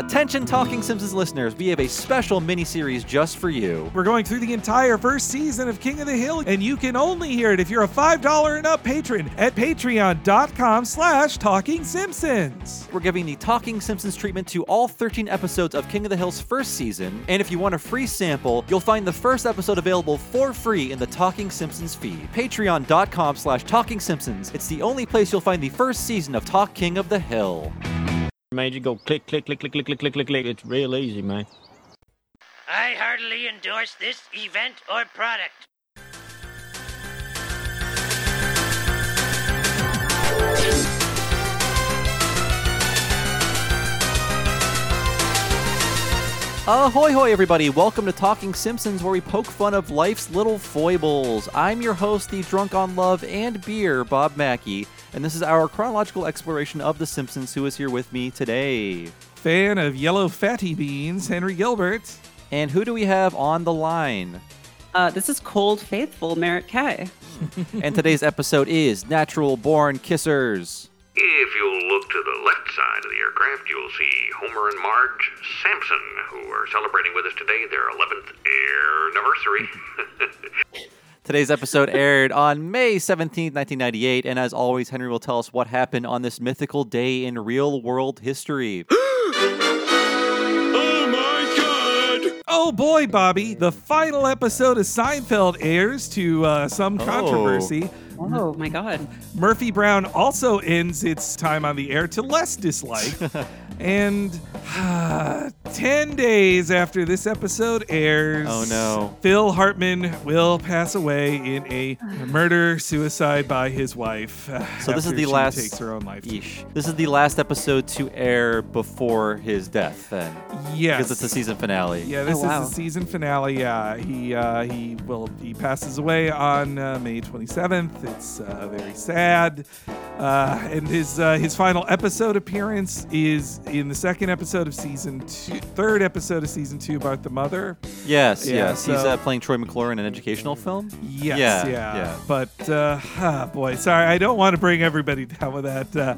Attention, Talking Simpsons listeners, we have a special mini-series just for you. We're going through the entire first season of King of the Hill, and you can only hear it if you're a $5 and up patron at patreon.com slash talking simpsons. We're giving the Talking Simpsons treatment to all 13 episodes of King of the Hill's first season, and if you want a free sample, you'll find the first episode available for free in the Talking Simpsons feed. Patreon.com slash Talking Simpsons. It's the only place you'll find the first season of Talk King of the Hill. Made you go click, click, click, click, click, click, click, click, click. It's real easy, man. I heartily endorse this event or product. Ahoy, hoy, everybody! Welcome to Talking Simpsons, where we poke fun of life's little foibles. I'm your host, the drunk on love and beer, Bob Mackey, and this is our chronological exploration of The Simpsons. Who is here with me today? Fan of yellow fatty beans, Henry Gilbert. And who do we have on the line? Uh, this is Cold Faithful Merritt K. and today's episode is Natural Born Kissers. If you'll look to the left side of the aircraft, you'll see Homer and Marge Simpson, who are celebrating with us today their 11th anniversary. Today's episode aired on May 17th, 1998, and as always, Henry will tell us what happened on this mythical day in real world history. Oh my god! Oh boy, Bobby, the final episode of Seinfeld airs to uh, some controversy. Oh my god. Murphy Brown also ends its time on the air to less dislike. and uh, 10 days after this episode airs, Oh, no. Phil Hartman will pass away in a murder suicide by his wife. uh, So this is after the she last. takes her own life. Yeesh. This is the last episode to air before his death, then. Yes. Because it's the season finale. Yeah, this Oh, wow. is the season finale. Yeah, he uh, he will he passes away on uh, May 27th. It's uh, very sad, uh, and his uh, his final episode appearance is in the second episode of season two, third episode of season two about the mother. Yes, Yeah, yes. He's uh, playing Troy McClure in an educational film. Yes, Yeah, yeah, yeah. But uh, ah, boy, sorry, I don't want to bring everybody down with that. Uh,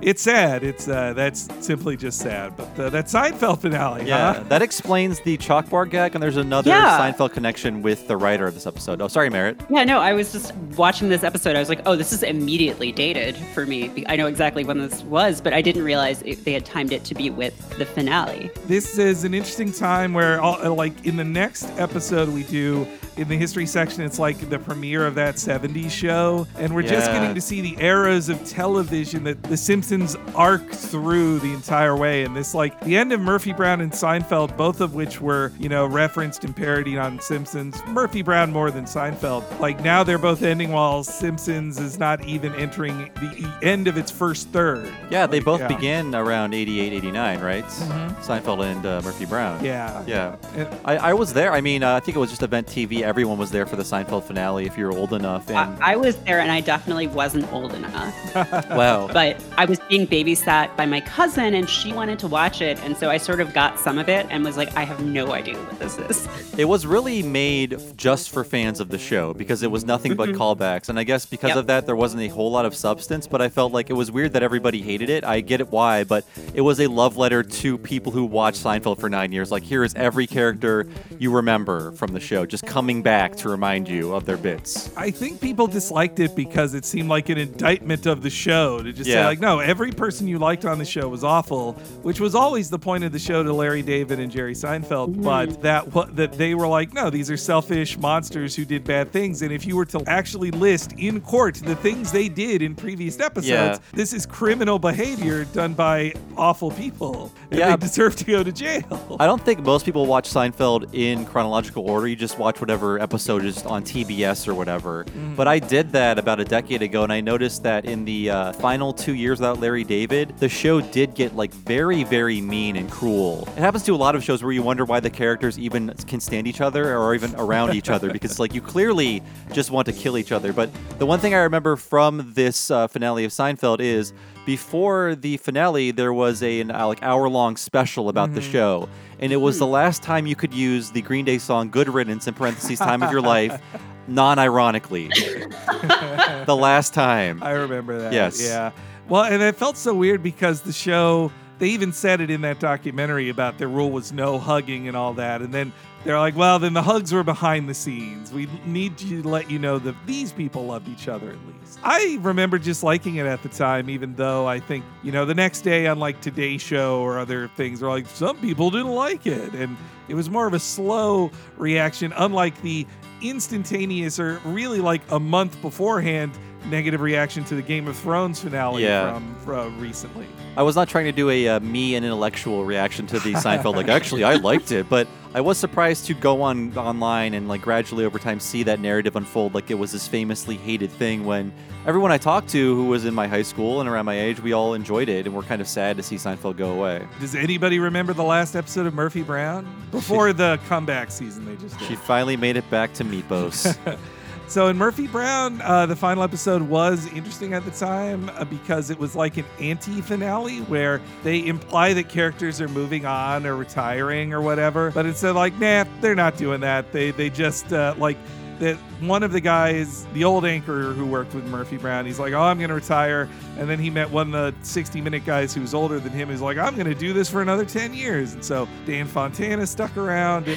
it's sad. It's uh, that's simply just sad. But uh, that Seinfeld finale, Yeah, huh? that explains the chalkboard gag, and there's another Yeah. Seinfeld connection with the writer of this episode. Oh, sorry, Merritt. Yeah, no, I was just watching this episode. I was like, oh, this is immediately dated for me. I know exactly when this was, but I didn't realize it, they had timed it to be with the finale. this is an interesting time where all, uh, like in the next episode we do in the history section it's like the premiere of that 70s show and we're just getting to see the eras of television that the simpsons arc through the entire way and this like the end of murphy brown and seinfeld both of which were you know referenced and parodied on simpsons murphy brown more than seinfeld like now they're both ending while simpsons is not even entering the end of its first third Yeah, they Like, both yeah. Mm-hmm. began around 88, 89, right? Seinfeld and uh, Murphy Brown. yeah Yeah. And- I, I was there. I mean, uh, I think it was just Event TV. Everyone was there for the Seinfeld finale if you're old enough. And I, I was there and I definitely wasn't old enough. wow. But I was being babysat by my cousin and she wanted to watch it. And so I sort of got some of it and was like, I have no idea what this is. It was really made just for fans of the show because it was nothing but mm-hmm. callbacks. And I guess because Yep. of that, there wasn't a whole lot of substance, but I felt like it was weird that everybody hated it. I get it why, but it was a love letter to people who watched Seinfeld for nine years. Like, here is every character you remember from the show just coming back to remind you of their bits. I think people disliked it because it seemed like an indictment of the show to just say like, no, every person you liked on the show was awful, which was always the point of the show to Larry David and Jerry Seinfeld. But that what that they were like, no, these are selfish monsters who did bad things, and if you were to actually list in court the things they did in previous episodes, Yeah. this is criminal behavior done by awful people, and Yeah. they deserve to go to jail. I don't think most people watch Seinfeld in chronological order. You just watch whatever episode is on TBS or whatever. But I did that about a decade ago, and I noticed that in the uh, final two years Larry David, the show did get like very, very mean and cruel. It happens to a lot of shows where you wonder why the characters even can stand each other or even around each other because it's like you clearly just want to kill each other. But the one thing I remember from this uh, finale of Seinfeld is before the finale, there was a, an uh, like hour long special about the show, and it was the last time you could use the Green Day song "Good Riddance" in parentheses "Time of Your Life," non-ironically. the last time. I remember that. Yes. Yeah. Well, and it felt so weird because the show they even said it in that documentary about their rule was no hugging and all that. And then they're like, well, then the hugs were behind the scenes. We need to let you know that these people loved each other at least. I remember just liking it at the time, even though I think, you know, the next day on like Today Show or other things, they're like, some people didn't like it. And it was more of a slow reaction, unlike the instantaneous or really like a month beforehand negative reaction to the Game of Thrones finale Yeah. from uh, recently. I was not trying to do a uh, me and intellectual reaction to the Seinfeld. Like, actually, I liked it, but I was surprised to go on online and like gradually over time see that narrative unfold. Like it was this famously hated thing when everyone I talked to who was in my high school and around my age, we all enjoyed it, and we're kind of sad to see Seinfeld go away. Does anybody remember the last episode of Murphy Brown? Before the comeback season they just did. She finally made it back to Meatbos. So in Murphy Brown, uh, the final episode was interesting at the time uh, because it was like an anti-finale where they imply that characters are moving on or retiring or whatever, but instead like, nah, they're not doing that. They they just uh, like that one of the guys, the old anchor who worked with Murphy Brown, he's like, oh, I'm gonna retire, and then he met one of the 60 Minute guys who was older than him. He's like, I'm gonna do this for another 10 years, and so Dan Fontana stuck around.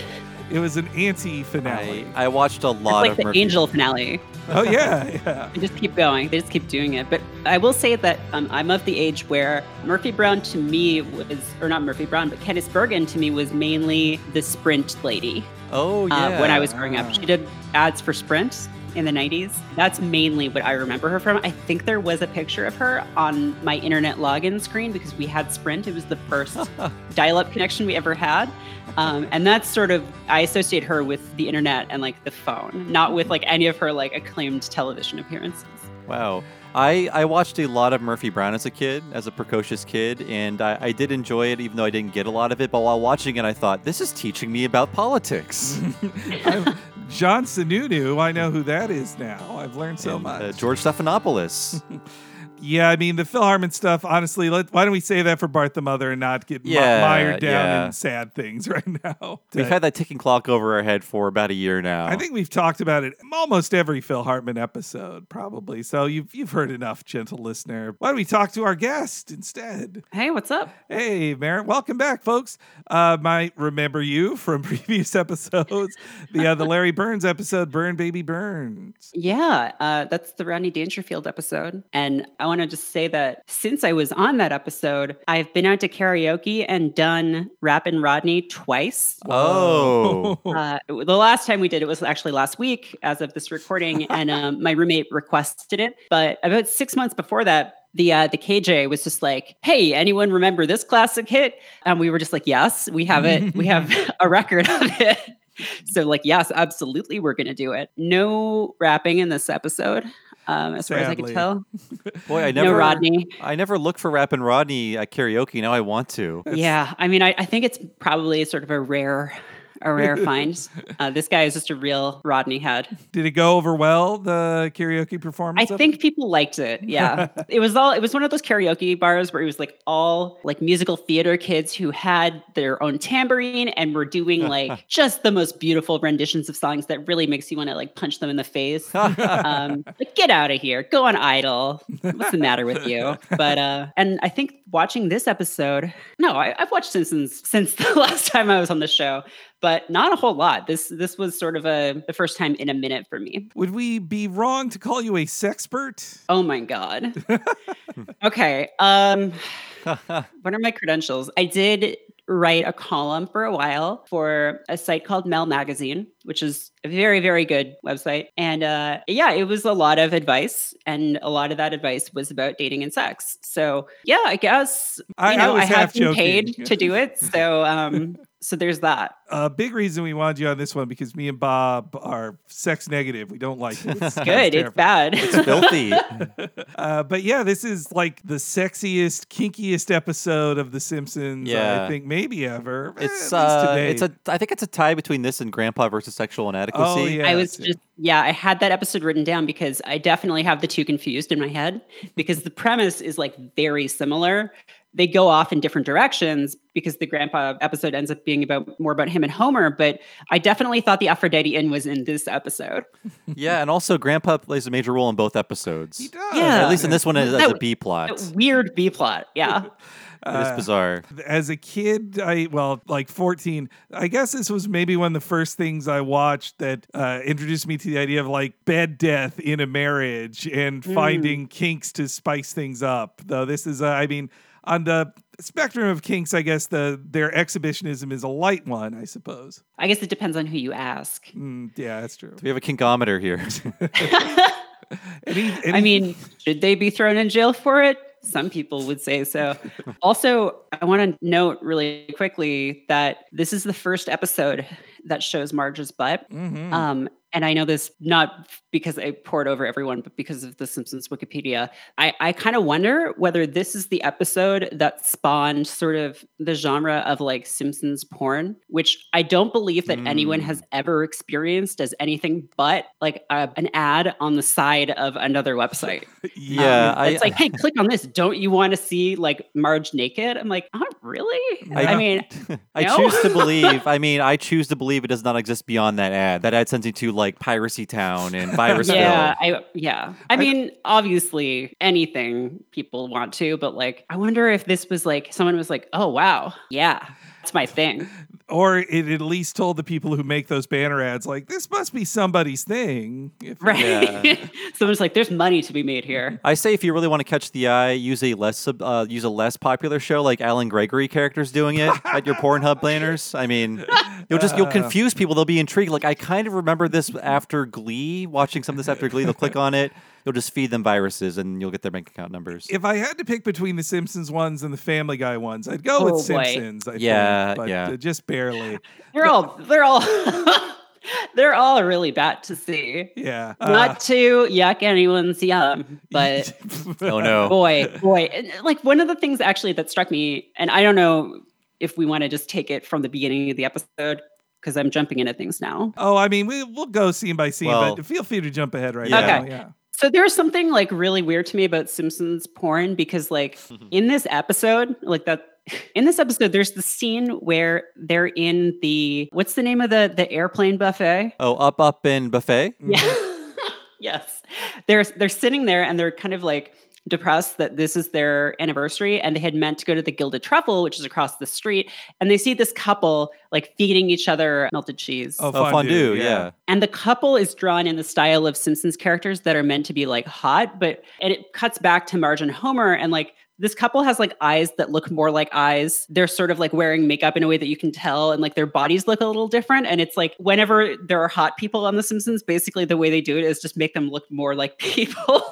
It was an anti-finale. I, I watched a lot It's lot like of the Murphy. Angel finale. oh yeah, yeah. They just keep going. They just keep doing it. But I will say that um, I'm of the age where Murphy Brown to me was, or not Murphy Brown, but Candice Bergen to me was mainly the Sprint lady Oh yeah. uh, when I was growing up. She did ads for Sprint in the 90s. That's mainly what I remember her from. I think there was a picture of her on my internet login screen because we had Sprint. It was the first dial up connection we ever had. Um, and that's sort of, I associate her with the internet and like the phone, not with like any of her like acclaimed television appearances. Wow. I, I watched a lot of Murphy Brown as a kid, as a precocious kid, and I, I did enjoy it, even though I didn't get a lot of it. But while watching it, I thought, this is teaching me about politics. John Sununu, I know who that is now. I've learned so And, much. uh, George Stephanopoulos. yeah, I mean the Phil Hartman stuff. Honestly, let, why don't we say that for Bart the Mother and not get mi- Yeah, mired down yeah. in sad things right now? We've had that ticking clock over our head for about a year now. I think we've talked about it almost every Phil Hartman episode, probably. So you've you've heard enough, gentle listener. Why don't we talk to our guest instead? Hey, what's up? Hey, Merritt, welcome back, folks. Uh, might remember you from previous episodes, the uh, the Larry Burns episode, Burn Baby Burns. Yeah, uh, that's the Rodney Dangerfield episode. And I want to just say that since I was on that episode, I've been out to karaoke and done Rappin' Rodney twice. Oh. Uh, the last time we did it was actually last week, as of this recording, and um, my roommate requested it. But about six months before that, the uh, the KJ was just like, "Hey, anyone remember this classic hit?" And we were just like, "Yes, we have it. we have a record of it." So, like, yes, absolutely, we're gonna do it. No rapping in this episode, um, as far as I Sadly. can tell. Boy, I never no Rodney. I never look for Rappin' Rodney at karaoke. Now I want to. Yeah, I mean, I, I think it's probably sort of a rare, a rare find. Uh, this guy is just a real Rodney head. Did it go over well, the karaoke I performance? it? think people liked it. Yeah. it was all it was one of those karaoke bars where it was like all like musical theater kids who had their own tambourine and were doing like just the most beautiful renditions of songs that really makes you want to like punch them in the face. um like get out of here. Go on idol. What's the matter with you? But uh and I think watching this episode, no, I, I've watched Simpsons since the last time I was on the show, but not a whole lot. This this was sort of a the first time in a minute for me. Would we be wrong to call you a sexpert? Oh my god. okay. Um what are my credentials? I did write a column for a while for a site called Mel Magazine, which is a very very good website. And uh yeah, it was a lot of advice and a lot of that advice was about dating and sex. So, yeah, I guess I- you I know, I, was have been joking. paid to do it. So, um so there's that. A big reason we wanted you on this one because me and Bob are sex negative. We don't like it. It's, Good. It's terrible. bad. It's filthy. Uh, but yeah, this is like the sexiest, kinkiest episode of The Simpsons. Yeah. I think maybe ever. Eh, It's at least uh, date. it's a. I think it's a tie between this and Grandpa versus Sexual Inadequacy. Oh, yeah. I was just yeah, I had that episode written down because I definitely have the two confused in my head because the premise is like very similar. They go off in different directions because the grandpa episode ends up being about more about him and Homer, but I definitely thought the Aphrodite Inn was in this episode. Yeah, and also Grandpa plays a major role in both episodes. He does. Yeah. At least in this one as, as a That- B plot. Weird B plot. Yeah. It is bizarre. as a kid, I well, like 14. I guess this was maybe one of the first things I watched that uh, introduced me to the idea of like bed death in a marriage and finding kinks to spice things up. Though this is, uh, I mean, on the spectrum of kinks, I guess the their exhibitionism is a light one. I suppose. I guess it depends on who you ask. Mm, yeah, that's true. We have a kinkometer here. Any, I mean, should they be thrown in jail for it? Some people would say so. also, I want to note really quickly that this is the first episode that shows Marge's butt. Mhm. Um, and I know this not because I poured over everyone, but because of the Simpsons Wikipedia. I, I kind of wonder whether this is the episode that spawned sort of the genre of like Simpsons porn, which I don't believe that anyone has ever experienced as anything but like a, an ad on the side of another website. yeah, Um, I, it's like, hey, click on this. Don't you want to see like Marge naked? I'm like, oh, really? I, Yeah. mean, I No? choose to believe. I mean, I choose to believe it does not exist beyond that ad. That ad sends you to like Piracy Town and Virusville. yeah, I yeah. I mean, obviously anything people want to, but like I wonder if this was like someone was like, "Oh wow. Yeah. That's my thing." Or it at least told the people who make those banner ads like this must be somebody's thing. If- Right. Yeah. Someone's like, "There's money to be made here." I say if you really want to catch the eye, use a less uh, use a less popular show like Allen Gregory characters doing it at your Pornhub banners. I mean, you'll just you'll confuse people. They'll be intrigued. Like I kind of remember this after Glee. Watching some of this after Glee, they'll click on it. You'll just feed them viruses, and you'll get their bank account numbers. If I had to pick between the Simpsons ones and the Family Guy ones, I'd go Oh, with boy. Simpsons. I Yeah, think, but yeah. uh, just barely. They're all they're all they're all really bad to see. Yeah. Not to yuck anyone's yum, but oh no! boy, boy. And, Like one of the things actually that struck me, and I don't know if we want to just take it from the beginning of the episode because I'm jumping into things now. oh, I mean, we, we'll go scene by scene, Well- but feel free to jump ahead right Yeah. now. Okay. Yeah. So there's something like really weird to me about Simpsons porn because like in this episode, like that in this episode, there's the scene where they're in the what's the name of the the airplane buffet? Oh, up, up, in buffet. Yeah. Mm-hmm. yes. They're they're sitting there and they're kind of like depressed that this is their anniversary and they had meant to go to the Gilded Truffle, which is across the street, and they see this couple like feeding each other melted cheese. Oh, Oh, fondue. Yeah. And the couple is drawn in the style of Simpsons characters that are meant to be like hot, but and it cuts back to Marge and Homer and like this couple has like eyes that look more like eyes. They're sort of like wearing makeup in a way that you can tell, and like their bodies look a little different. And it's like whenever there are hot people on The Simpsons, basically the way they do it is just make them look more like people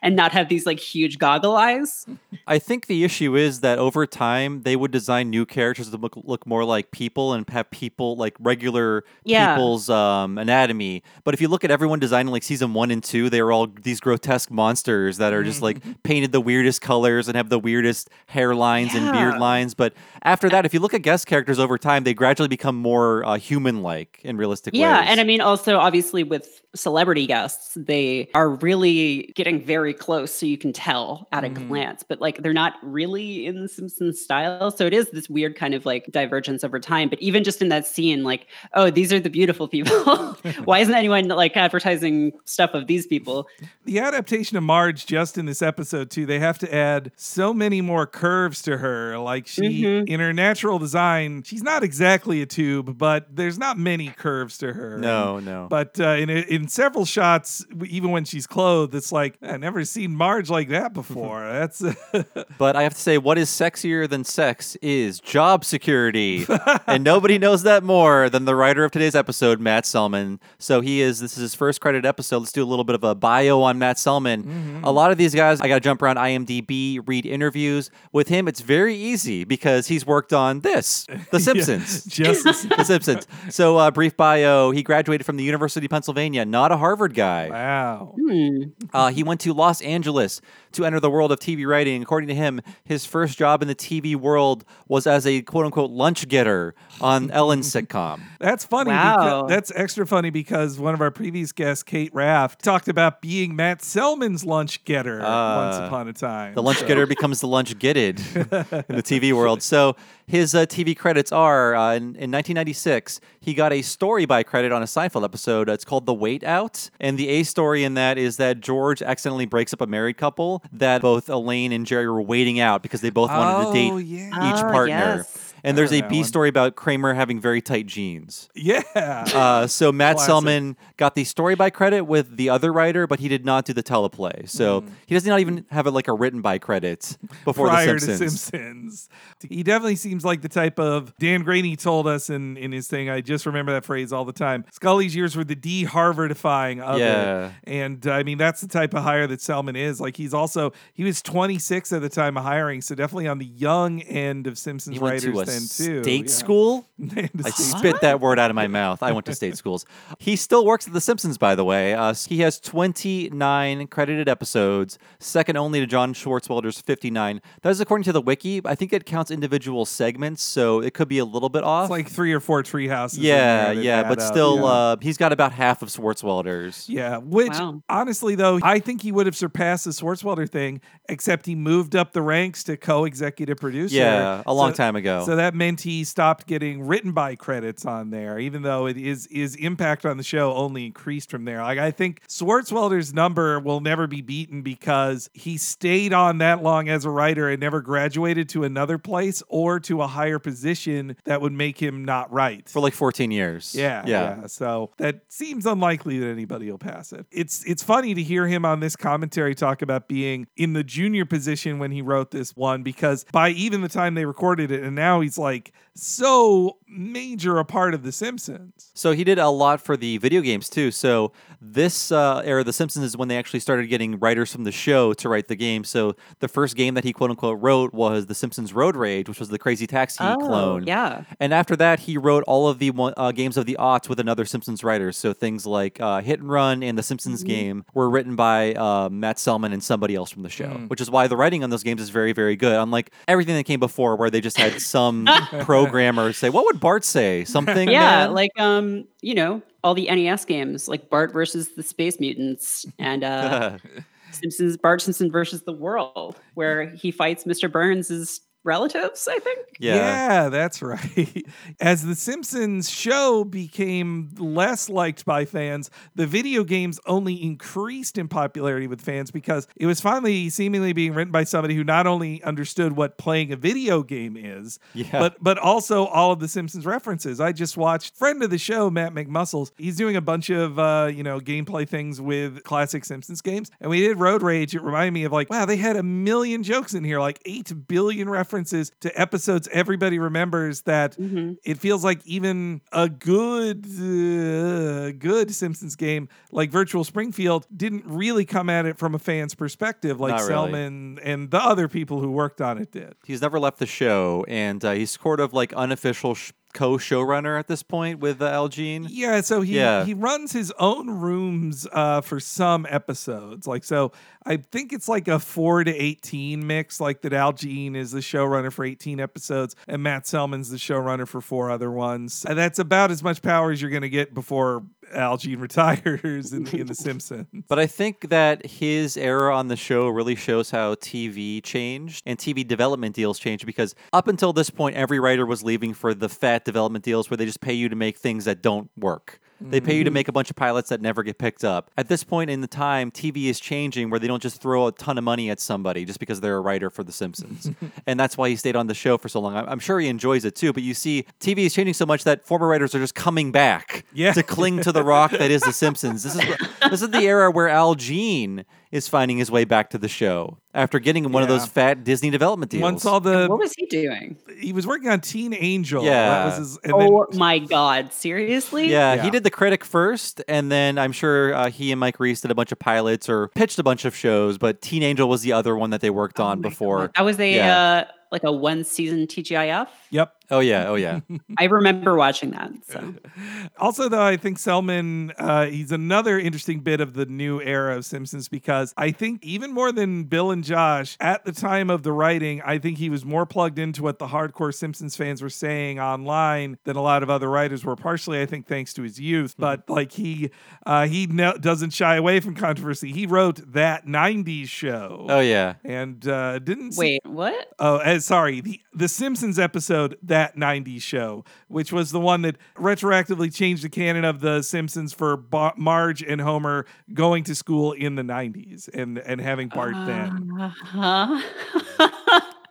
and not have these like huge goggle eyes. I think the issue is that over time they would design new characters to look, look more like people and have people like regular Yeah. people's um, anatomy. But if you look at everyone designing like season one and two, they are all these grotesque monsters that are just like painted the weirdest colors and have the weirdest hairlines and beard lines. But after that, if you look at guest characters over time, they gradually become more uh, human-like in realistic Yeah, ways. and I mean also obviously with celebrity guests, they are really getting very close so you can tell at a glance, but like they're not really in the Simpsons style. So it is this weird kind of like divergence over time. But even just in that scene, like, oh, these are the beautiful people. Why isn't anyone like advertising stuff of these people? The adaptation of Marge just in this episode too, they have to add so many more curves to her. Like she Mhm. in her natural design, she's not exactly a tube, but there's not many curves to her. no, no. But uh, in in several shots, even when she's clothed, it's like I've never seen Marge like that before. That's But I have to say, what is sexier than sex is job security. and nobody knows that more than the writer of today's episode, Matt Selman. So he is, this is his first credit episode. Let's do a little bit of a bio on Matt Selman. A lot of these guys, I got to jump around IMDb, read interviews. With him, it's very easy because he's worked on this The Simpsons. just The Simpsons. So, uh, brief bio. He graduated from the University of Pennsylvania, not a Harvard guy. wow. Hmm. Uh, he went to Los Angeles to enter the world of TV writing. According to him, his first job in the TV world was as a quote unquote lunch getter on Ellen's sitcom. That's funny. Wow. Because, that's extra funny because one of our previous guests, Kate Raft, talked about being Matt Selman's lunch getter once Ah. upon a time. The lunch So- getter becomes the lunch getted in the TV world. So his uh, TV credits are uh, in, in 1996, he got a story by credit on a Seinfeld episode. It's called The Wait Out. And the A story in that is that George accidentally breaks up a married couple that both Elaine and Jerry were waiting out because they both wanted Oh, to date yeah. each Oh, partner. yes. And there's a B one. story about Kramer having very tight jeans. Yeah. Uh, so Matt Classic. Selman got the story by credit with the other writer, but he did not do the teleplay. So he does not even have it like a written by credit before prior the Simpsons. to Simpsons. He definitely seems like the type of Dan Greaney told us in, in his thing. I just remember that phrase all the time. Scully's years were the D Harvardifying of Yeah. it. And I mean, that's the type of hire that Selman is. Like he's also he was 26 at the time of hiring, so definitely on the young end of Simpsons writers then too. state Yeah. school. And a I state- spit that word out of my mouth. I went to state schools. He still works at The Simpsons, by the way. Uh, he has 29 credited episodes, second only to John Swartzwelder's 59. That is according to the wiki. I think it counts individual segments, so it could be a little bit off. It's like three or four tree houses. yeah, yeah, but up, still, yeah. uh, he's got about half of Swartzwelder's. Yeah, which Wow. honestly though, I think he would have surpassed the Swartzwelder thing, except he moved up the ranks to co-executive producer. Yeah, a long So- time ago. So that meant he stopped getting written by credits on there, even though it is his impact on the show only increased from there. Like I think Swartzwelder's number will never be beaten because he stayed on that long as a writer and never graduated to another place or to a higher position that would make him not write. For like 14 years. Yeah, yeah, So that seems unlikely that anybody will pass it. It's it's funny to hear him on this commentary talk about being in the junior position when he wrote this one because by even the time they recorded it, and now he's like so major a part of The Simpsons. So he did a lot for the video games too. So this uh, era of The Simpsons is when they actually started getting writers from the show to write the game. So the first game that he quote unquote wrote was The Simpsons Road Rage, which was the Crazy Taxi Oh, clone. yeah. And after that, he wrote all of the one- uh, games of the aughts with another Simpsons writer. So things like uh, Hit and Run and The Simpsons game were written by uh, Matt Selman and somebody else from the show, which is why the writing on those games is very, very good. Unlike everything that came before, where they just had some programmer say, "What would Bart say?" Something. Yeah, man? like um, you know, all the NES games, like Bart versus the Space Mutants and uh Simpsons Bart Simpson versus the World, where he fights Mr. Burns' relatives, I think. Yeah. that's right. As The Simpsons show became less liked by fans, the video games only increased in popularity with fans because it was finally seemingly being written by somebody who not only understood what playing a video game is, Yeah. but but also all of the Simpsons references. I just watched friend of the show Matt McMuscles. He's doing a bunch of uh, you know gameplay things with classic Simpsons games, and we did Road Rage. It reminded me of like wow, they had a million jokes in here, like eight billion references to episodes everybody remembers. That Mm-hmm. it feels like even a good uh, good Simpsons game like Virtual Springfield didn't really come at it from a fan's perspective, like Not really. Selman and the other people who worked on it did. He's never left the show, and uh, he's sort of like unofficial sh- co-showrunner at this point with uh, Al Jean. Yeah, so he Yeah. he runs his own rooms uh, for some episodes. Like so, I think it's like a four to eighteen mix. Like that, Al Jean is the showrunner for eighteen episodes, and Matt Selman's the showrunner for four other ones. And that's about as much power as you're going to get before Al Jean retires in, in The Simpsons. But I think that his era on the show really shows how TV changed and TV development deals changed because up until this point, every writer was leaving for the fat development deals where they just pay you to make things that don't work. They pay you to mm-hmm. make a bunch of pilots that never get picked up. At this point in the time, TV is changing where they don't just throw a ton of money at somebody just because they're a writer for The Simpsons. and that's why he stayed on the show for so long. I'm I'm sure he enjoys it too, but you see, TV is changing so much that former writers are just coming back Yeah. to cling to the rock that is The Simpsons. This is this is the era where Al Jean is finding his way back to the show after getting one of those fat Disney development deals. Once all the What was he doing? he was working on Teen Angel. Yeah. that was his. And then, Oh my god, seriously? Yeah, Yeah. he did the critic first, and then I'm sure uh, he and Mike Reiss did a bunch of pilots or pitched a bunch of shows. But Teen Angel was the other one that they worked on before. That was a Yeah. uh like a one season TGIF. yep. Oh yeah, oh yeah. I remember watching that. So Also, though, I think Selman, uh, he's another interesting bit of the new era of Simpsons because I think even more than Bill and Josh, at the time of the writing, I think he was more plugged into what the hardcore Simpsons fans were saying online than a lot of other writers were. Partially, I think, thanks to his youth, but like he uh, he no- doesn't shy away from controversy. He wrote that '90s show. Oh yeah. And uh, didn't see- wait, what? Oh, uh, sorry. The the Simpsons episode that that 90s show, which was the one that retroactively changed the canon of The Simpsons for Ba- Marge and Homer going to school in the 90s and, and having Bart then. Uh-huh.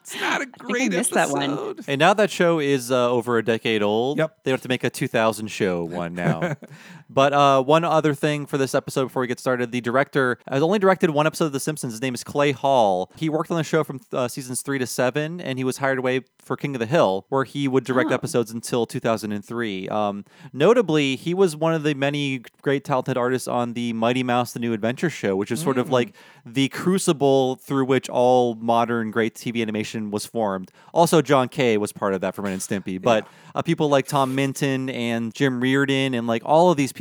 It's not a great missed that one. episode. And now that show is uh, over a decade old. Yep. They have to make a 2000 show one now. but uh, one other thing for this episode before we get started the director has only directed one episode of The Simpsons. His name is Clay Hall. He worked on the show from uh, seasons three to seven, and he was hired away for King of the Hill, where he would direct Oh. episodes until 2003. Um, notably, he was one of the many great talented artists on the Mighty Mouse The New Adventure show, which is sort of like the crucible through which all modern great TV animation was formed. Also, John K was part of that for Ren and Stimpy, but uh, people like Tom Minton and Jim Reardon and like all of these people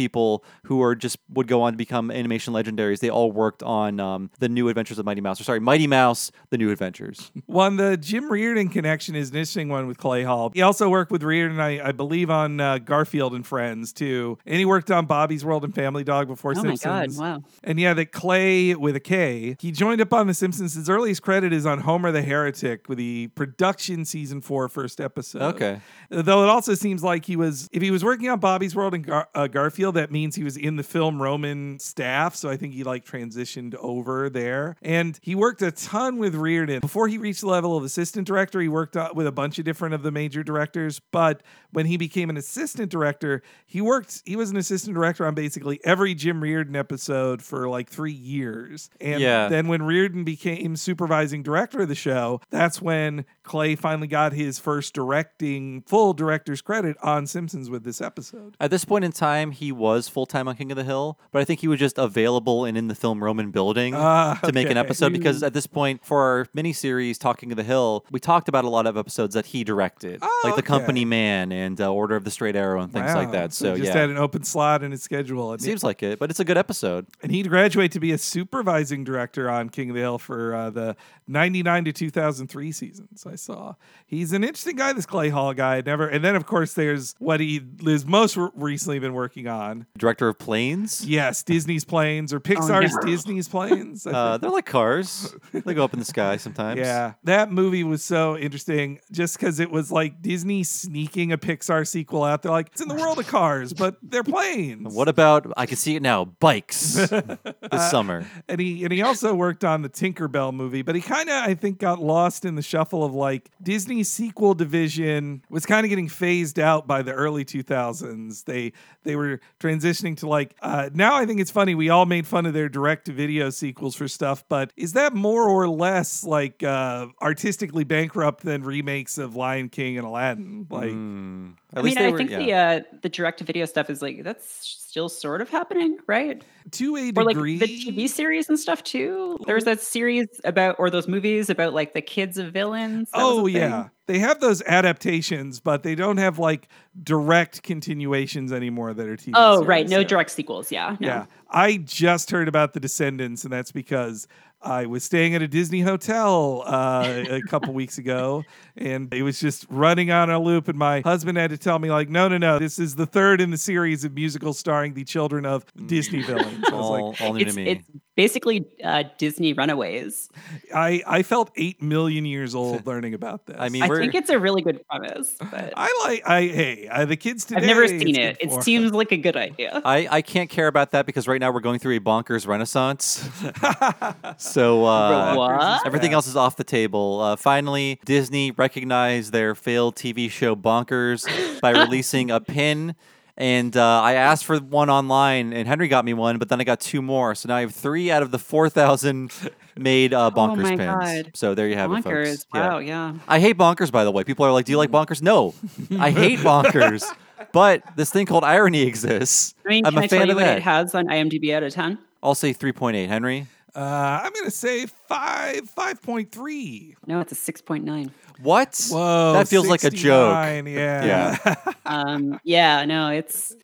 who are just would go on to become animation legendaries. They all worked on um, the New Adventures of Mighty Mouse. Or sorry, Mighty Mouse: The New Adventures. One, the Jim Reardon connection is an interesting one with Clay Hall. He also worked with Reardon, I, I believe, on uh, Garfield and Friends too, and he worked on Bobby's World and Family Dog before Simpsons. Oh my Simpsons. god! Wow. And yeah, that Clay with a K. He joined up on The Simpsons. His earliest credit is on Homer the Heretic with the production season four first episode. Okay. Though it also seems like he was, if he was working on Bobby's World and Gar- uh, Garfield, that means he was in the film Roman staff. So I think he like transitioned over there. And he worked a ton with Reardon. Before he reached the level of assistant director, he worked uh, with a bunch of different of the major directors. But when he became an assistant director, he worked, he was an assistant director on basically every Jim Reardon episode for like three years. And Yeah. then when Reardon became supervising director of the show, that's when Clay finally got his first directing full director's credit on Simpsons with this episode. At this point in time, he was full time on King of the Hill, but I think he was just available and in the film Roman building Ah, to make an episode because at this point, for our miniseries Talking of the Hill, we talked about a lot of episodes that he directed, Oh, like The. Company Man and uh, Order of the Straight Arrow and things like that. So, he just yeah. had an open slot in his schedule. And, Seems like it, but it's a good episode. and he'd graduate to be a supervising director on King of the Hill for uh, the 99 to 2003 seasons. I saw. He's an interesting guy, this Clay Hall guy. Never, and then of course there's what he has most re- recently been working on. Director of Planes. Yes, Disney's planes or Pixar's no. Disney's planes. Uh, they're like cars. they go up in the sky sometimes. Yeah, that movie was so interesting just because it was like Disney sneaking a Pixar sequel out. They're like, it's in the world of cars, but they're planes. What about I can see it now? Bikes this summer. And he and he also worked on the Tinkerbell movie, but he kind of I think got lost in the shuffle of like Disney's sequel division was kind of getting phased out by the early 2000s. They they were transitioning to like uh, now I think it's funny we all made fun of their direct to video sequels for stuff, but is that more or less like uh, artistically bankrupt than remakes of Lion King and Aladdin? Like. At I least mean, they I were, think yeah. the uh, the direct to video stuff is like that's still sort of happening, right? to a Or like degree. the TV series and stuff too. There's oh. that series about or those movies about like the kids of villains. That Oh yeah, they have those adaptations, but they don't have like direct continuations anymore that are TV. Oh right, no Yeah. direct sequels. Yeah. No. Yeah, I just heard about the Descendants, and that's because I was staying at a Disney hotel uh, a couple weeks ago, and it was just running on a loop. And my husband had to tell me, like, no, no, no, this is the third in the series of musicals starring the children of Disney villains. I was all, like, all new It's to me. it's basically uh, Disney Runaways. I I felt eight million years old learning about this. I mean, I think it's a really good premise, but I like I hey uh, the kids today. I've never seen it. It for. seems like a good idea. I, I can't care about that because right now we're going through a bonkers renaissance. so uh, What? everything else is off the table. Uh, finally, Disney recognized their failed TV show Bonkers by releasing a pin. And uh, I asked for one online, and Henry got me one, but then I got two more. So now I have three out of the 4,000 made uh, bonkers Oh my pins. God. So there you have it, Bonkers. folks. Yeah. Wow, yeah. I hate bonkers, by the way. People are like, "Do you like bonkers?" No, I hate bonkers. But this thing called irony exists. I mean, I'm can a I fan tell you of what that. it has on IMDb out of 10? I'll say 3.8. Henry, Uh, I'm gonna say five five point three. No, it's a 6.9. what? Whoa, that feels like a joke. 69, Yeah, Um, yeah, no, it's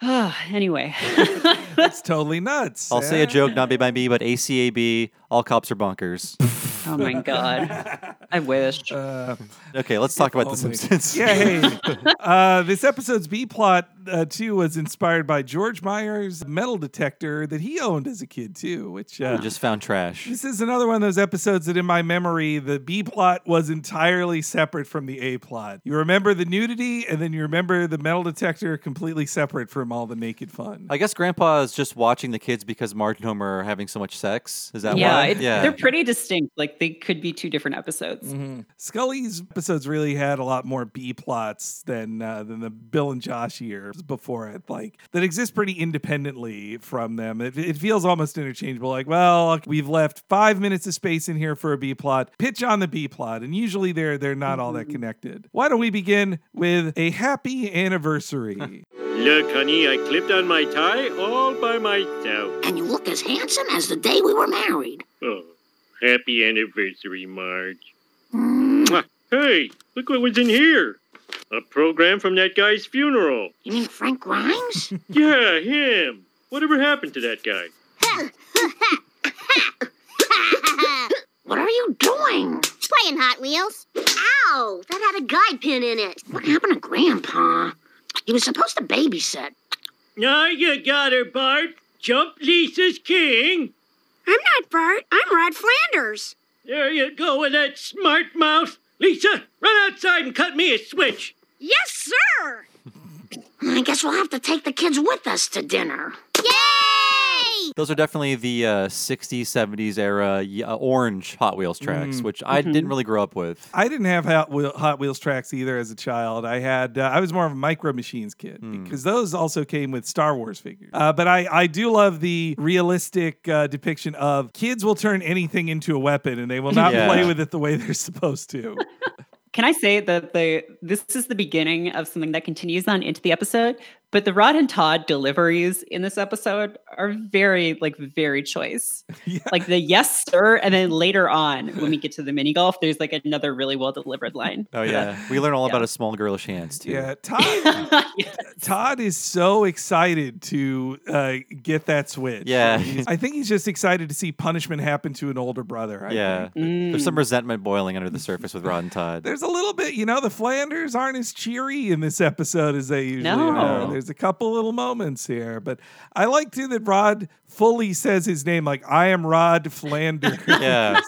anyway. that's totally nuts. I'll say a joke, not made by me, but ACAB. All cops are bonkers. oh my god. I wish. Uh, okay, let's talk about The only. Simpsons. yeah, hey, uh, this episode's B plot uh, too was inspired by George Meyer's metal detector that he owned as a kid too, which uh, Just found trash. this is another one of those episodes that in my memory the B plot was entirely separate from the A plot. You remember the nudity and then you remember the metal detector completely separate from all the naked fun. I guess Grandpa is just watching the kids because Marge and Homer are having so much sex. Is that yeah, why? it- yeah. they're pretty distinct. Like they could be two different episodes. Mm-hmm. Scully's episodes really had a lot more B plots than uh, than the Bill and Josh years before it, like that exist pretty independently from them. It, it feels almost interchangeable. Like, well, we've left five minutes of space in here for a B plot. Pitch on the B plot, and usually they're they're not all that mm-hmm. connected. Why don't we begin with a happy anniversary? Look, honey, I clipped on my tie all by myself. And you look as handsome as the day we were married. Oh, happy anniversary, Marge. Mm. Mwah. Hey, look what was in here. A program from that guy's funeral. You mean Frank Grimes? Yeah, him. Whatever happened to that guy? what are you doing? Playing Hot Wheels. Ow! That had a guide pin in it. What happened to Grandpa? He was supposed to babysit. Now you got her, Bart. Jump Lisa's king. I'm not Bart. I'm Rod Flanders. There you go with that smart mouth. Lisa, run outside and cut me a switch. Yes, sir. I guess we'll have to take the kids with us to dinner. Yay! Those are definitely the uh, 60s, 70s era y- uh, orange Hot Wheels tracks, which I didn't really grow up with. I didn't have Hot, Wheel, Hot Wheels tracks either as a child. I had uh, I was more of a Micro Machines kid because those also came with Star Wars figures. Uh, but I I do love the realistic uh, depiction of kids will turn anything into a weapon and they will not Yeah. play with it the way they're supposed to. Can I say that the this is the beginning of something that continues on into the episode? But the Rod and Todd deliveries in this episode are very, like, very choice. Yeah. Like the yes, sir, and then later on, when we get to the mini golf, there's like another really well delivered line. Oh, yeah. We learn all Yeah. about his small girlish hands, too. Yeah, Todd. Yes. Todd is so excited to uh, get that switch. Yeah. He's- I think he's just excited to see punishment happen to an older brother. I Yeah. think. There's Mm. some resentment boiling under the surface with Rod and Todd. There's a little bit, you know, the Flanders aren't as cheery in this episode as they usually No. are. There's a couple little moments here, but I like too that Rod fully says his name, like I am Rod Flanders. Yeah.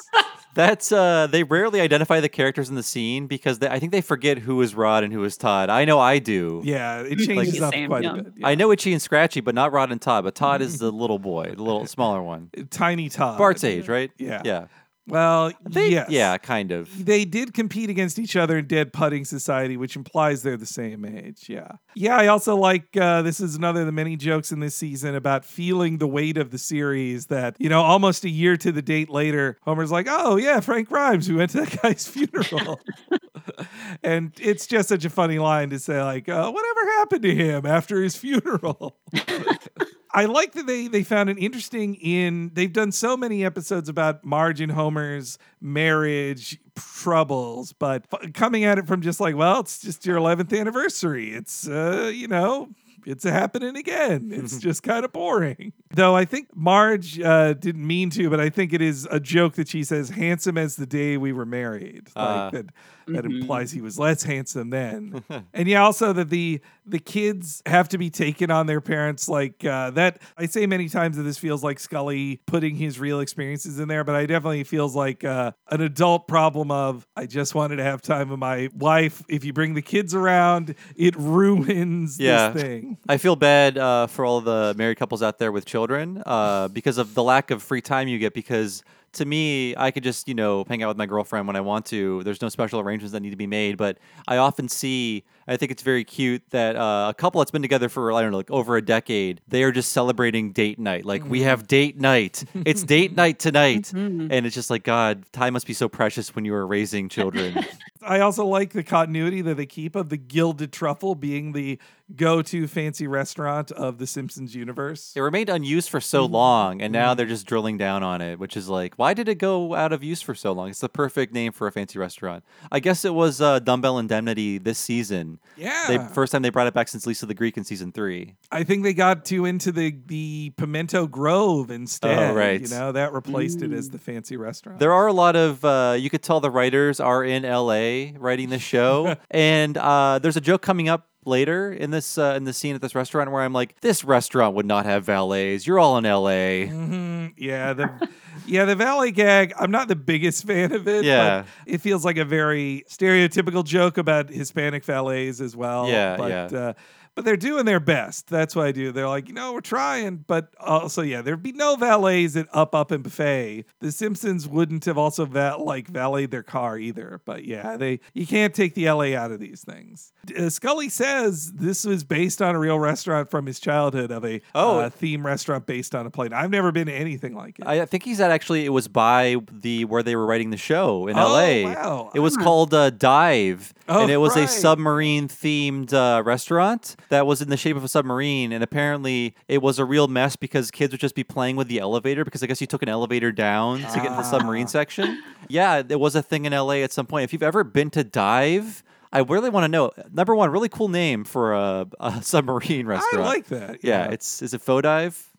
That's uh they rarely identify the characters in the scene because they, I think they forget who is Rod and who is Todd. I know I do. yeah, it changes up Same, quite yeah. a bit. I know Itchy and Scratchy, but not Rod and Todd. But Todd is the little boy, the little smaller one. Tiny Todd. Bart's age, right? Yeah. Yeah. Well, They, yes. Yeah, kind of. They did compete against each other in Dead Putting Society, which implies they're the same age. Yeah. Yeah, I also like uh, this is another of the many jokes in this season about feeling the weight of the series that, you know, almost a year to the date later, Homer's like, oh, yeah, Frank Grimes, we went to that guy's funeral. and it's just such a funny line to say, like, uh, whatever happened to him after his funeral? I like that they they found an interesting in they've done so many episodes about Marge and Homer's marriage troubles, but f- coming at it from just like, well, it's just your 11th anniversary. It's uh, you know, it's happening again. It's just kind of boring. Though I think Marge uh, didn't mean to, but I think it is a joke that she says, handsome as the day we were married. Like Uh. that that implies he was less handsome then. and yeah, also that the the kids have to be taken on their parents like uh, that. I say many times that this feels like Scully putting his real experiences in there, but I definitely feels like uh, an adult problem of I just wanted to have time with my wife. If you bring the kids around, it ruins Yeah. this thing. I feel bad uh, for all the married couples out there with children uh, because of the lack of free time you get. Because to me, I could just, you know, hang out with my girlfriend when I want to. There's no special arrangements that need to be made. But I often see, I think it's very cute that uh, a couple that's been together for, I don't know, like over a decade, they are just celebrating date night. Like, we have date night. It's date night tonight. And it's just like, God, time must be so precious when you are raising children. I also like the continuity that they keep of the Gilded Truffle being the go-to fancy restaurant of the Simpsons universe. It remained unused for so long, and now they're just drilling down on it, which is like, why did it go out of use for so long? It's the perfect name for a fancy restaurant. I guess it was uh, Dumbbell Indemnity this season. Yeah. They, first time they brought it back since Lisa the Greek in season three. I think they got too into the the Pimento Grove instead. Oh, right. You know, that replaced it as the fancy restaurant. There are a lot of, uh, you could tell the writers are in LA writing the show. and uh, there's a joke coming up later in this uh, in the scene at this restaurant where I'm like, this restaurant would not have valets. You're all in L.A. Mhm. Yeah, the yeah the valet gag. I'm not the biggest fan of it. Yeah. but it feels like a very stereotypical joke about Hispanic valets as well. Yeah, but, yeah. Uh, but they're doing their best. That's what I do. They're like, you know, we're trying, but also, yeah, there'd be no valets at Up Up and Buffet. The Simpsons wouldn't have also val- like valeted their car either. But yeah, they you can't take the LA out of these things. Uh, Scully says this was based on a real restaurant from his childhood of a Oh. uh, theme restaurant based on a plane. I've never been to anything like it. I I think he said actually it was by the where they were writing the show in Oh, L.A. wow. It was Ah. called uh, Dive, Oh, and it was right. a submarine themed uh, restaurant that was in the shape of a submarine. And apparently, it was a real mess because kids would just be playing with the elevator because I guess you took an elevator down to get into the Ah. submarine section. Yeah, there was a thing in L.A. at some point. If you've ever been to Dive. I really want to know. Number one, really cool name for a, a submarine restaurant. I like that. Yeah, it's is it faux dive?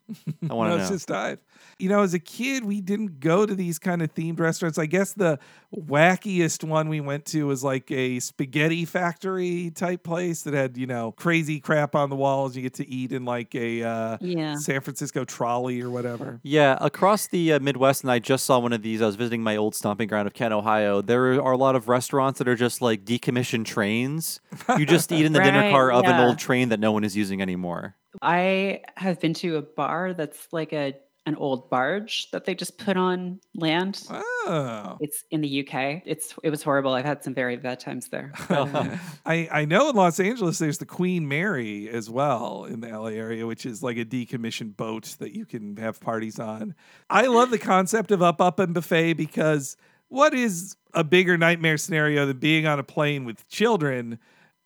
I want no, to it's know. just dive. You know, as a kid, we didn't go to these kind of themed restaurants. I guess the wackiest one we went to was like a spaghetti factory type place that had, you know, crazy crap on the walls. You get to eat in like a uh, Yeah. San Francisco trolley or whatever. Yeah, across the uh, Midwest, and I just saw one of these. I was visiting my old stomping ground of Kent, Ohio. There are a lot of restaurants that are just like decommissioned trains. You just eat in the dinner car of an old train that no one is using anymore. I have been to a bar that's like a an old barge that they just put on land. Oh. It's in the UK. It's it was horrible. I've had some very bad times there. Uh, I, I know in Los Angeles there's the Queen Mary as well in the LA area, which is like a decommissioned boat that you can have parties on. I love the concept of Up Up and Buffet because what is a bigger nightmare scenario than being on a plane with children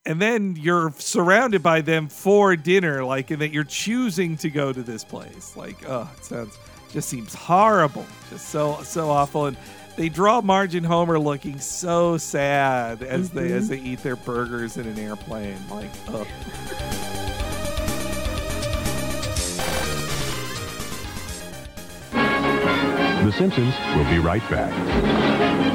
and then you're surrounded by them for dinner, like and that you're choosing to go to this place. Like, oh, it sounds just seems horrible. Just so so awful. And they draw Marge and Homer looking so sad as they as they eat their burgers in an airplane. Like, oh. The Simpsons will be right back.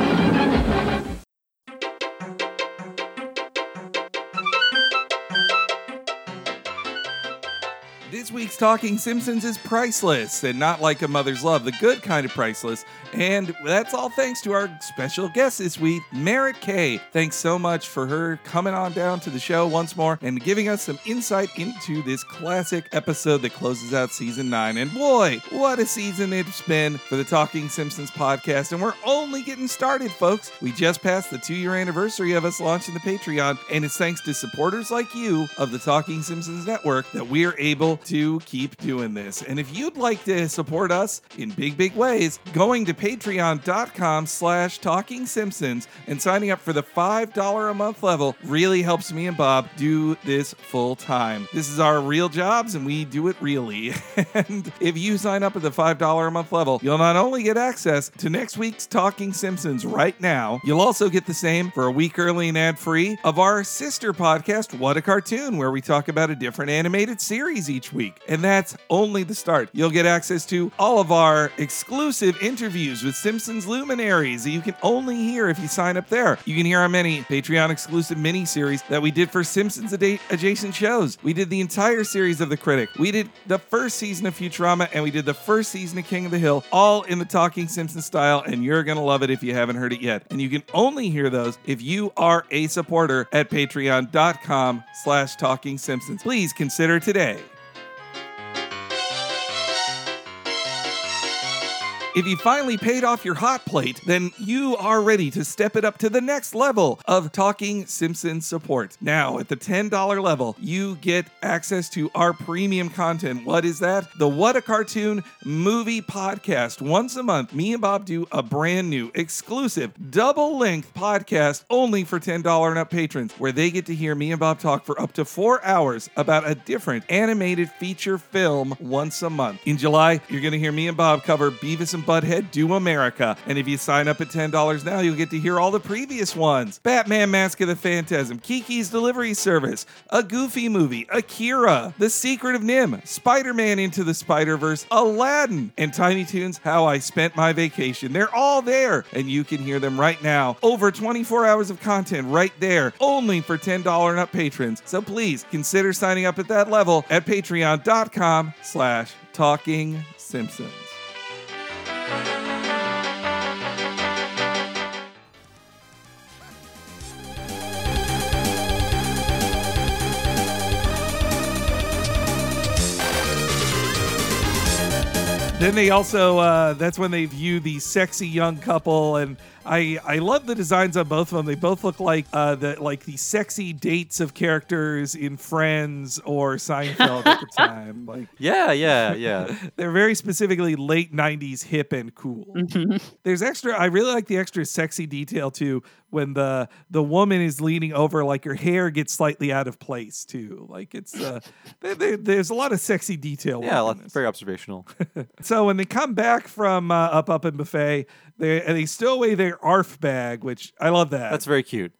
This week's Talking Simpsons is priceless and not like a mother's love, the good kind of priceless. And that's all thanks to our special guest this week, Merritt K. Thanks so much for her coming on down to the show once more and giving us some insight into this classic episode that closes out season nine. And boy, what a season it's been for the Talking Simpsons podcast. And we're only getting started, folks. We just passed the two year anniversary of us launching the Patreon, and it's thanks to supporters like you of the Talking Simpsons Network that we're able to keep doing this. And if you'd like to support us in big, big ways, going to patreon.com slash talking simpsons and signing up for the $5 a month level really helps me and Bob do this full time. This is our real jobs and we do it really. and if you sign up at the $5 a month level, you'll not only get access to next week's Talking Simpsons right now, you'll also get the same for a week early and ad free of our sister podcast, What a Cartoon, where we talk about a different animated series each week. And that's only the start. You'll get access to all of our exclusive interviews with Simpsons luminaries that you can only hear if you sign up there. You can hear our many Patreon exclusive mini series that we did for Simpsons ad- adjacent shows. We did the entire series of The Critic. We did the first season of Futurama and we did the first season of King of the Hill, all in the Talking Simpsons style, and you're going to love it if you haven't heard it yet. And you can only hear those if you are a supporter at patreon.com slash talking simpsons. Please consider today. If you finally paid off your hot plate, then you are ready to step it up to the next level of Talking Simpsons support. Now, at the $10 level, you get access to our premium content. What is that? The What a Cartoon movie podcast. Once a month, me and Bob do a brand new, exclusive, double length podcast only for $10 and up patrons, where they get to hear me and Bob talk for up to four hours about a different animated feature film once a month. In July, you're going to hear me and Bob cover Beavis and Butthead Do America. And if you sign up at $10 now, you'll get to hear all the previous ones Batman Mask of the Phantasm, Kiki's Delivery Service, A Goofy Movie, Akira, The Secret of NIMH, Spider Man Into the Spider Verse, Aladdin, and Tiny Toons How I Spent My Vacation. They're all there, and you can hear them right now. Over 24 hours of content right there, only for $10 and up patrons. So please consider signing up at that level at patreon.com slash talking Simpsons. Then they also uh, that's when they view the sexy young couple and I I love the designs on both of them. They both look like uh, the like the sexy dates of characters in Friends or Seinfeld at the time. Like Yeah, yeah, yeah. they're very specifically late '90s hip and cool. There's extra. I really like the extra sexy detail too when the the woman is leaning over, like her hair gets slightly out of place too. Like it's uh, there, there- there's a lot of sexy detail. Yeah, work lot- very observational. so when they come back from uh, Up Up and Buffet, they and they stow away their ARF bag, which I love that. That's very cute.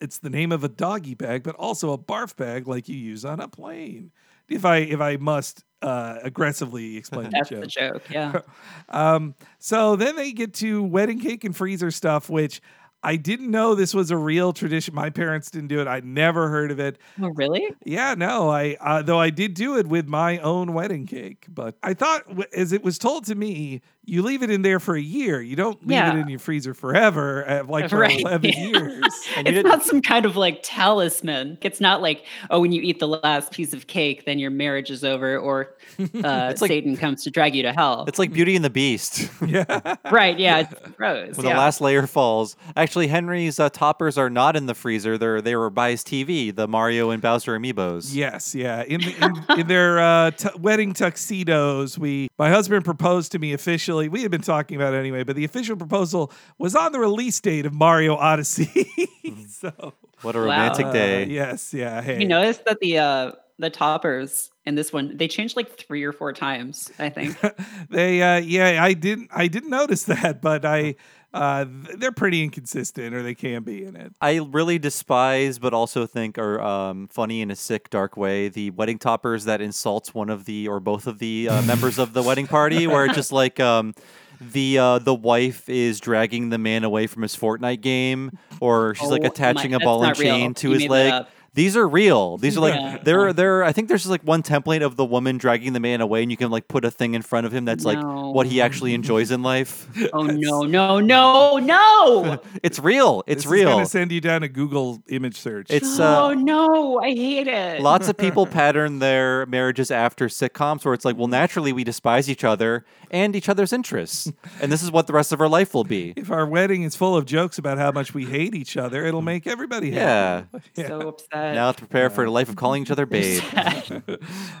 It's the name of a doggy bag, but also a barf bag like you use on a plane. If I if I must uh, aggressively explain That's the the joke. joke. Yeah. um, so then they get to wedding cake and freezer stuff, which I didn't know this was a real tradition. My parents didn't do it. I never heard of it. Oh, really? Yeah, no, I uh, though I did do it with my own wedding cake, but I thought as it was told to me, you leave it in there for a year. You don't leave Yeah. it in your freezer forever, uh, like for Right, eleven yeah. years. it's not some kind of like talisman. It's not like, oh, when you eat the last piece of cake, then your marriage is over, or uh, like- Satan comes to drag you to hell. It's like Beauty and the Beast. yeah. right? Yeah, it's gross. when yeah. the last layer falls. Actually, Henry's uh, toppers are not in the freezer. They're they were by his TV, the Mario and Bowser amiibos. Yes, yeah. In in, in their uh, t- wedding tuxedos, we my husband proposed to me officially. We had been talking about it anyway, but the official proposal was on the release date of Mario Odyssey. so What a romantic uh, day. yes, yeah. Hey, You notice that the uh, the toppers in this one they changed like three or four times. I think. they uh yeah i didn't i didn't notice that but i uh they're pretty inconsistent or they can be in it I really despise, but also think are um, funny in a sick, dark way. The wedding toppers that insults one of the or both of the uh, members of the wedding party, where it's just like um, the uh, the wife is dragging the man away from his Fortnite game, or she's like Oh, attaching my- a ball and that's real. chain to You his leg. Up. These are real. These are like Yeah. they're they're. I think there's just like one template of the woman dragging the man away, and you can like put a thing in front of him that's like what he actually enjoys in life. Oh no no no no! It's real. It's this real. is gonna send you down a google image search It's uh, oh no! I hate it. Lots of people pattern their marriages after sitcoms where it's like, well, naturally we despise each other and each other's interests. And this is what the rest of our life will be. if our wedding is full of jokes about how much we hate each other it'll make everybody happy. Yeah. happy so upset. Now to prepare for a life of calling each other babe.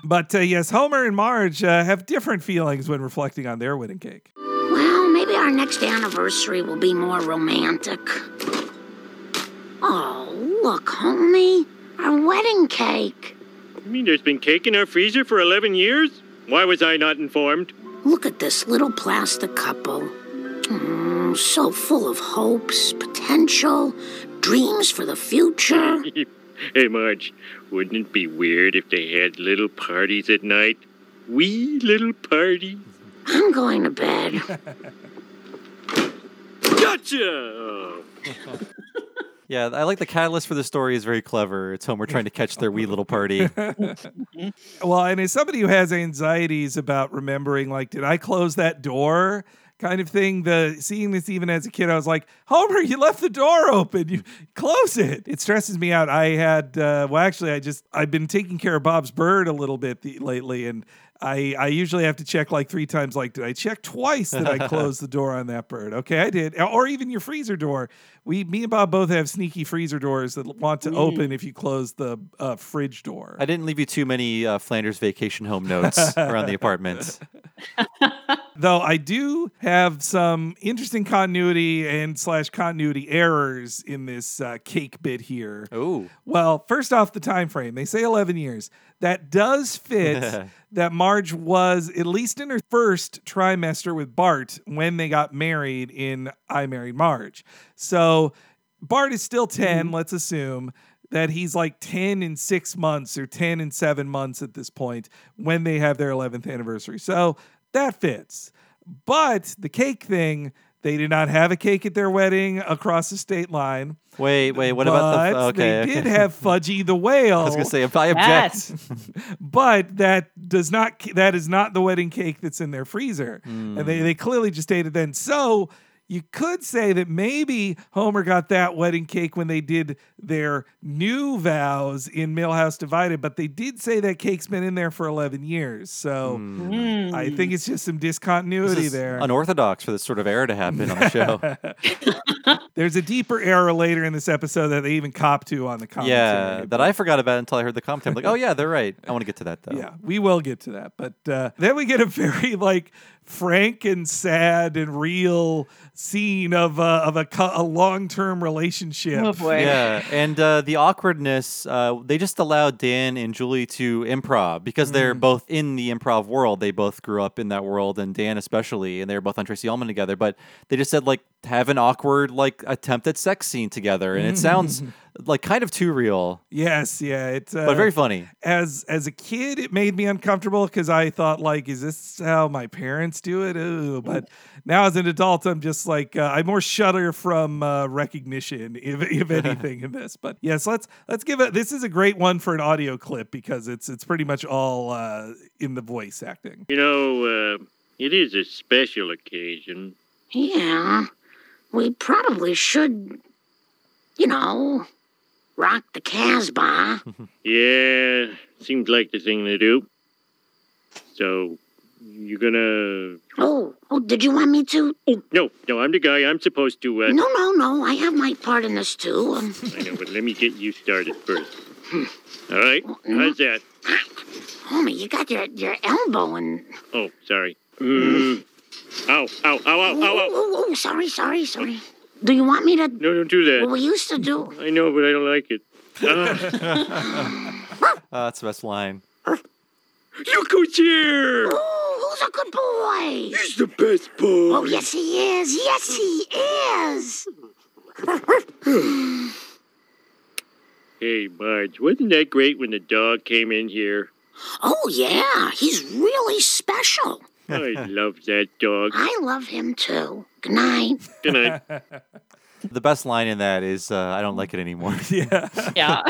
but uh, yes homer and marge uh, have different feelings when reflecting on their wedding cake Well, maybe our next anniversary will be more romantic. Oh, look, homie. Our wedding cake. You mean there's been cake in our freezer for 11 years? Why was I not informed? Look at this little plastic couple. Mm, so full of hopes, potential, dreams for the future. hey, Marge, wouldn't it be weird if they had little parties at night? Wee little parties? I'm going to bed. Gotcha! Yeah, I like the catalyst for the story is very clever. It's Homer trying to catch their wee little party. well and as somebody who has anxieties about remembering like did i close that door kind of thing the seeing this even as a kid i was like homer you left the door open you close it it stresses me out i had uh, well actually i just i've been taking care of bob's bird a little bit lately and I, I usually have to check like three times. Like, did I check twice that I closed the door on that bird? Okay, I did. Or even your freezer door. We, me and Bob both have sneaky freezer doors that want to Mm. open if you close the uh, fridge door. I didn't leave you too many uh, Flanders vacation home notes around the apartment. Though I do have some interesting continuity and slash continuity errors in this uh, cake bit here. Oh, Well, first off, the time frame. They say 11 years. That does fit that Marge was at least in her first trimester with Bart when they got married in I Married Marge. So Bart is still 10, mm-hmm. let's assume that he's like 10 in 6 months or 10 in 7 months at this point when they have their 11th anniversary. So that fits. But the cake thing, they did not have a cake at their wedding across the state line. Wait, wait. What about the? But Okay, they okay. did have Fudgie the whale. I was gonna say if I object. but that does not that is not the wedding cake that's in their freezer hmm. and they, they clearly just ate it then so you could say that maybe Homer got that wedding cake when they did their new vows in Milhouse Divided, but they did say that cake's been in there for 11 years. So I think it's just some discontinuity This is there. unorthodox for this sort of error to happen on the show. There's a deeper error later in this episode that they even cop to on the commentary. yeah, that I forgot about until I heard the commentary. I'm like, oh yeah, they're right. I want to get to that though. Yeah, we will get to that. But uh, then we get a very like frank and sad and real scene of uh, of a, a long term relationship. Oh boy. Yeah, and uh, the awkwardness, uh, they just allowed Dan and Julie to improv because they're both in the improv world. They both grew up in that world, and Dan especially, and they were both on Tracey Ullman together. But they just said, like, have an awkward, like, attempt at sex scene together. And it sounds like kind of too real, Yes, yeah, it's uh, but very funny. as as a kid, it made me uncomfortable because I thought like, is this how my parents do it? Ooh. But now as an adult, I'm just like, uh, I more shudder from uh, recognition, if, if anything, in this. But yes, let's let's give it. This is a great one for an audio clip because it's it's pretty much all uh, in the voice acting. You know, uh, it is a special occasion. Yeah, we probably should, you know, rock the Casbah. Yeah, seems like the thing to do. So, you gonna. oh, oh, did you want me to? Oh, no, no, I'm the guy. I'm supposed to. Uh... No, no, no. I have my part in this too. Um, I know, but let me get you started first. All right, how's that? homie, you got your your elbow in. Oh, sorry. Mm. Ow, ow, ow, ow, ow, Oh, ow. oh, oh, sorry, sorry, sorry. Do you want me to? No, don't do that. What we used to do. I know, but I don't like it. Ah, Uh, that's the best line. look who's here! Oh, who's a good boy? He's the best boy. Oh, yes, he is. Yes, he is. Hey, Marge, wasn't that great when the dog came in here? Oh, yeah. He's really special. I love that dog. I love him too. Good night. Good night. The best line in that is, uh, "I don't like it anymore." Yeah. Yeah.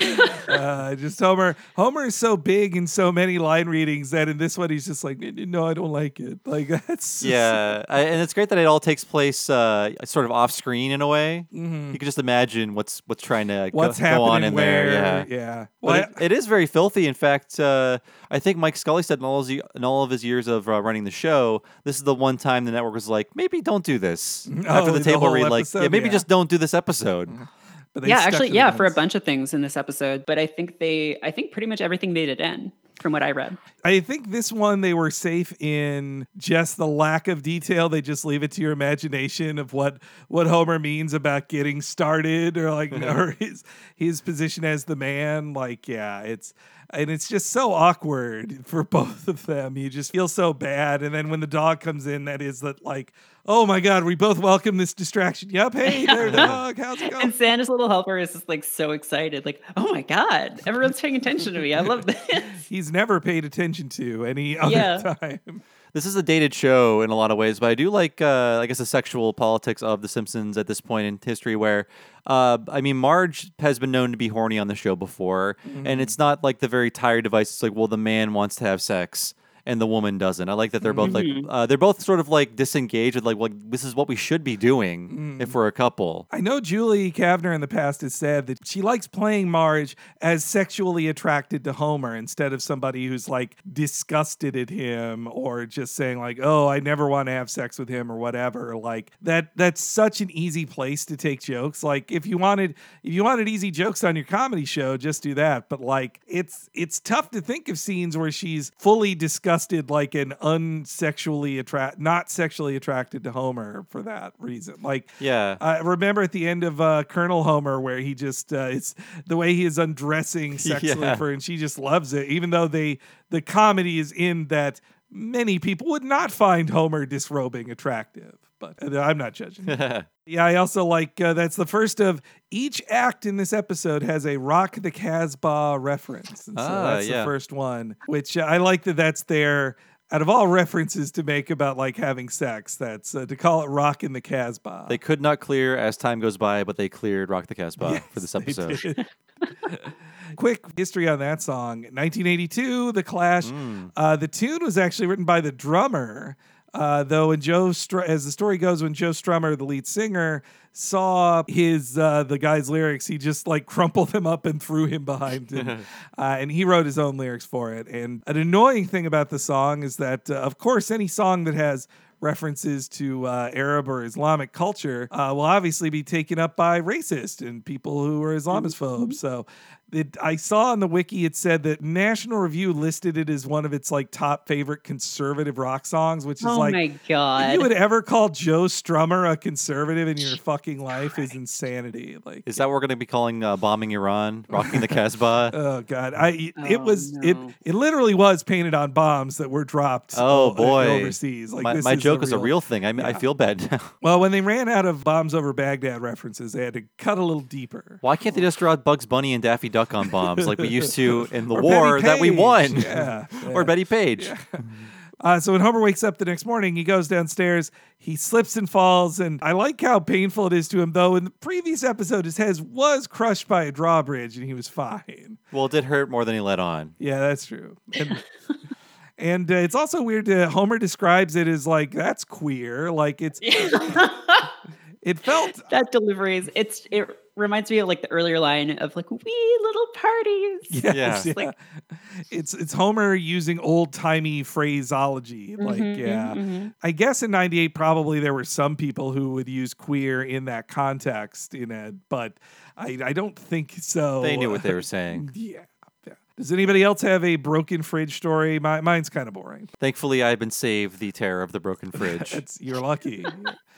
uh, just Homer. Homer is so big in so many line readings that in this one he's just like, no, I don't like it. Like that's Yeah, I, and it's great that it all takes place uh, sort of off screen in a way. Mhm. You can just imagine what's what's trying to go- what's go, happening on in where. there. Yeah, yeah. But Well, it, it is very filthy. In fact, uh, I think Mike Scully said in all, his, in all of his years of uh, running the show, this is the one time the network was like, maybe don't do this. After Oh, the the table whole read, like, yeah, maybe Yeah. just don't do this episode. but they yeah, actually, to the yeah, for a bunch of things in this episode. But I think they, I think pretty much everything made it in from what I read. I think this one they were safe in just the lack of detail. They just leave it to your imagination of what what Homer means about getting started or like or his his position as the man. Like, yeah, it's and it's just so awkward for both of them. You just feel so bad. And then when the dog comes in, that is that like, oh my god, we both welcome this distraction. Yep, hey there, dog, how's it going? And Santa's little helper is just like so excited, like, oh my god, everyone's paying attention to me. I love this. He's never paid attention to any other Yeah. time. This is a dated show in a lot of ways, but I do like, uh, I guess, the sexual politics of The Simpsons at this point in history. Where, uh, I mean, Marge has been known to be horny on the show before, and it's not like the very tired device. It's like, well, the man wants to have sex. And the woman doesn't. I like that they're both like uh, they're both sort of like disengaged with like, well, this is what we should be doing if we're a couple. I know Julie Kavner in the past has said that she likes playing Marge as sexually attracted to Homer instead of somebody who's like disgusted at him or just saying like, "Oh, I never want to have sex with him" or whatever. Like that that's such an easy place to take jokes. Like if you wanted if you wanted easy jokes on your comedy show, just do that. But like it's it's tough to think of scenes where she's fully disgusted like an unsexually attract, not sexually attracted to Homer for that reason. Like, Yeah. I remember at the end of uh, Colonel Homer where he just uh, it's the way he is undressing sexually Yeah. for, and she just loves it, even though they the comedy is in that many people would not find Homer disrobing attractive. But uh, I'm not judging. Yeah, I also like uh, that's the first of each act in this episode has a Rock the Casbah reference. And so Ah, that's yeah. the first one, which uh, I like that that's there out of all references to make about like having sex. That's uh, to call it Rock in the Casbah. They could not clear as time goes by, but they cleared Rock the Casbah for this episode. Quick history on that song. 1982, The Clash. Hmm. Uh, the tune was actually written by the drummer. Uh, though, when Joe, Str- as the story goes, when Joe Strummer, the lead singer, saw his uh, the guy's lyrics, he just like crumpled them up and threw him behind him, uh, and he wrote his own lyrics for it. And an annoying thing about the song is that, uh, of course, any song that has references to uh, Arab or Islamic culture uh, will obviously be taken up by racist and people who are Islamophobes. So it, I saw on the wiki it said that National Review listed it as one of its like top favorite conservative rock songs, which is Oh like my if god. you would ever call Joe Strummer a conservative in your fucking life is insanity. Like Is that what we're going to be calling uh, bombing Iran, rocking the Casbah? Oh god, I it Oh, was it no. it literally was painted on bombs that were dropped. Oh uh, boy, overseas. Like my, this my is joke the is a real thing. I, mean, I feel bad now. Well, when they ran out of bombs over Baghdad references, they had to cut a little deeper. Why can't they just draw Bugs Bunny and Daffy Duck on bombs like we used to in the Or war that we won? Yeah, or. Bettie Page. Uh, so when Homer wakes up the next morning, he goes downstairs. He slips and falls, and I like how painful it is to him. Though in the previous episode, his head was crushed by a drawbridge, and he was fine. Well, it did hurt more than he let on. Yeah, that's true. And, and uh, it's also weird. that Homer describes it as like that's queer. Like it's it felt that delivery is it's it reminds me of like the earlier line of like wee little parties. Yes, Yeah. yeah. it's it's Homer using old timey phraseology. Like, Mhm, yeah. mhm. I guess in '98 probably there were some people who would use queer in that context in it, but I I don't think so. They knew what they were saying. yeah. yeah. Does anybody else have a broken fridge story? My, mine's kind of boring. Thankfully, I've been saved the terror of the broken fridge. It's, you're lucky.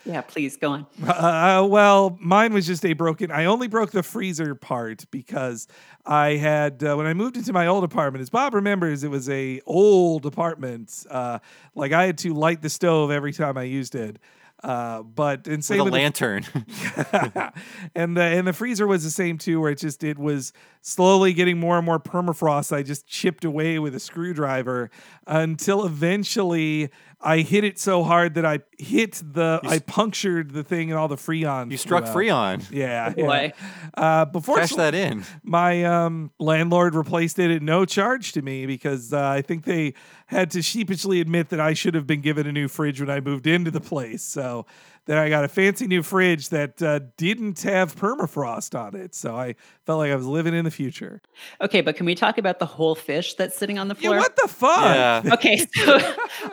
Yeah, please go on. Uh, well, mine was just a broken. I only broke the freezer part because I had uh, when I moved into my old apartment. As Bob remembers, it was a old apartment. Uh, like I had to light the stove every time I used it. Uh, but and With same a with the- lantern. and the and the freezer was the same too, where it just it was slowly getting more and more permafrost. I just chipped away with a screwdriver until eventually I hit it so hard that I hit the I punctured the thing and all the freon. you struck flew. Freon. Yeah, Boy. yeah. Uh, before Cash that in. my um, landlord replaced it at no charge to me because uh, I think they had to sheepishly admit that I should have been given a new fridge when I moved into the place. So then I got a fancy new fridge that uh, didn't have permafrost on it. So I felt like I was living in the future. Okay, but can we talk about the whole fish that's sitting on the Yeah, floor? what the fuck? Yeah. okay, so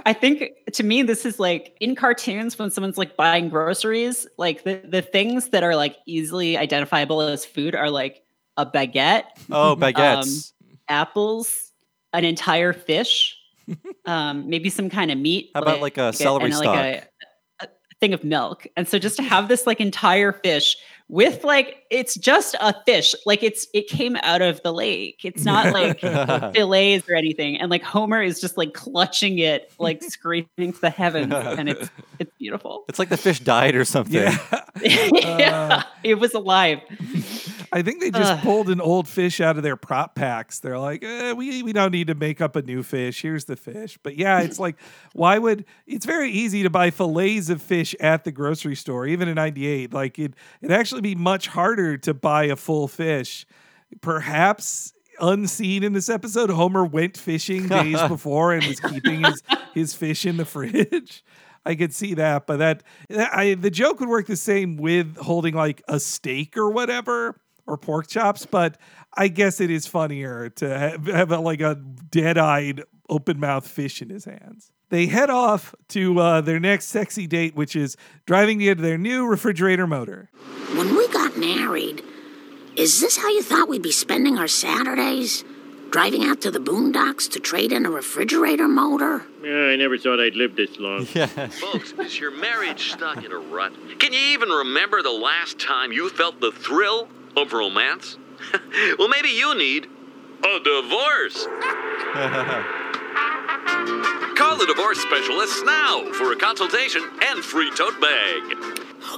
I think to me this is like in cartoons when someone's like buying groceries, like the, the things that are like easily identifiable as food are like a baguette, Oh, baguettes. apples, an entire fish, um, maybe some kind of meat. How about like a celery and, stalk? Like a, a thing of milk. And so just to have this like entire fish with like it's just a fish, like it's it came out of the lake. It's not like fillets or anything. And like Homer is just like clutching it, like screaming to the heavens, and it's it's beautiful. It's like the fish died or something. Yeah. yeah, it was alive. I think they just Ugh. pulled an old fish out of their prop packs. They're like, eh, we we don't need to make up a new fish. Here's the fish. But yeah, it's like, why would? It's very easy to buy fillets of fish at the grocery store, even in '98. Like it, it'd actually be much harder to buy a full fish. Perhaps unseen in this episode, Homer went fishing days before and was keeping his his fish in the fridge. I could see that, but that, that- I the joke would work the same with holding like a steak or whatever or pork chops, but I guess it is funnier to have, have a, like a dead-eyed, open-mouthed fish in his hands. They head off to uh, their next sexy date, which is driving to get their new refrigerator motor. When we got married, is this how you thought we'd be spending our Saturdays? Driving out to the boondocks to trade in a refrigerator motor? Yeah, I never thought I'd live this long. Yeah. Folks, is your marriage stuck in a rut? Can you even remember the last time you felt the thrill of romance? well, maybe you need a divorce. Call the divorce specialists now for a consultation and free tote bag.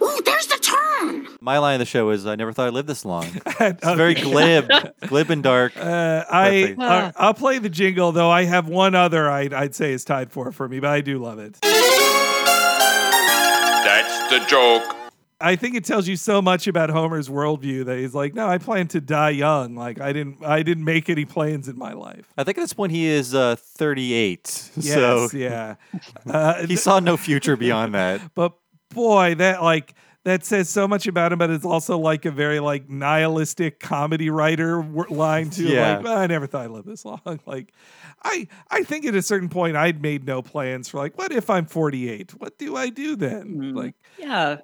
Ooh, there's the turn! My line of the show is I never thought I'd live this long. It's very glib, glib and dark. Uh, I Perfect. I- I'll play the jingle though. I have one other I'd, I'd say is tied for for me, but I do love it. That's the joke. I think it tells you so much about Homer's worldview that he's like, no, I plan to die young. Like I didn't I didn't make any plans in my life. I think at this point he is uh, 38. Yes, so yeah. Uh, he saw no future beyond that. but boy, that like that says so much about him, but it's also like a very like nihilistic comedy writer w- line too. Yeah. Like, "Well, I never thought I'd live this long. Like, I I think at a certain point I'd made no plans for like, what if I'm 48? What do I do then? Like, Yeah,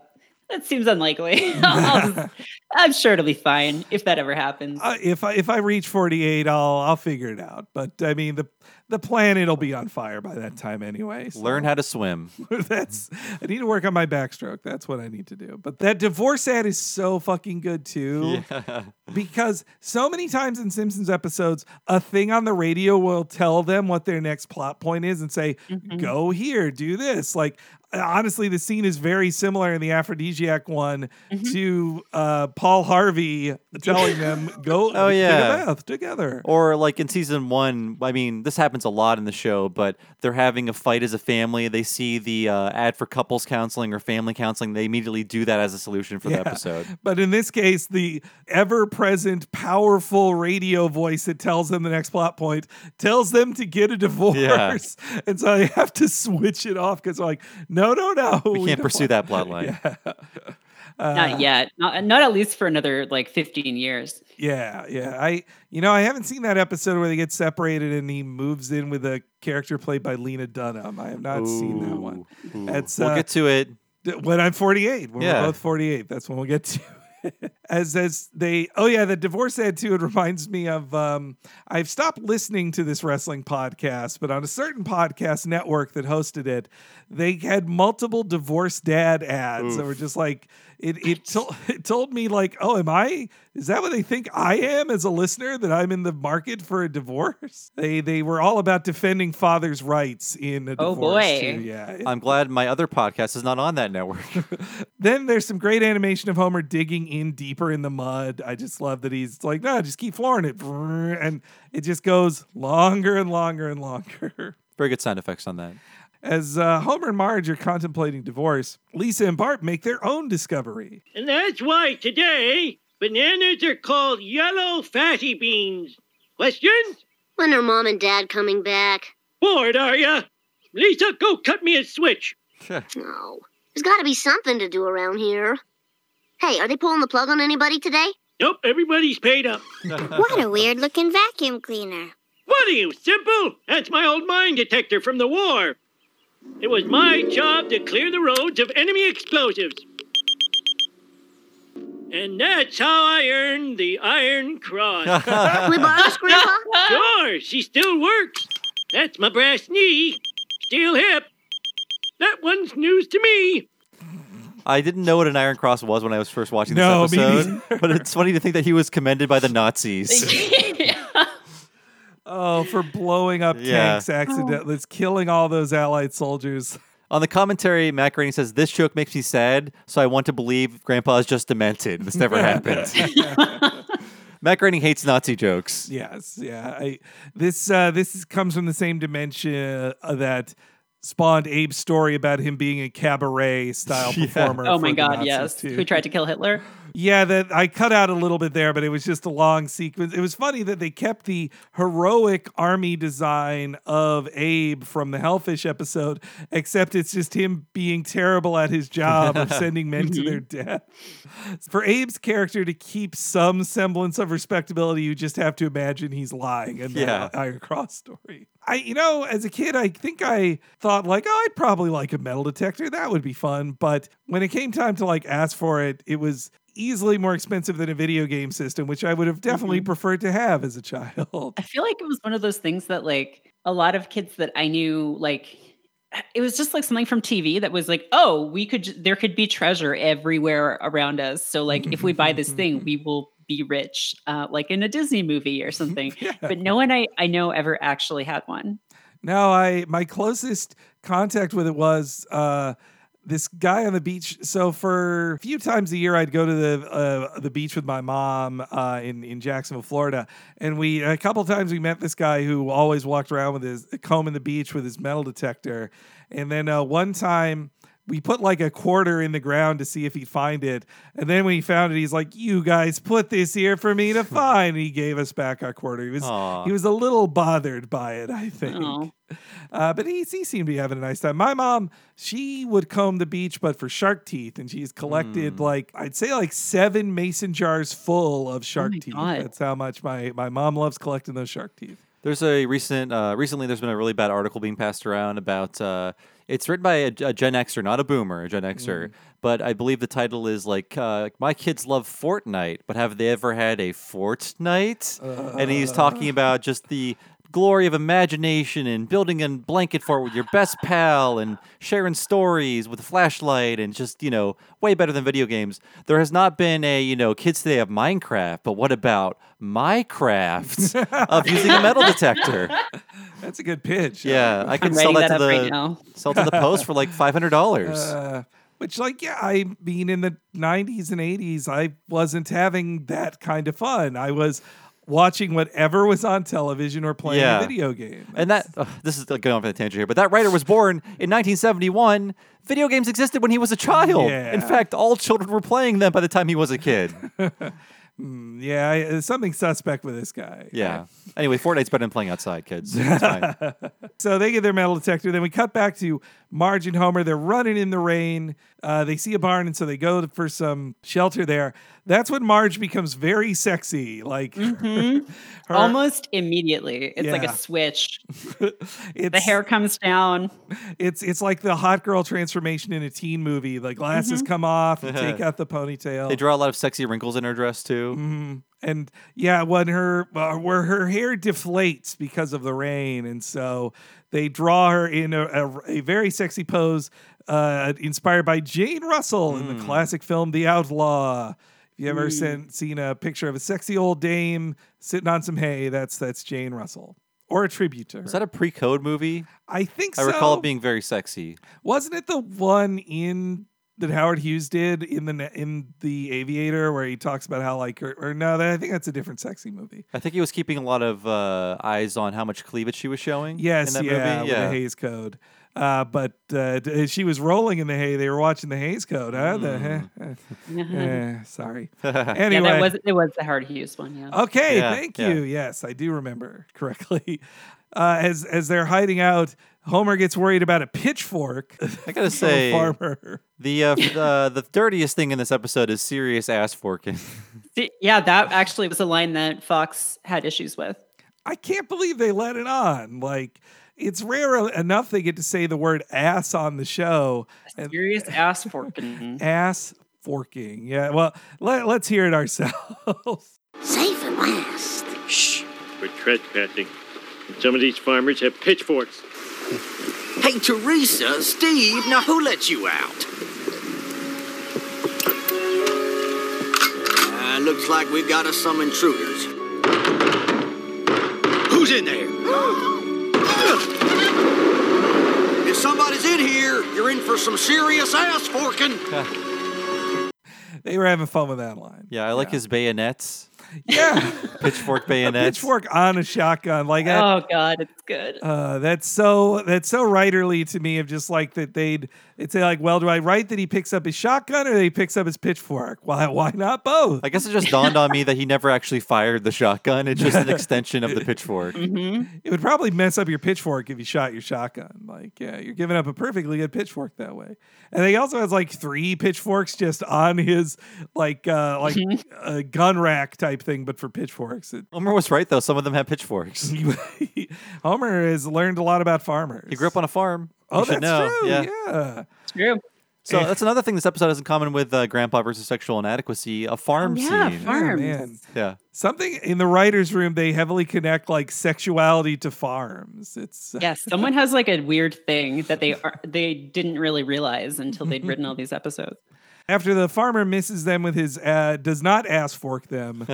that seems unlikely. I'll just- I'm sure it'll be fine if that ever happens. uh, if I if I reach 48, I'll I'll figure it out. But I mean the the planet will be on fire by that time anyway. so- Learn how to swim. That's I need to work on my backstroke. That's what I need to do. But that divorce ad is so fucking good too. Yeah. Because so many times in Simpsons episodes, a thing on the radio will tell them what their next plot point is and say, go here, do this. Like honestly, the scene is very similar in the aphrodisiac one to uh, Paul Harvey telling them, go Oh, take a bath together. Or like in season one, I mean, this happens a lot in the show, but they're having a fight as a family. They see the uh, ad for couples counseling or family counseling. They immediately do that as a solution for the episode. But in this case, the ever present, powerful radio voice that tells them the next plot point tells them to get a divorce. And so I have to switch it off because like, no, no, no. No. We can't pursue want- that plot line. Yeah. Uh, not yet. Not, not at least for another like 15 years. Yeah, yeah. I, you know, I haven't seen that episode where they get separated and he moves in with a character played by Lena Dunham. I have not seen that one. Ooh, ooh. That's we'll uh, get to it. When I'm 48. When Yeah. we're both 48. That's when we'll get to. As as they oh yeah the divorce ad too it reminds me of um I've stopped listening to this wrestling podcast but on a certain podcast network that hosted it they had multiple divorce dad ads that were just like it it, to, it told me like oh am I is that what they think I am as a listener that I'm in the market for a divorce they they were all about defending father's rights in a Oh, divorce boy. too. yeah I'm glad my other podcast is not on that network. then there's some great animation of Homer digging in deeper in the mud. I just love that he's like, no, just keep flooring it. And it just goes longer and longer and longer. Very good sound effects on that. As uh, Homer and Marge are contemplating divorce, Lisa and Bart make their own discovery. And that's why today, bananas are called yellow fatty beans. Questions? When are mom and dad coming back? Bored, are ya? Lisa, go cut me a switch. No. There's got to be something to do around here. Hey, are they pulling the plug on anybody today? Nope, everybody's paid up. What a weird looking vacuum cleaner. What are you, simple? That's my old mine detector from the war. It was my job to clear the roads of enemy explosives. And that's how I earned the Iron Cross. Can we borrow this, Grandpa? sure, she still works. That's my brass knee. Steel hip. That one's news to me. I didn't know what an Iron Cross was when I was first watching this No, me episode, but it's funny to think that he was commended by the Nazis. Oh, for blowing up Yeah. tanks accidentally. It's killing all those Allied soldiers. On the commentary, Matt Groening says, This joke makes me sad, so I want to believe Grandpa is just demented. This never happened. Matt Groening hates Nazi jokes. Yes, yeah. I, this uh, this is, comes from the same dimension uh, that spawned Abe's story about him being a cabaret style Yeah. performer. oh my God, Nazis, yes. too. Who tried to kill Hitler? Yeah, that I cut out a little bit there, but it was just a long sequence. It was funny that they kept the heroic army design of Abe from the Hellfish episode, except it's just him being terrible at his job of sending men to mm-hmm. their death. For Abe's character to keep some semblance of respectability, you just have to imagine he's lying in Yeah. the Iron Cross story. I, you know, as a kid, I think I thought like, oh, I'd probably like a metal detector. That would be fun. But when it came time to like ask for it, it was easily more expensive than a video game system, which I would have definitely preferred to have as a child. I feel like it was one of those things that like a lot of kids that I knew like it was just like something from TV that was like, oh, we could there could be treasure everywhere around us. So like if we buy this thing, we will be rich, uh, like in a Disney movie or something. But no one I, I know ever actually had one. No, I my closest contact with it was uh this guy on the beach. So for a few times a year, I'd go to the uh, the beach with my mom uh, in in Jacksonville, Florida, and we a couple times we met this guy who always walked around with his comb in the beach with his metal detector, and then uh, one time. We put like a quarter in the ground to see if he'd find it. And then when he found it, he's like, You guys put this here for me to find. And he gave us back our quarter. He was Aw. he was a little bothered by it, I think. Oh. Uh, but he, he seemed to be having a nice time. My mom, she would comb the beach, but for shark teeth, and she's collected like I'd say like seven mason jars full of shark my teeth. God. That's how much my my mom loves collecting those shark teeth. There's a recent, uh, recently there's been a really bad article being passed around about, uh, it's written by a, a Gen Xer, not a boomer, a Gen Xer, but I believe the title is like, uh, My Kids Love Fortnite, but have they ever had a Fortnite? and he's talking about just the glory of imagination and building a blanket fort with your best pal and sharing stories with a flashlight and just, you know, way better than video games. There has not been a, you know, kids today have Minecraft, but what about Minecraft of using a metal detector? That's a good pitch. Yeah, I I'm can sell writing that to the right now. sell to the post for like five hundred dollars. Uh, which, like, yeah, I mean, in the 90s and 80s, I wasn't having that kind of fun. I was watching whatever was on television or playing Yeah. a video game. and that ugh, this is going off on a tangent here, but that writer was born in 1971. Video games existed when he was a child. Yeah. In fact, all children were playing them by the time he was a kid. Mm, yeah, I, there's something suspect with this guy. Yeah. Anyway, Fortnite's better than playing outside, kids. So they get their metal detector. Then we cut back to Marge and Homer. They're running in the rain. Uh, they see a barn, and so they go for some shelter there. That's when Marge becomes very sexy. Like her- Almost immediately. It's like a switch. it's, The hair comes down. It's it's like the hot girl transformation in a teen movie. The glasses come off, and take out the ponytail. they draw a lot of sexy wrinkles in her dress too. Mm-hmm. and yeah, when her uh, where her hair deflates because of the rain, and so they draw her in a, a, a very sexy pose, uh, inspired by Jane Russell in Hmm. the classic film The Outlaw. If you ever seen, seen a picture of a sexy old dame sitting on some hay, that's that's Jane Russell, or a tribute to her. Was that a pre-code movie? I think so. I so. recall it being very sexy. Wasn't it the one in that Howard Hughes did in the in the Aviator where he talks about how like or, or no, that I think that's a different sexy movie. I think he was keeping a lot of uh, eyes on how much cleavage she was showing. Yes, in that yeah, movie. with the Hays Code. Uh, but uh, d- she was rolling in the hay. They were watching the Hays Code. Huh? The, yeah, eh, sorry. that Anyway, was it was the hard Hughes one, yeah. okay, Yeah, thank yeah. you. Yes, I do remember correctly. Uh, as as they're hiding out, Homer gets worried about a pitchfork. I gotta from a say, farmer. the uh, f- uh, the dirtiest thing in this episode is serious ass forking. Yeah, that actually was a line that Fox had issues with. I can't believe they let it on. Like, it's rare enough they get to say the word ass on the show. And Serious ass forking. ass forking. Yeah, well, let, let's hear it ourselves. Safe at last. Shh. We're trespassing. And some of these farmers have pitchforks. Hey, Teresa, Steve, now who let you out? Uh, looks like we've got us some intruders. Who's in there? if somebody's in here, you're in for some serious ass forking. They were having fun with that line. yeah, I like his bayonets, Yeah, pitchfork bayonet, pitchfork on a shotgun. Like that. Oh God, it's good. Uh, that's so that's so writerly to me of just like that they'd they'd like, well, do I write that he picks up his shotgun or that he picks up his pitchfork? Why why not both? I guess it just dawned on me that he never actually fired the shotgun. It's just an extension of the pitchfork. Mm-hmm. It would probably mess up your pitchfork if you shot your shotgun. Like, yeah, you're giving up a perfectly good pitchfork that way. And he also has like three pitchforks just on his like uh like a gun rack type thing, but for pitchforks. It, Homer was right though. Some of them have pitchforks. Homer has learned a lot about farmers. He grew up on a farm. Oh, You that's know. true. Yeah. yeah. It's true. So that's another thing this episode has in common with uh, Grandpa versus Sexual Inadequacy, a farm scene. yeah, scene. farms. man. Yeah. Something in the writers' room, they heavily connect like sexuality to farms. It's Yes, someone has like a weird thing that they are they didn't really realize until they'd written all these episodes. After the farmer misses them with his uh, does not ass fork them,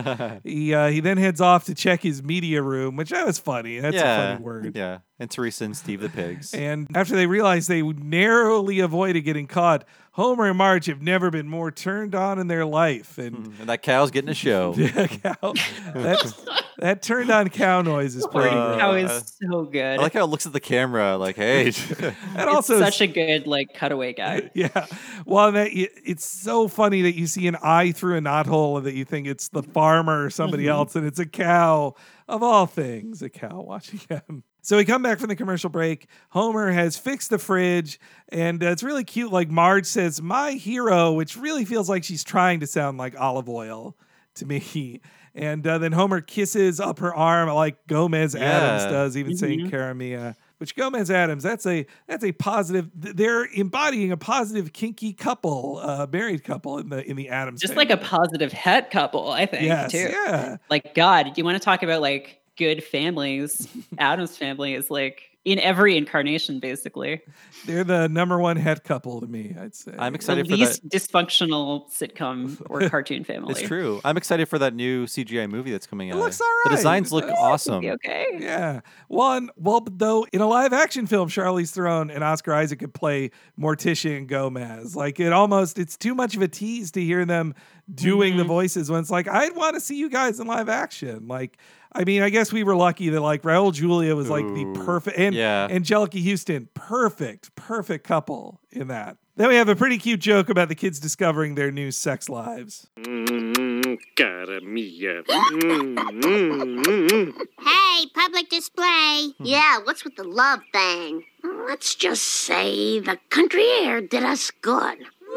he uh, he then heads off to check his media room, which that was funny. That's yeah. a funny word. Yeah. And Teresa and Steve the pigs. And after they realize they narrowly avoided getting caught, Homer and Marge have never been more turned on in their life. And and that cow's getting a show. yeah, cow, that, that turned on cow noise is pretty Uh, great. How is so good. I like how it looks at the camera like, hey. And it's also, such a good like cutaway guy. yeah. Well, that it's so funny that you see an eye through a knothole and that you think it's the farmer or somebody Mm-hmm. else, and it's a cow of all things, a cow watching him. So we come back from the commercial break. Homer has fixed the fridge, and uh, it's really cute. Like Marge says, "My hero," which really feels like she's trying to sound like Olive Oyl to me. And uh, then Homer kisses up her arm like Gomez Addams does, even saying Mhm. "Cara Mia." Which Gomez Addams, that's a that's a positive. They're embodying a positive kinky couple, uh, married couple in the in the Addams. Just like a positive het couple, I think, yes, too. yeah. Like God, do you want to talk about like good families? Addams family is like in every incarnation, basically. They're the number one head couple to me. I'd say. I'm The excited for that. least dysfunctional sitcom or cartoon family. It's true. I'm excited for that new CGI movie that's coming out. It looks all The designs look Yeah, awesome. Okay. Yeah. One, well, though, in a live action film, Charlize Theron and Oscar Isaac could play Morticia and Gomez. Like, it almost, it's too much of a tease to hear them doing the mm-hmm. voices when it's like, I'd want to see you guys in live action. Like, I mean, I guess we were lucky that like Raul Julia was like the perfect, and yeah. Anjelica Huston, perfect, perfect couple in that. Then we have a pretty cute joke about the kids discovering their new sex lives. Mm, cara mia. Mm, mm, mm. Hey, public display. Yeah, what's with the love thing? Let's just say the country air did us good.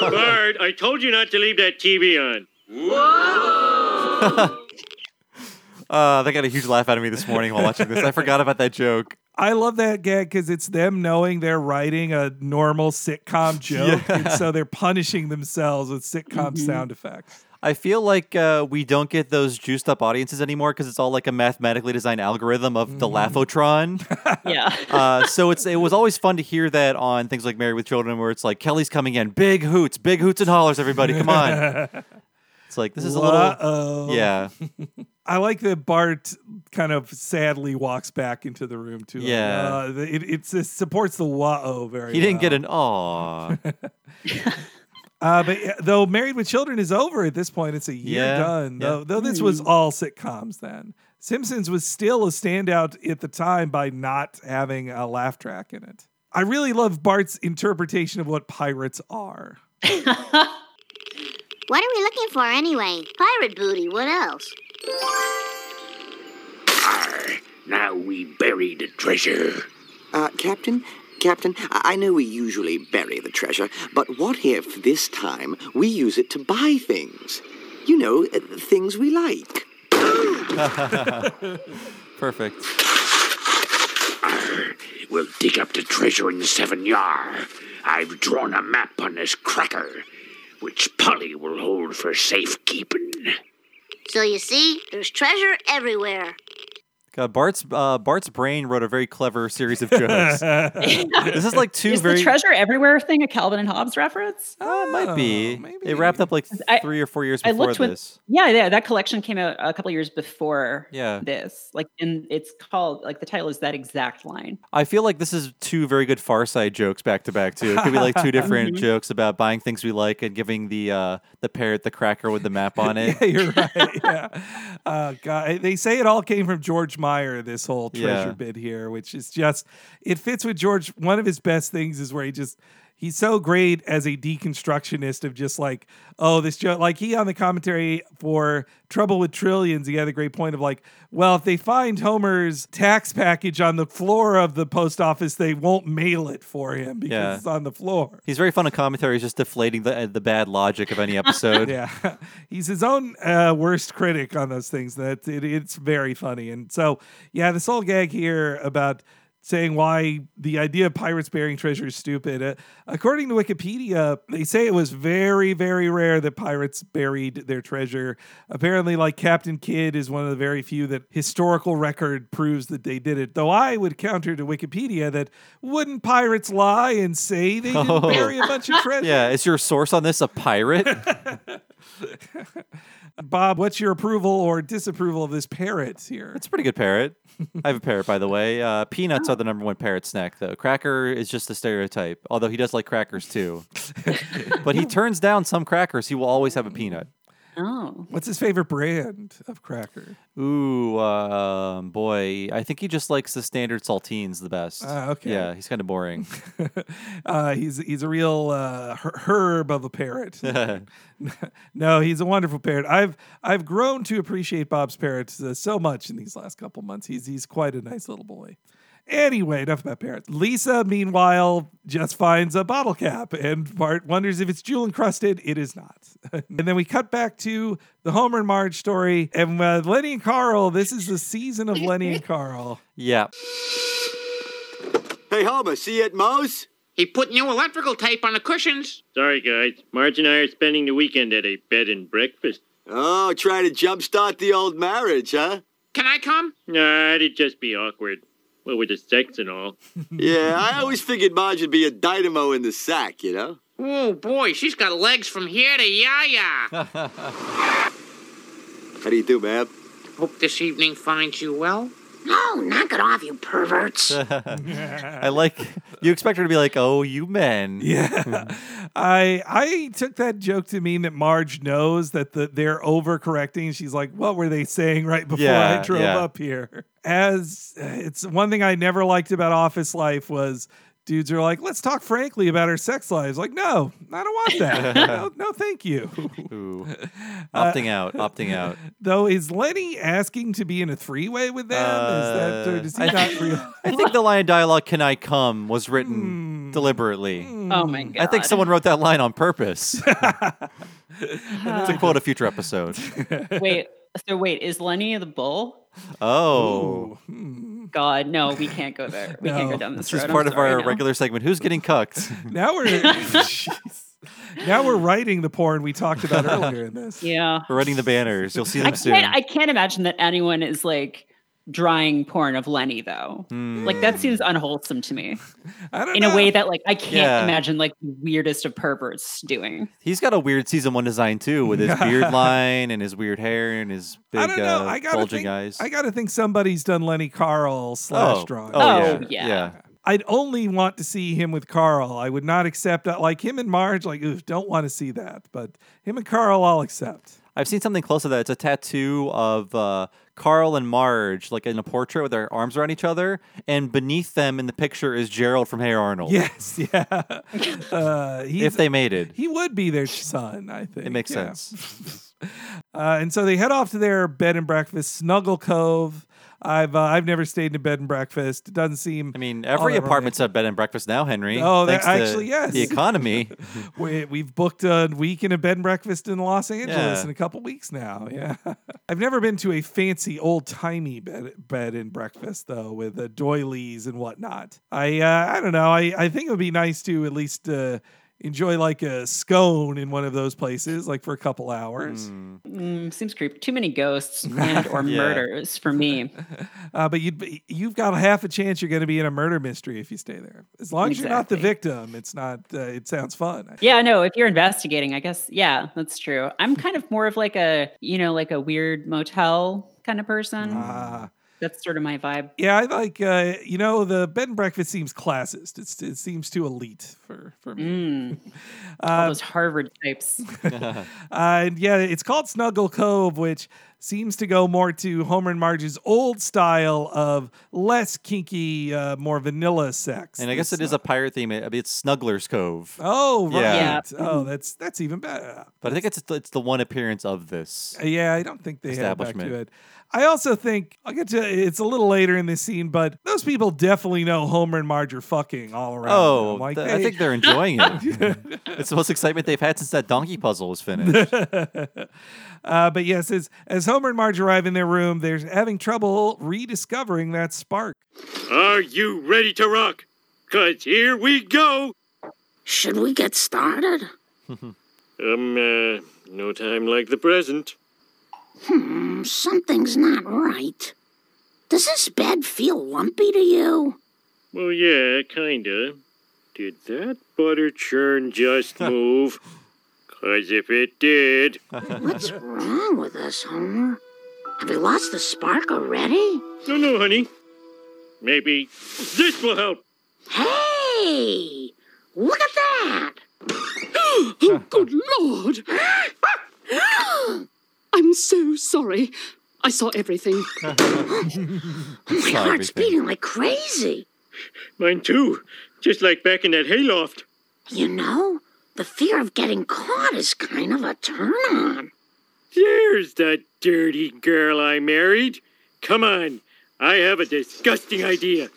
Bart, I told you not to leave that TV on. Uh, they got a huge laugh out of me this morning while watching this. I forgot about that joke. I love that gag because it's them knowing they're writing a normal sitcom joke, and so they're punishing themselves with sitcom sound effects. I feel like uh, we don't get those juiced up audiences anymore because it's all like a mathematically designed algorithm of the laughotron. Yeah. uh, so it's it was always fun to hear that on things like Married with Children, where it's like Kelly's coming in, big hoots, big hoots and hollers, everybody, come on. It's like this is a little, Uh-oh. yeah, I like that Bart kind of sadly walks back into the room too. Yeah. uh, it, it's, it supports the wah-oh very he didn't get an aw. Uh, but though Married with Children is over at this point, it's a year Yeah, done. yeah. Though, though this was all sitcoms then. Simpsons was still a standout at the time by not having a laugh track in it. I really love Bart's interpretation of what pirates are. What are we looking for anyway? Pirate booty, what else? Arr, now we bury the treasure. Uh, Captain? Captain, I I know we usually bury the treasure, but what if this time we use it to buy things? You know, uh, things we like. Perfect. Arr, we'll dig up the treasure in the Seven Yar. I've drawn a map on this cracker, which Polly will hold for safekeeping. So you see, there's treasure everywhere. God, Bart's uh, Bart's brain wrote a very clever series of jokes. this is like two Is very the treasure everywhere thing a Calvin and Hobbes reference? Uh, it might be. Oh, It wrapped up like I- three or four years I before looked with this. yeah, yeah. That collection came out a couple years before Yeah. this. Like, and it's called like the title is that exact line. I feel like this is two very good Far Side jokes back to back too. It could be like two different jokes about buying things we like and giving the uh, the parrot the cracker with the map on it. Yeah, you're right. Yeah. Uh, God, they say it all came from George Meyer, this whole treasure Yeah. bit here, which is just, it fits with George. One of his best things is where he just, he's so great as a deconstructionist of just like, oh, this joke. Like he on the commentary for Trouble with Trillions, he had a great point of like, well, if they find Homer's tax package on the floor of the post office, they won't mail it for him because Yeah. it's on the floor. He's very fun in commentary. He's just deflating the uh, the bad logic of any episode. yeah, he's his own uh, worst critic on those things. That it, it's very funny, and so yeah, this whole gag here about saying why the idea of pirates burying treasure is stupid. Uh, according to Wikipedia, they say it was very, very rare that pirates buried their treasure. Apparently, like Captain Kidd is one of the very few that historical record proves that they did it. Though I would counter to Wikipedia that wouldn't pirates lie and say they didn't bury a bunch of treasure? Yeah, is your source on this a pirate? Bob, what's your approval or disapproval of this parrot here? It's a pretty good parrot. I have a parrot, by the way. Uh, peanuts are the number one parrot snack, though. Cracker is just a stereotype, although he does like crackers too. but he turns down some crackers. He will always have a peanut. Oh. What's his favorite brand of cracker? Ooh, um, boy, I think he just likes the standard saltines the best. Ah, okay. Yeah, he's kind of boring. uh, he's he's a real uh, her- herb of a parrot. no, he's a wonderful parrot. I've I've grown to appreciate Bob's parrot uh, so much in these last couple months. He's he's quite a nice little boy. Anyway, enough about parents. Lisa, meanwhile, just finds a bottle cap and Bart wonders if it's jewel encrusted. It is not. and then we cut back to the Homer and Marge story. And uh, Lenny and Carl, this is the season of Lenny and Carl. Yeah. Hey, Homer, see you at Moe's? He put new electrical tape on the cushions. Sorry, guys. Marge and I are spending the weekend at a bed and breakfast. Oh, trying to jumpstart the old marriage, huh? Can I come? Nah, it'd just be awkward. Well, with the sex and all. yeah, I always figured Marge would be a dynamo in the sack, you know? Oh boy, she's got legs from here to Yaya. How do you do, ma'am? Hope this evening finds you well. No, knock it off, you perverts. I like you expect her to be like, "Oh, you men." Yeah. I I took that joke to mean that Marge knows that the, they're overcorrecting. She's like, "What were they saying right before Yeah, I drove yeah. up here?" As it's one thing I never liked about office life was dudes are like, "Let's talk frankly about our sex lives." Like, no, I don't want that. no, no, thank you. Ooh. Uh, Opting out, opting out. Though, is Lenny asking to be in a three way with them? is that or does he Uh, I, not think, real? I think the line of dialogue "Can I come" was Hmm. written deliberately. Oh my god. I think someone wrote that line on purpose. to quote a future episode. wait. So wait, is Lenny the bull? Oh, hmm. God, no, we can't go there. We can't go down this this is road. I'm part of sorry, our no. regular segment. Who's getting cucked? now we're Jeez. now we're writing the porn we talked about earlier in this. Yeah. We're writing the banners. You'll see I them soon. can't. I can't imagine that anyone is like drawing porn of Lenny though. Like that seems unwholesome to me. I don't In know. a way that like I can't Yeah. imagine like the weirdest of perverts doing. He's got a weird season one design too, with his beard line and his weird hair and his big I don't know. uh, I gotta bulging think. eyes. I gotta think somebody's done Lenny Carl slash Oh. drawing. Oh, Oh, yeah. yeah. yeah. I'd only want to see him with Carl. I would not accept that. Like him and Marge, like, oof, don't want to see that. But him and Carl, I'll accept. I've seen something close to that. It's a tattoo of uh, Carl and Marge, like in a portrait with their arms around each other, and beneath them in the picture is Gerald from Hey Arnold. Yes, yeah. Uh, he's, If they made it, he would be their son, I think. it makes yeah. sense. Uh, and so they head off to their bed and breakfast, Snuggle Cove. I've uh, I've never stayed in a bed and breakfast. It doesn't seem. I mean, every apartment's a bed and breakfast now, Henry. Oh, that- thanks to actually, yes. The economy. We, we've booked a week in a bed and breakfast in Los Angeles Yeah. in a couple weeks now. Yeah, I've never been to a fancy old timey bed bed and breakfast though, with uh, doilies and whatnot. I uh, I don't know. I I think it would be nice to at least. Uh, Enjoy like a scone in one of those places, like for a couple hours. Mm, seems creepy. Too many ghosts and or Yeah. murders for me. Uh, but you'd be, you've got a half a chance you're going to be in a murder mystery if you stay there. As long as you're not the victim, it's not. Uh, it sounds fun. Yeah, no, if you're investigating, I guess, yeah, that's true. I'm kind of more of like a, you know, like a weird motel kind of person. Ah. That's sort of my vibe. Yeah, I like. Uh, you know, the bed and breakfast seems classist. It's, it seems too elite for for me. Mm. All Uh, those Harvard types. uh, and yeah, it's called Snuggle Cove, which seems to go more to Homer and Marge's old style of less kinky, uh, more vanilla sex. And I guess This it is a pirate theme. I mean, it's Snuggler's Cove. Oh right. Yeah. Oh, that's that's even better. But I think it's it's the one appearance of this. Uh, Yeah, I don't think they had back Establishment. to it. I also think I'll get to it's a little later in this scene, but those people definitely know Homer and Marge are fucking all around. Oh, like th- I think they're enjoying it. it's the most excitement they've had since that donkey puzzle was finished. uh, but yes, as as Homer and Marge arrive in their room, they're having trouble rediscovering that spark. Are you ready to rock? Cause here we go. Should we get started? Um, uh, no time like the present. Hmm, something's not right. Does this bed feel lumpy to you? Well, yeah, kinda. Did that butter churn just move? Cause if it did. What's wrong with us, Homer? Have we lost the spark already? No, no, honey. Maybe this will help. Hey! Look at that! oh, good lord! I'm so sorry. I saw everything. My heart's beating like crazy. Mine too. Just like back in that hayloft. You know, the fear of getting caught is kind of a turn on. There's the dirty girl I married. Come on. I have a disgusting idea.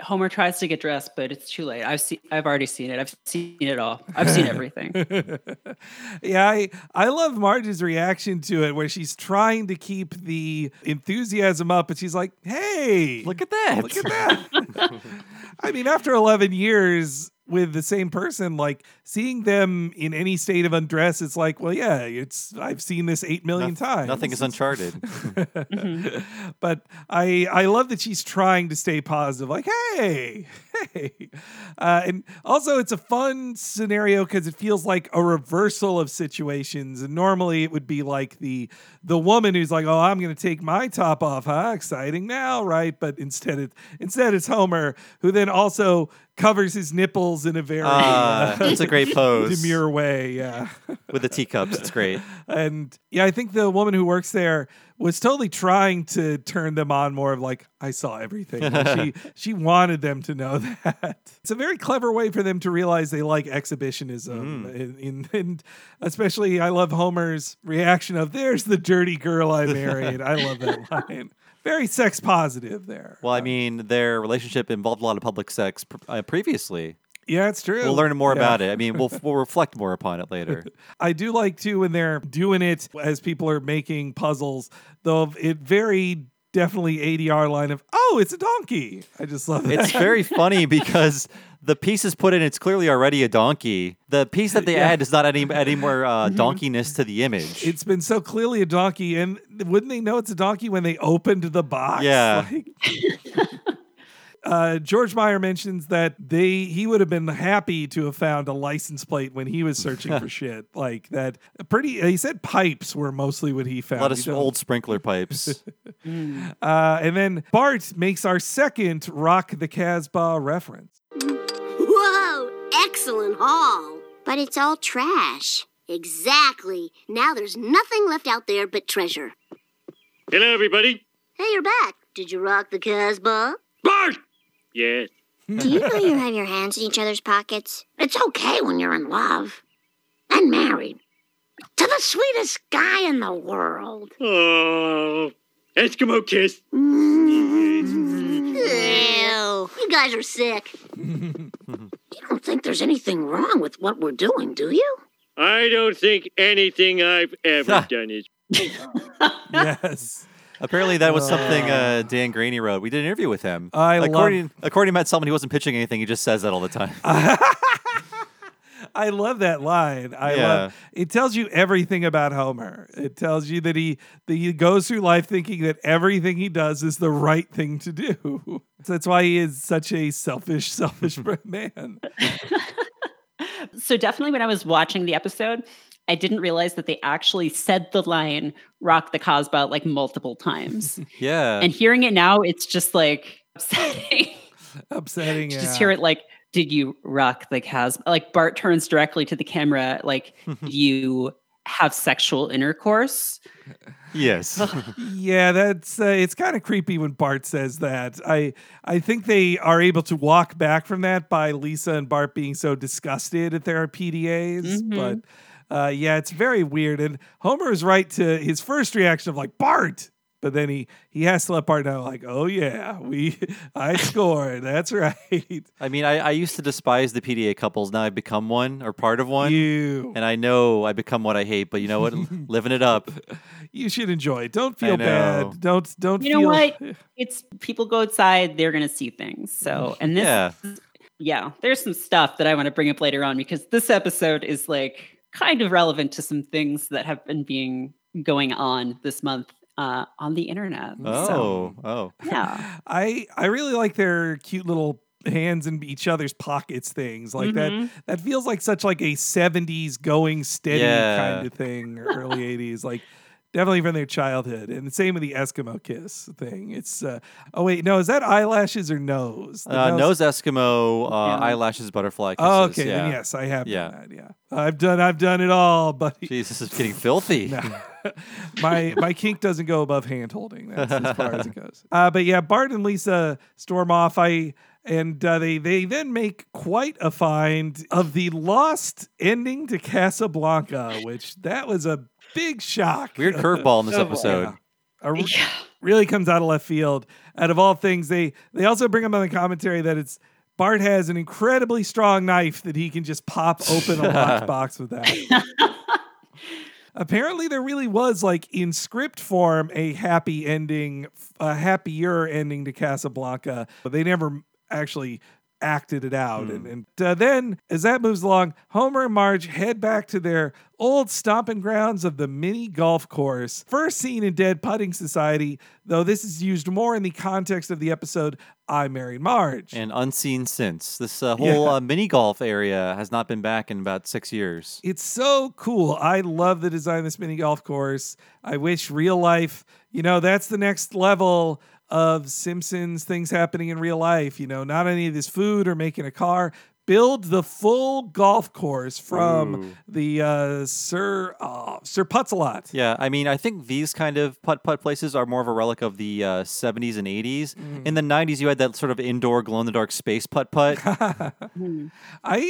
Homer tries to get dressed, but it's too late. I've seen. I've already seen it. I've seen it all. I've seen everything. yeah, I I love Marge's reaction to it, where she's trying to keep the enthusiasm up, but she's like, "Hey, look at that! Look at that!" I mean, after eleven years with the same person, like seeing them in any state of undress, it's like, well, yeah, it's I've seen this eight million Noth- times. Nothing is uncharted. but I I love that she's trying to stay positive. Like, hey, hey, uh, and also it's a fun scenario because it feels like a reversal of situations. And normally it would be like the the woman who's like, oh, I'm going to take my top off, huh? Exciting now, right? But instead it instead it's Homer who then also covers his nipples in a very Ah, it's a great pose. demure way. Yeah. With the teacups, it's great. And yeah, I think the woman who works there was totally trying to turn them on more of like, I saw everything. She she wanted them to know that. It's a very clever way for them to realize they like exhibitionism. In, in, and especially I love Homer's reaction of there's the dirty girl I married. I love that line. Very sex positive there. Well, I mean, their relationship involved a lot of public sex pr- uh, previously. Yeah, it's true. We'll learn more Yeah. about it. I mean, we'll we'll reflect more upon it later. I do like too when they're doing it as people are making puzzles, though it very definitely ADR line of, oh, it's a donkey. I just love it. It's very funny because the piece is put in. It's clearly already a donkey. The piece that they Yeah. add is not any, any more uh, donkeyness to the image. It's been so clearly a donkey, and wouldn't they know it's a donkey when they opened the box? Yeah. Like- uh, George Meyer mentions that they he would have been happy to have found a license plate when he was searching for shit like that. Pretty, he said pipes were mostly what he found. a lot of He s- don't- old sprinkler pipes. Uh, and then Bart makes our second Rock the Casbah reference. Whoa, excellent haul. But it's all trash. Exactly. Now there's nothing left out there but treasure. Hello, everybody. Hey, you're back. Did you rock the Casbah? Bart! Yes. Do you know you have your hands in each other's pockets? It's okay when you're in love and married to the sweetest guy in the world. Oh, Eskimo kiss. Ew. You guys are sick. You don't think there's anything wrong with what we're doing, do you? I don't think anything I've ever done is. yes. Apparently, that was something uh, Dan Greaney wrote. We did an interview with him. I love- according, according to Matt Selman, he wasn't pitching anything. He just says that all the time. I love that line. I Yeah. love it tells you everything about Homer. It tells you that he that he goes through life thinking that everything he does is the right thing to do. So that's why he is such a selfish, selfish man. so definitely when I was watching the episode, I didn't realize that they actually said the line "rock the Casbah" like multiple times. yeah. and hearing it now, it's just like upsetting. Upsetting. to yeah. just hear it like, "Did you rock the Casbah?" Like Bart turns directly to the camera, like, you have sexual intercourse?" yes. Yeah, that's uh, it's kind of creepy when Bart says that. I I think they are able to walk back from that by Lisa and Bart being so disgusted at their PDAs, Mhm. but uh, yeah, it's very weird. And Homer is right to his first reaction of like Bart, but then he he has to let Bart know, like, oh yeah, we I scored. That's right. I mean, I, I used to despise the PDA couples. Now I've become one or part of one. You. And I know I become what I hate, but you know what? Living it up. You should enjoy it. Don't feel bad. Don't don't You know feel what? It's people go outside, they're gonna see things. So and this Yeah. yeah, there's some stuff that I want to bring up later on because this episode is like kind of relevant to some things that have been being going on this month uh, on the internet. Oh, So, oh. yeah. I I really like their cute little hands in each other's pockets things like Mhm. that that feels like such like a 70s going steady Yeah. kind of thing early 80s like definitely from their childhood and the same with the eskimo kiss thing it's uh oh wait no is that eyelashes or nose Uh, nose Eskimo, uh, eyelashes, butterfly kisses. oh, okay yeah. then yes i have Yeah. done that yeah i've done i've done it all buddy Jesus is getting filthy. my my kink doesn't go above hand holding. That's as far as it goes. Uh, but yeah, Bart and Lisa storm off. I and uh, they they then make quite a find of the lost ending to Casablanca, which that was a big shock. Weird curveball in this Yeah. episode. A r- really comes out of left field. Out of all things, they they also bring up on the commentary that it's. Bart has an incredibly strong knife that he can just pop open a locked box with that. Apparently, there really was like in script form a happy ending, a happier ending to Casablanca, but they never actually acted it out. And, and uh, then, as that moves along, Homer and Marge head back to their old stomping grounds of the mini golf course. First seen in Dead Putting Society, though this is used more in the context of the episode I Married Marge. And unseen since. This uh, whole Yeah. uh, mini golf area has not been back in about six years. It's so cool. I love the design of this mini golf course. I wish real life, you know, that's the next level of Simpsons things happening in real life. You know, not any of this food or making a car. Build the full golf course from Ooh. the uh, Sir uh, Sir Putt-a-Lot. Yeah, I mean, I think these kind of putt putt places are more of a relic of the uh, 70s and 80s. Mm. In the 90s, you had that sort of indoor glow in the dark space putt putt. I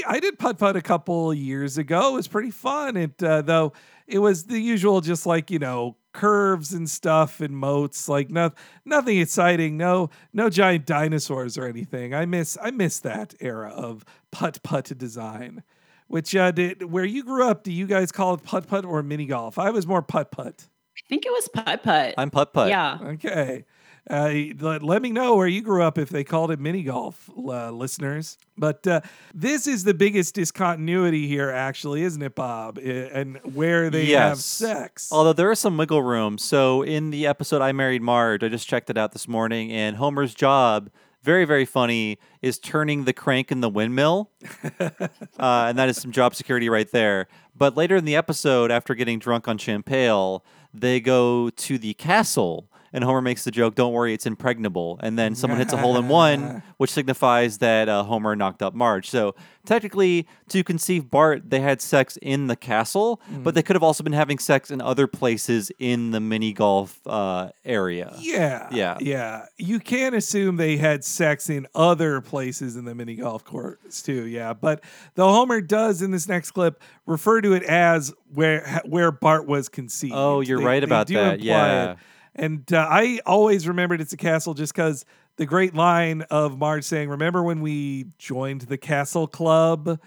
I did putt putt a couple years ago. It was pretty fun. It uh, though it was the usual, just like you know curves and stuff and moats. Like no, nothing exciting. No no giant dinosaurs or anything. I miss I miss that era of putt putt design. Which uh, did where you grew up? Do you guys call it putt putt or mini golf? I was more putt putt. I think it was putt putt. I'm putt putt. Yeah. Okay. Uh, let, let me know where you grew up if they called it mini golf, uh, listeners. But uh, this is the biggest discontinuity here, actually, isn't it, Bob? And where they have sex. Although there is some wiggle room. So in the episode I Married Marge, I just checked it out this morning, and Homer's job, very, very funny, is turning the crank in the windmill. uh, and that is some job security right there. But later in the episode, after getting drunk on champagne, they go to the castle. And Homer makes the joke, "Don't worry, it's impregnable." And then someone hits a hole in one, which signifies that uh, Homer knocked up Marge. So technically, to conceive Bart, they had sex in the castle, but they could have also been having sex in other places in the mini golf uh, area. Yeah. Yeah. Yeah. You can assume they had sex in other places in the mini golf course too. Yeah. But the Homer does in this next clip refer to it as where where Bart was conceived. Oh, you're They- right about that. Yeah. it. And uh, I always remembered it's a castle just because the great line of Marge saying, "Remember when we joined the Castle Club?"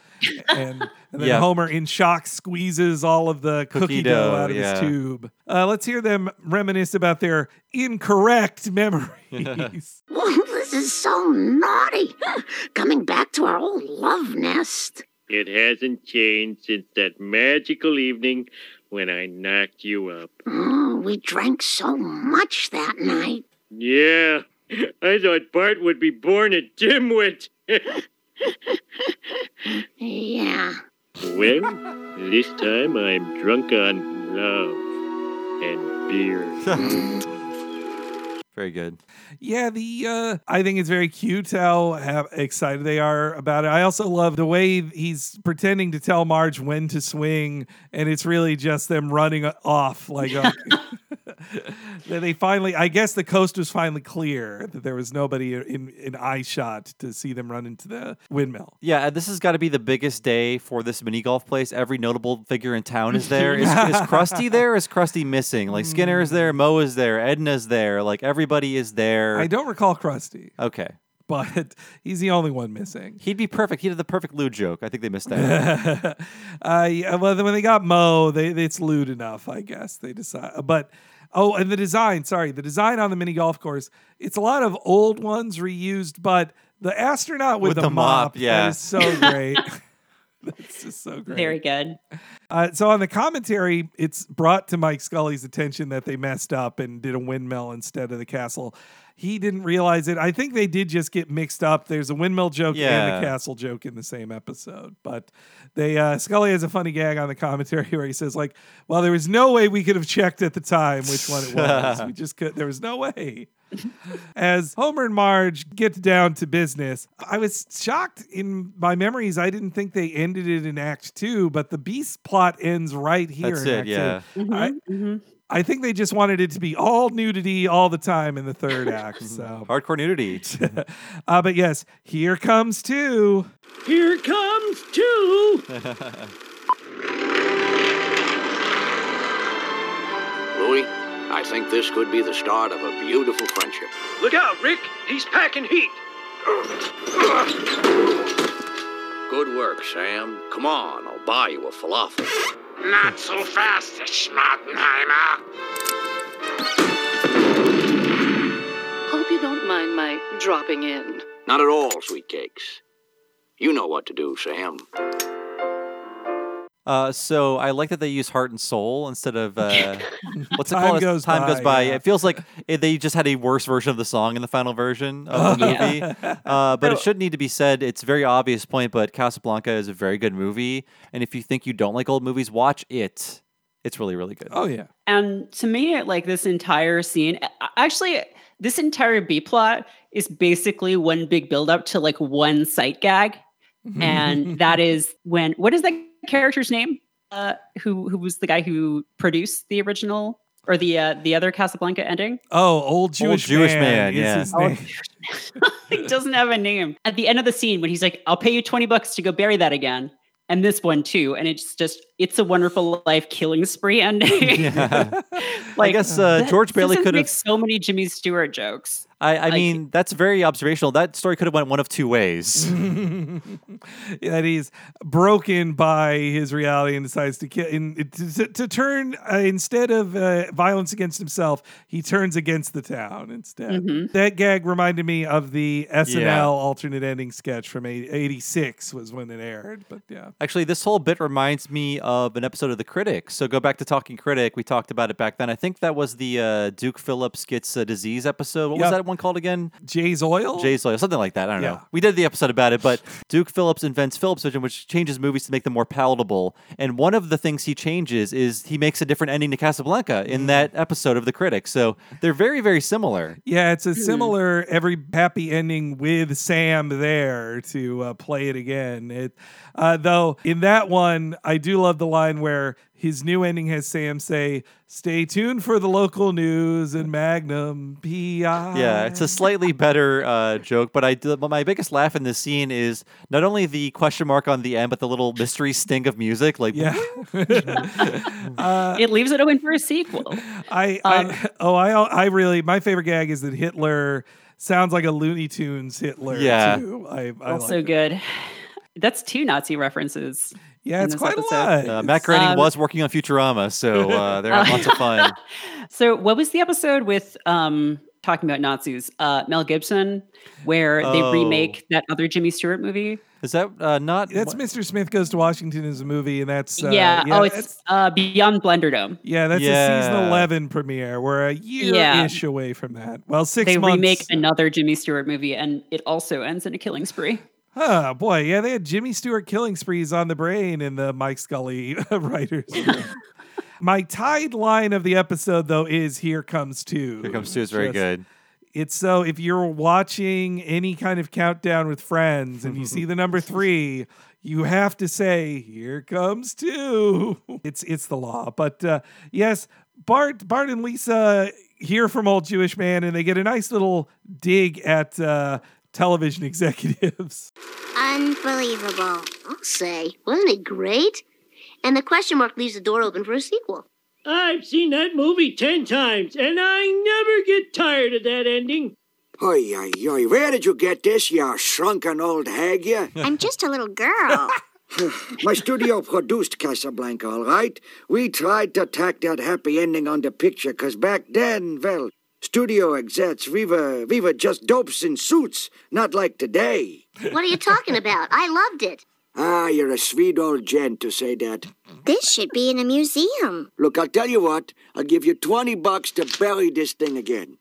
and, and then Yeah. Homer, in shock, squeezes all of the cookie, Cookie dough, dough, out of yeah. his tube. Uh, let's hear them reminisce about their incorrect memories. Oh, this is so naughty. Coming back to our old love nest. It hasn't changed since that magical evening when I knocked you up. Oh, we drank so much that night. Yeah, I thought Bart would be born a dimwit. Yeah. well, this time I'm drunk on love and beer. Very good. Yeah, the uh, I think it's very cute how, how excited they are about it. I also love the way he's pretending to tell Marge when to swing, and it's really just them running off. Like uh, they finally, I guess the coast was finally clear that there was nobody in in eye shot to see them run into the windmill. Yeah, this has got to be the biggest day for this mini golf place. Every notable figure in town is there. Is, is Krusty there? Is Krusty missing? Like Skinner is there, Moe is there, Edna's there. Like everybody is there. I don't recall Krusty, Okay. but he's the only one missing. He'd be perfect. He did the perfect lewd joke. I think they missed that. uh, yeah, well, then when they got Moe, they it's lewd enough, I guess. They decide, but oh, and the design. Sorry, the design on the mini golf course. It's a lot of old ones reused, but the astronaut with, With the mop, that yeah. is so great. That's just so great. Very good. Uh, so on the commentary, it's brought to Mike Scully's attention that they messed up and did a windmill instead of the castle. He didn't realize it. I think they did just get mixed up. There's a windmill joke and a castle joke in the same episode. But they uh, Scully has a funny gag on the commentary where he says like, "Well, there was no way we could have checked at the time which one it was. we just could. There was no way." As Homer and Marge get down to business, I was shocked in my memories. I didn't think they ended it in Act Two, but the Beast plot ends right here. That's in it, Act yeah. Two. I, I think they just wanted it to be all nudity all the time in the third act. So, Hardcore nudity. uh, but yes, here comes two. Here comes two. Louis, I think this could be the start of a beautiful friendship. Look out, Rick. He's packing heat. Good work, Sam. Come on, I'll buy you a falafel. Not so fast, Schmattenheimer. Hope you don't mind my dropping in. Not at all, sweet cakes. You know what to do, Sam. Uh, so I like that they use heart and soul instead of uh, what's it Time called? goes Time by, goes by. yeah. It feels like it, they just had a worse version of the song in the final version of the Yeah. movie. Uh, but it should need to be said. It's a very obvious point, but Casablanca is a very good movie, and if you think you don't like old movies, watch it. It's really, really good. Oh yeah. And to me, like this entire scene, actually, this entire B plot is basically one big build up to like one sight gag. And that is when, what is that character's name? Uh, who who was the guy who produced the original or the uh, the other Casablanca ending? Oh, old Jewish, Jewish man, is yeah. his Oh, name. he doesn't have a name. At the end of the scene, when he's like, "I'll pay you twenty bucks to go bury that again," and this one too, and it's just it's a wonderful life killing spree ending. Yeah. like I guess, uh, George Bailey could have- so many Jimmy Stewart jokes. I, I mean, that's very observational. That story could have went one of two ways. that he's broken by his reality and decides to kill in, to, to turn uh, instead of uh, violence against himself he turns against the town instead Mhm. that gag reminded me of the snl Yeah. alternate ending sketch from 86 was when it aired but yeah Actually, this whole bit reminds me of an episode of The Critic. So go back to Talking Critic. We talked about it back then. I think that was the uh, Duke Phillips gets a disease episode. What Yep. was that one called again? jay's oil Jay's Oil, something like that. I don't Yeah. know. We did the episode about it, but Duke Phillips invents Phillips Vision, which changes movies to make them more palatable. And one of the things he changes is he makes a different ending to Casablanca in that episode of The Critic. So they're very, very similar. yeah it's a similar every happy ending with sam there to uh, play it again it uh, though in that one i do love the line where his new ending has sam say stay tuned for the local news and magnum pi Yeah, it's a slightly better uh, joke, but I do, but my biggest laugh in this scene is not only the question mark on the end, but the little mystery sting of music. Like, yeah uh, It leaves it open for a sequel. I, Um, I oh I I really my favorite gag is that Hitler sounds like a Looney Tunes Hitler. Yeah. too. I, I also like good. That's two Nazi references. Yeah, in it's quite episode. a lot. uh, Matt Groening Um, was working on Futurama, so uh, they're having lots of fun. So, what was the episode with um talking about Nazis? Uh, Mel Gibson, where they Oh. remake that other Jimmy Stewart movie. Is that uh, not? That's Mr. Smith Goes to Washington is a movie, and that's uh, yeah. Oh, it's uh, Beyond Blunderdome. yeah, that's a season eleven premiere. We're a year Yeah. ish away from that. Well, six They months. remake another Jimmy Stewart movie, and it also ends in a killing spree. Oh boy, yeah, they had Jimmy Stewart killing sprees on the brain in the Mike Scully writers. room. My tied line of the episode though is "Here comes two. Here comes two is very Just- good. It's so if you're watching any kind of countdown with friends and you see the number three, you have to say, "Here comes two." It's it's the law. But uh, yes, Bart Bart and Lisa hear from old Jewish man, and they get a nice little dig at uh, television executives. Unbelievable. I'll say. Wasn't it great? And the question mark leaves the door open for a sequel. I've seen that movie ten times, and I never get tired of that ending. Oi, oi, oi, where did you get this, you shrunken old hag, you? I'm just a little girl. My studio produced Casablanca, all right? We tried to tack that happy ending on the picture, because back then, well, studio execs, we were just dopes in suits, not like today. what are you talking about? I loved it. Ah, you're a sweet old gent to say that. This should be in a museum. Look, I'll tell you what, I'll give you 20 bucks to bury this thing again.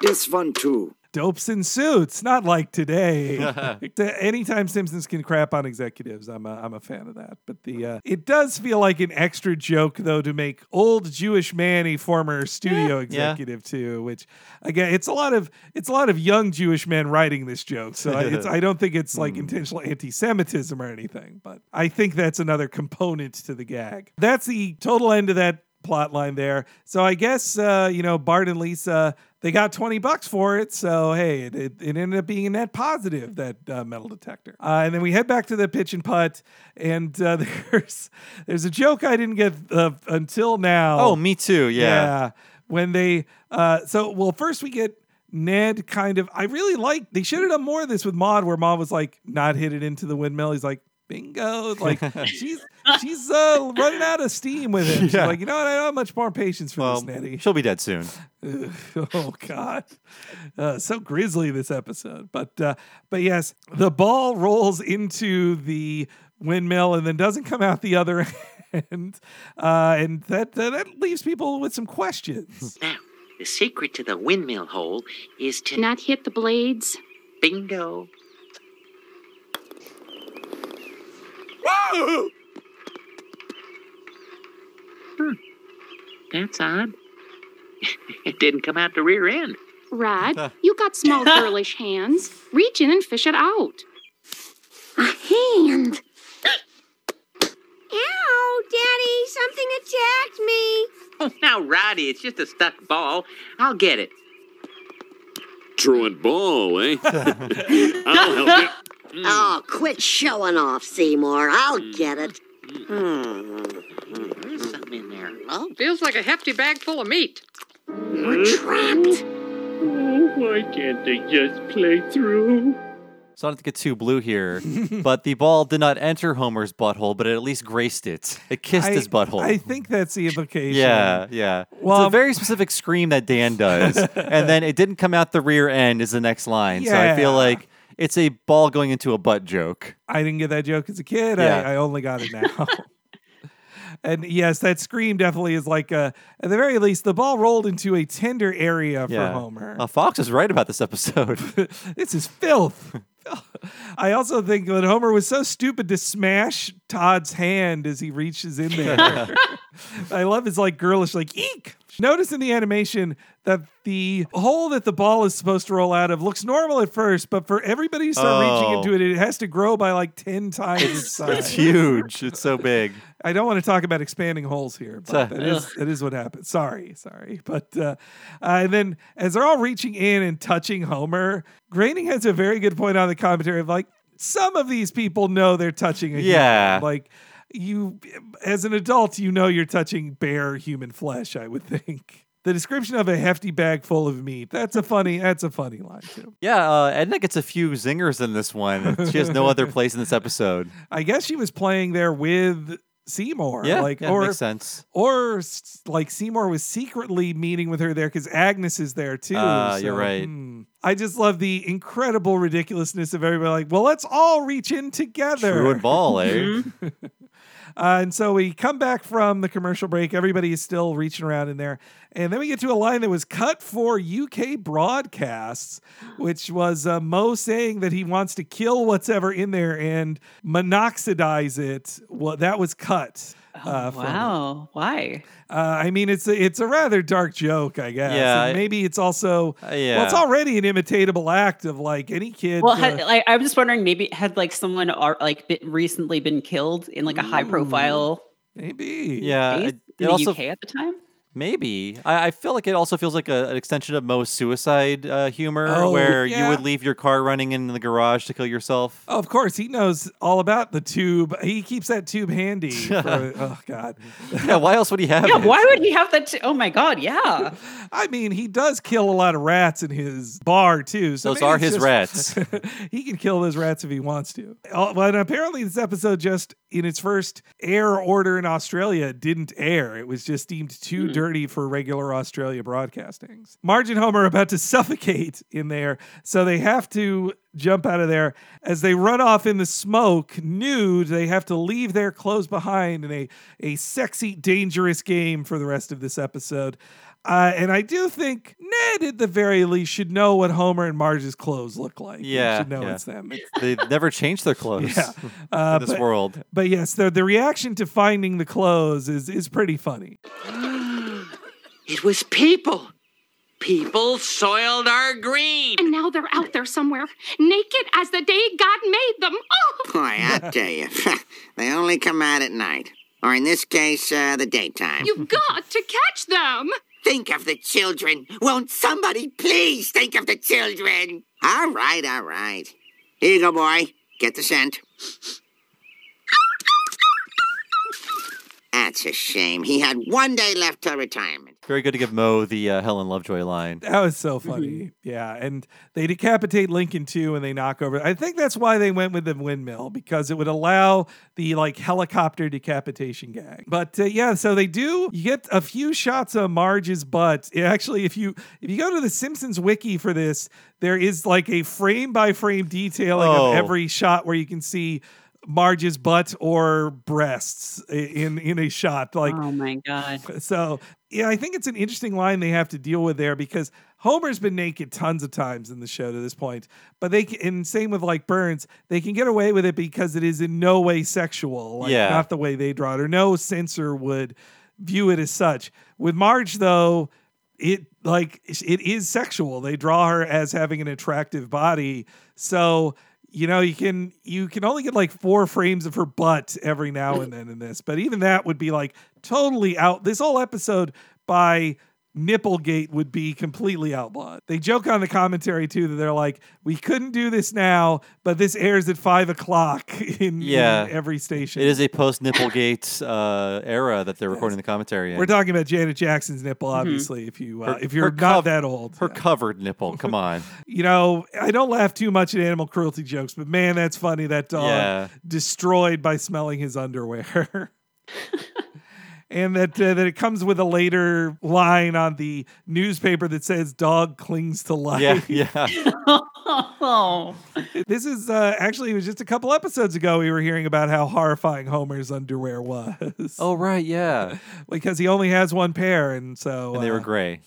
This one, too. Dopes in suits, not like today. Anytime Simpsons can crap on executives, I'm a, I'm a fan of that. But the uh, it does feel like an extra joke though to make old Jewish man a former studio executive too. Which again, it's a lot of it's a lot of young Jewish men writing this joke. So I- it's, I don't think it's like intentional anti-Semitism or anything. But I think that's another component to the gag. That's the total end of that plot line there. So I guess uh, you know Bart and Lisa they got twenty bucks for it. So hey, it, it, it ended up being a net positive that uh, metal detector. Uh, and then we head back to the pitch and putt, and uh, there's there's a joke I didn't get uh, until now. Oh, me too. Yeah. when they uh, so well first we get. Ned kind of, I really like, they should have done more of this with Maude, where Maude was like, not hit it into the windmill. He's like, bingo. Like, she's she's uh, running out of steam with him. She's Yeah. like, you know what? I don't have much more patience for Well, this, Neddie. she'll be dead soon. Ugh, oh God, uh, so grisly this episode. But uh, but yes, the ball rolls into the windmill and then doesn't come out the other end, uh, and that uh, that leaves people with some questions. Now, the secret to the windmill hole is to Not hit the blades. bingo. Hmm. That's odd. it didn't come out the rear end. Rod, you got small girlish hands. Reach in and fish it out. A hand. Ow, Daddy, something attacked me. Oh, now, Roddy, it's just a stuck ball. I'll get it. Truant ball, eh? I'll help you. Mm. Oh, quit showing off, Seymour. I'll mm. get it. Mm. There's something in there. Well, feels like a hefty bag full of meat. We're trapped. Oh, why can't they just play through? So I don't to get too blue here, but the ball did not enter Homer's butthole, but it at least graced it. It kissed I- his butthole. I think that's the implication. Yeah, yeah. Well, it's a um, very specific scream that Dan does, and then it didn't come out the rear end is the next line. So I feel like it's a ball going into a butt joke. I didn't get that joke as a kid. Yeah. I, I only got it now. and yes, that scream definitely is like a, at the very least, the ball rolled into a tender area for Yeah. Homer. Uh, Fox is right about this episode. this is filth. I also think that Homer was so stupid to smash Todd's hand as he reaches in there. I love his like girlish like eek. Notice in the animation that the hole that the ball is supposed to roll out of looks normal at first, but for everybody to start reaching Oh. into it, it has to grow by like ten times its size. it's huge. It's so big. I don't want to talk about expanding holes here, uh, but that is that is what happened. Sorry, sorry, but uh, uh, and then as they're all reaching in and touching Homer, Groening has a very good point on the commentary of like some of these people know they're touching a human. Yeah. like you as an adult, you know you're touching bare human flesh. I would think. The description of a hefty bag full of meat. That's a funny. That's a funny line too. Yeah, uh, Edna gets a few zingers in this one. She has no other place in this episode. I guess she was playing there with Seymour. Yeah, like yeah, or makes sense. Or like Seymour was secretly meeting with her there because Agnes is there too. Ah, you're right. hmm. I just love the incredible ridiculousness of everybody. Like, well, let's all reach in together. Truant ball, eh? Uh, and so we come back from the commercial break. Everybody is still reaching around in there. And then we get to a line that was cut for UK broadcasts, which was uh, Moe saying that he wants to kill what's ever in there and monoxidize it. Well, that was cut. Uh, from it. Oh, wow. Why? Uh, I mean, it's a, it's a rather dark joke, I guess. Yeah, And maybe it's also Uh, yeah. well, it's already an imitatable act of like any kid. Well, uh, had, like, I'm just wondering, maybe had like someone ar- like been, recently been killed in like a high profile maybe. Yeah, it, in it the also UK at the time. Maybe I, I feel like it also feels like a, an extension of Moe's suicide uh, humor, Oh, where you would leave your car running in the garage to kill yourself. Oh, of course, he knows all about the tube. He keeps that tube handy. For, oh God. yeah, why else would he have Yeah, it? why would he have that? T- oh my god, yeah. I mean, he does kill a lot of rats in his bar too. So Those are his just- rats. he can kill those rats if he wants to. Oh, But apparently, this episode just in its first air order in Australia didn't air. It was just deemed too Hmm. Dirty for regular Australia broadcastings. Marge and Homer are about to suffocate in there, so they have to jump out of there. As they run off in the smoke, nude, they have to leave their clothes behind in a, a sexy, dangerous game for the rest of this episode. Uh, and I do think Ned, at the very least, should know what Homer and Marge's clothes look like. Yeah, should know yeah. it's them. They never change their clothes yeah, uh, in this but, world. But yes, the the reaction to finding the clothes is is pretty funny. It was people. People soiled our green. And now they're out there somewhere, naked as the day God made them. Oh! Boy, I tell you, they only come out at night. Or in this case, uh, the daytime. You've got to catch them. Think of the children. Won't somebody please think of the children? All right, all right. Here you go, boy. Get the scent. That's a shame. He had one day left till retirement. Very good to give Moe the uh, Helen Lovejoy line. That was so funny. Yeah, and they decapitate Lincoln too, and they knock over. I think that's why they went with the windmill because it would allow the like helicopter decapitation gag. But uh, yeah, so they do. You get a few shots of Marge's butt. It actually, if you if you go to the Simpsons wiki for this, there is like a frame by frame detailing Oh. of every shot where you can see. Marge's butt or breasts in in a shot like Oh my god. so yeah, I think it's an interesting line they have to deal with there because Homer's been naked tons of times in the show to this point, but they can, and same with like Burns, they can get away with it because it is in no way sexual, like Yeah. not the way they draw it, or no censor would view it as such. With Marge though, it like it is sexual. They draw her as having an attractive body, so you know you can you can only get like four frames of her butt every now and then in this but even that would be like totally out. This whole episode by Nipplegate would be completely outlawed. They joke on the commentary too that they're like, we couldn't do this now, but this airs at five o'clock in, Yeah. in every station. It is a post Nipplegate uh, era that they're recording the commentary in. We're talking about Janet Jackson's nipple, Mm-hmm. obviously. If you uh, Her- if you're not cov- that old, Her covered nipple. Come on. you know, I don't laugh too much at animal cruelty jokes, but man, that's funny. That dog Yeah. destroyed by smelling his underwear. and that uh, that it comes with a later line on the newspaper that says "dog clings to life." Yeah, yeah. oh. This is uh, actually it was just a couple episodes ago we were hearing about how horrifying Homer's underwear was. Oh right, yeah. because he only has one pair, and so And they were uh, gray.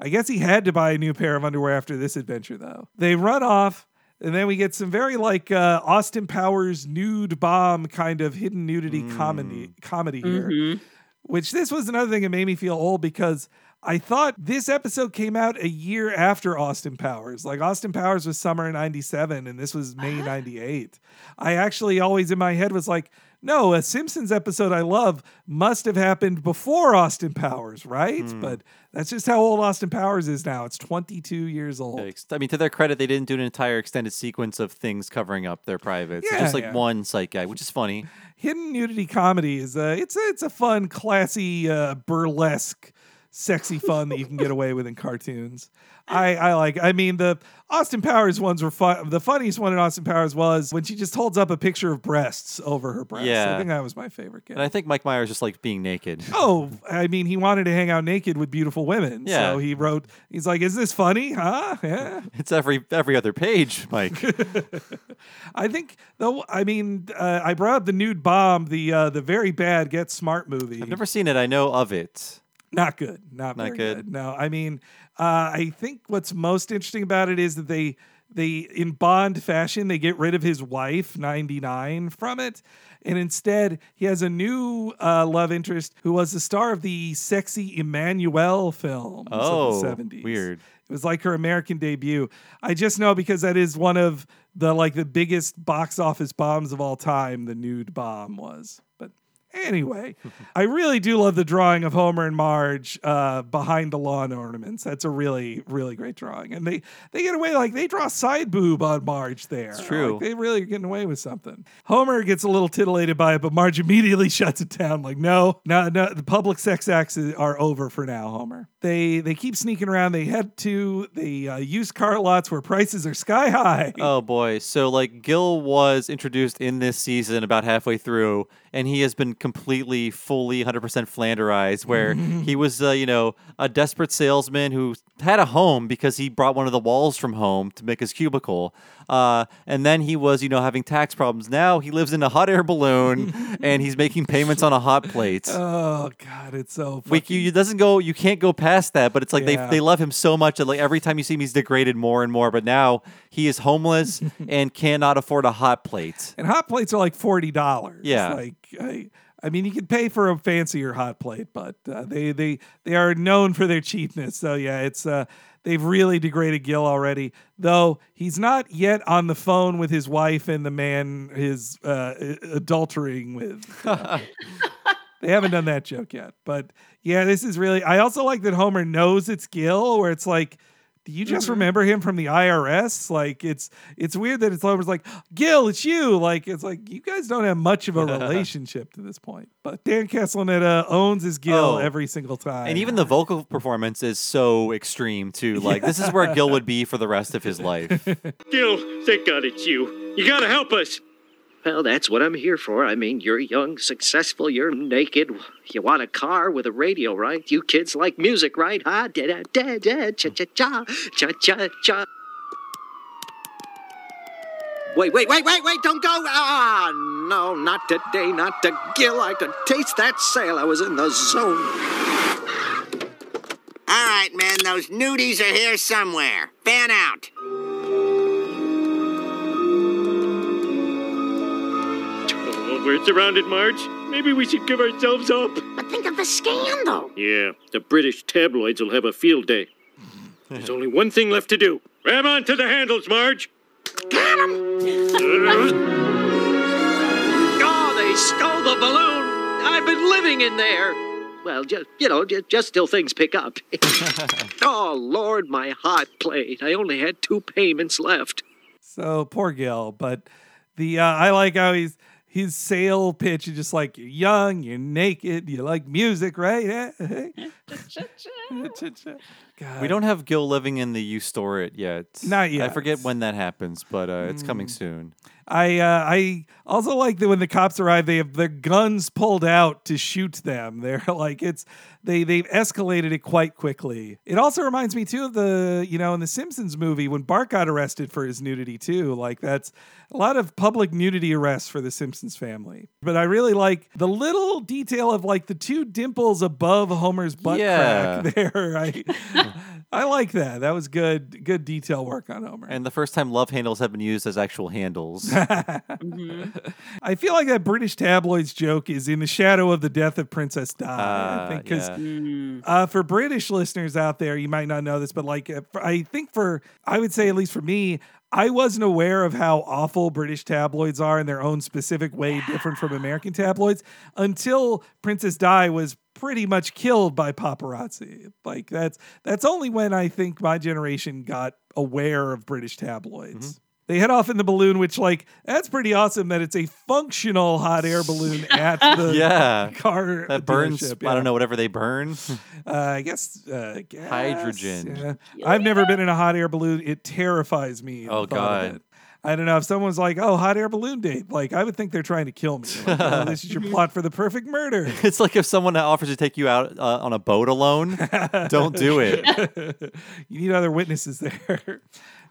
I guess he had to buy a new pair of underwear after this adventure, though. They run off, and then we get some very like uh, Austin Powers nude bomb kind of hidden nudity comedy comedy here. Mhm. Which this was another thing that made me feel old because I thought this episode came out a year after Austin Powers. Like Austin Powers was summer '97, and this was May uh-huh. '98. I actually always in my head was like, no, a Simpsons episode I love must have happened before Austin Powers, right? But that's just how old Austin Powers is now. It's 22 years old. I mean, to their credit, they didn't do an entire extended sequence of things covering up their privates. It's Yeah, just like yeah. one sight gag, which is funny. Hidden nudity comedy is a it's a, it's a fun, classy, uh, burlesque, sexy fun that you can get away with in cartoons. I, I like. I mean, the Austin Powers ones were fun. The funniest one in Austin Powers was when she just holds up a picture of breasts over her breasts. I think that was my favorite. Gag. And I think Mike Myers just likes being naked. Oh, I mean, he wanted to hang out naked with beautiful women. Yeah. So he wrote, he's like, is this funny? Huh? Yeah. It's every every other page, Mike. I think, though, I mean, uh, I brought up the nude bomb, the uh, the very bad Get Smart movie. I've never seen it. I know of it. Not good. Not, Not very good. good. No, I mean, uh, I think what's most interesting about it is that they they in Bond fashion they get rid of his wife 99 from it and instead he has a new uh, love interest who was the star of the sexy Emmanuelle film Oh, of the 70s. weird. It was like her American debut. I just know because that is one of the like the biggest box office bombs of all time. The nude bomb was, anyway, I really do love the drawing of Homer and Marge uh, behind the lawn ornaments. That's a really really great drawing, and they they get away like they draw side boob on Marge there. It's true. Like, they really are getting away with something. Homer gets a little titillated by it, but Marge immediately shuts it down. Like, no, no, no. The public sex acts are over for now, Homer. They they keep sneaking around. They head to the uh, used car lots where prices are sky high. Oh boy. So like Gil was introduced in this season about halfway through and he has been completely fully 100% flanderized where he was uh, you know a desperate salesman who had a home because he brought one of the walls from home to make his cubicle. Uh, and then he was you know having tax problems. Now he lives in a hot air balloon and he's making payments on a hot plate. Oh God, it's so. We, you, it doesn't go. You can't go past that. But it's like Yeah. they they love him so much that like every time you see him, he's degraded more and more. But now he is homeless and cannot afford a hot plate. And hot plates are like forty dollars. Yeah. like I, I mean, you can pay for a fancier hot plate, but uh, they they they are known for their cheapness. So yeah, it's uh, they've really degraded Gil already. Though he's not yet on the phone with his wife and the man his uh, adultering with. Uh, they haven't done that joke yet, but yeah, this is really. I also like that Homer knows it's Gil, where it's like. Do you just mm-hmm. remember him from the IRS? Like it's it's weird that it's Homer's like Gil, it's you. Like it's like you guys don't have much of a relationship to this point. But Dan Castellaneta owns his Gil Oh. every single time. And even the vocal performance is so extreme too. Like this is where Gil would be for the rest of his life. Gil, thank God it's you. You gotta help us. Well, that's what I'm here for. I mean, you're young, successful, you're naked. You want a car with a radio, right? You kids like music, right? Huh? Da da da da cha cha cha cha cha cha. Wait, wait, wait, wait, wait, don't go! Ah, no, not today, not to Gil. I could taste that sail. I was in the zone. All right, men, those nudies are here somewhere. Fan out. We're surrounded, Marge. Maybe we should give ourselves up. But think of the scandal. Yeah, the British tabloids will have a field day. There's only one thing left to do. Grab onto the handles, Marge. Got him. Oh, they stole the balloon. I've been living in there. Well, just you know, just, just till things pick up. oh Lord, my hot plate. I only had two payments left. So poor Gil, but the uh, I like how he's his sale pitch is just like you're young, you're naked, you like music, right? We don't have Gil living in the you store it yet. Not yet. I forget when that happens, but uh, it's coming soon. I uh, I also like that when the cops arrive, they have their guns pulled out to shoot them. They're like it's they they've escalated it quite quickly. It also reminds me too of the you know in the Simpsons movie when Bart got arrested for his nudity too. Like that's a lot of public nudity arrests for the Simpsons family. But I really like the little detail of like the two dimples above Homer's butt Yeah. crack there. I I like that. That was good good detail work on Homer. And the first time love handles have been used as actual handles. I feel like that British tabloids joke is in the shadow of the death of Princess Di. I Ah, think because yeah. uh, for British listeners out there, you might not know this, but like uh, I think for I would say at least for me. I wasn't aware of how awful British tabloids are in their own specific way, different from American tabloids, until Princess Di was pretty much killed by paparazzi. Like that's that's only when I think my generation got aware of British tabloids. Mm-hmm. They head off in the balloon, which like that's pretty awesome that it's a functional hot air balloon at the yeah. car That burns, dealership, I yeah. don't know, whatever they burn. Uh, I guess uh, gas, Hydrogen. yeah. I've never been in a hot air balloon. It terrifies me. Oh, God. I don't know if someone's like, "Oh, hot air balloon date," like I would think they're trying to kill me. Like, oh, this is your plot for the perfect murder. It's like if someone offers to take you out uh, on a boat alone, don't do it. you need other witnesses there.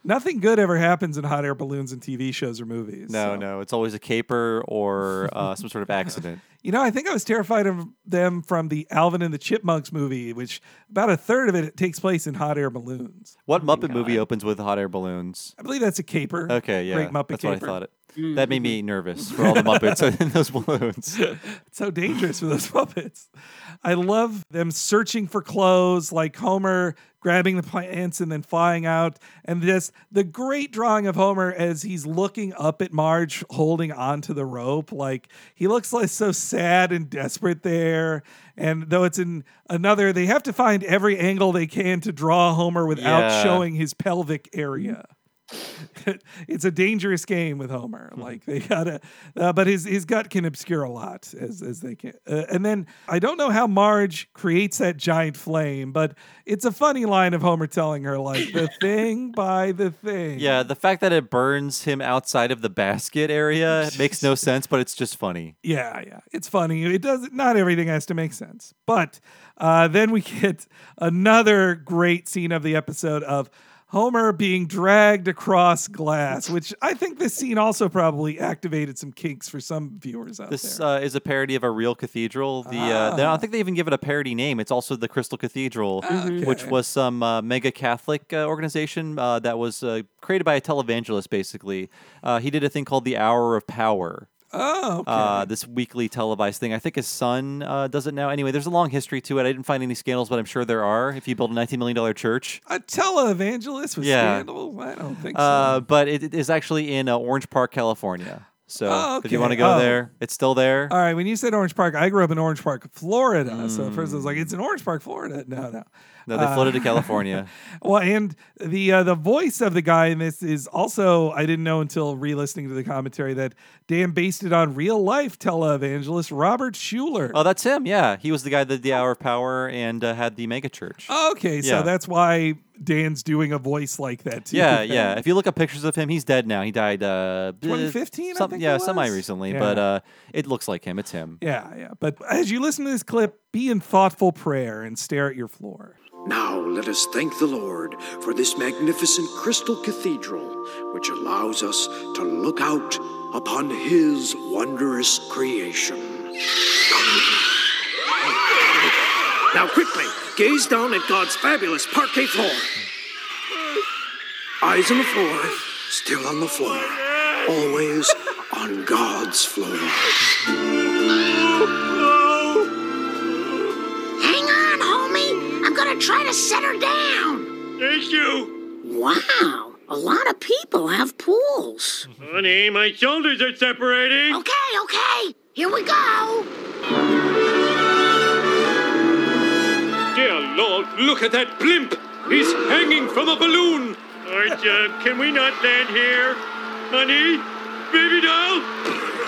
Nothing good ever happens in hot air balloons in TV shows or movies. No, so. no, it's always a caper or uh, some sort of accident. You know, I think I was terrified of them from the Alvin and the Chipmunks movie, which about a third of it takes place in hot air balloons. What Muppet movie opens with hot air balloons? I believe that's a caper. Okay, yeah, Great Muppet that's caper. what I thought. It Mm. that made me nervous for all the Muppets in those balloons. it's so dangerous for those puppets. I love them searching for clothes, like Homer grabbing the plants and then flying out. And this the great drawing of Homer as he's looking up at Marge holding onto the rope. Like he looks like so sad and desperate there. And though it's in another, they have to find every angle they can to draw Homer without Yeah. showing his pelvic area. it's a dangerous game with Homer. Like they gotta, uh, but his his gut can obscure a lot as as they can. Uh, and then I don't know how Marge creates that giant flame, but it's a funny line of Homer telling her like the thing by the thing. Yeah, the fact that it burns him outside of the basket area makes no sense, but it's just funny. Yeah, yeah, it's funny. It does not everything has to make sense, but uh, then we get another great scene of the episode of Homer being dragged across glass, which I think this scene also probably activated some kinks for some viewers out This there. uh, is a parody of a real cathedral. The uh, they- I Ah. don't think they even give it a parody name. It's also the Crystal Cathedral, Ah, which was some uh, mega Catholic uh, organization uh, that was uh, created by a televangelist. Basically, uh, he did a thing called the Hour of Power. Oh, okay. Uh, this weekly televised thing. I think his son uh, does it now. Anyway, there's a long history to it. I didn't find any scandals, but I'm sure there are. If you build a 19 million dollar church, a televangelist with Yeah. scandals? I don't think uh, so. but it, it is actually in uh, Orange Park, California. So Oh, if you want to go Oh. there, it's still there. All right, when you said Orange Park, I grew up in Orange Park, Florida. So at first I was like, it's in Orange Park, Florida. No, no. No, they floated to California. Well, and the uh, the voice of the guy in this is also I didn't know until re-listening to the commentary that Dan based it on real life televangelist Robert Schuller. Oh, that's him. Yeah, he was the guy that did the Hour of Power and uh, had the mega church. okay, so that's why Dan's doing a voice like that too. Yeah, yeah. If you look up pictures of him, he's dead now. He died uh, 2015, I Some, think yeah, semi recently, Yeah. but uh, it looks like him. It's him. Yeah, yeah. But as you listen to this clip, be in thoughtful prayer and stare at your floor. Now let us thank the Lord for this magnificent crystal cathedral, which allows us to look out upon His wondrous creation. Now, quickly, gaze down at God's fabulous parquet floor. Eyes on the floor, still on the floor, always on God's floor. Homie. Gonna try to set her down. Thank you. Wow, a lot of people have pools. Honey, my shoulders are separating. Okay, okay, here we go. Dear Lord, look at that blimp. He's hanging from a balloon. Arch, uh, can we not land here? Honey? Baby doll?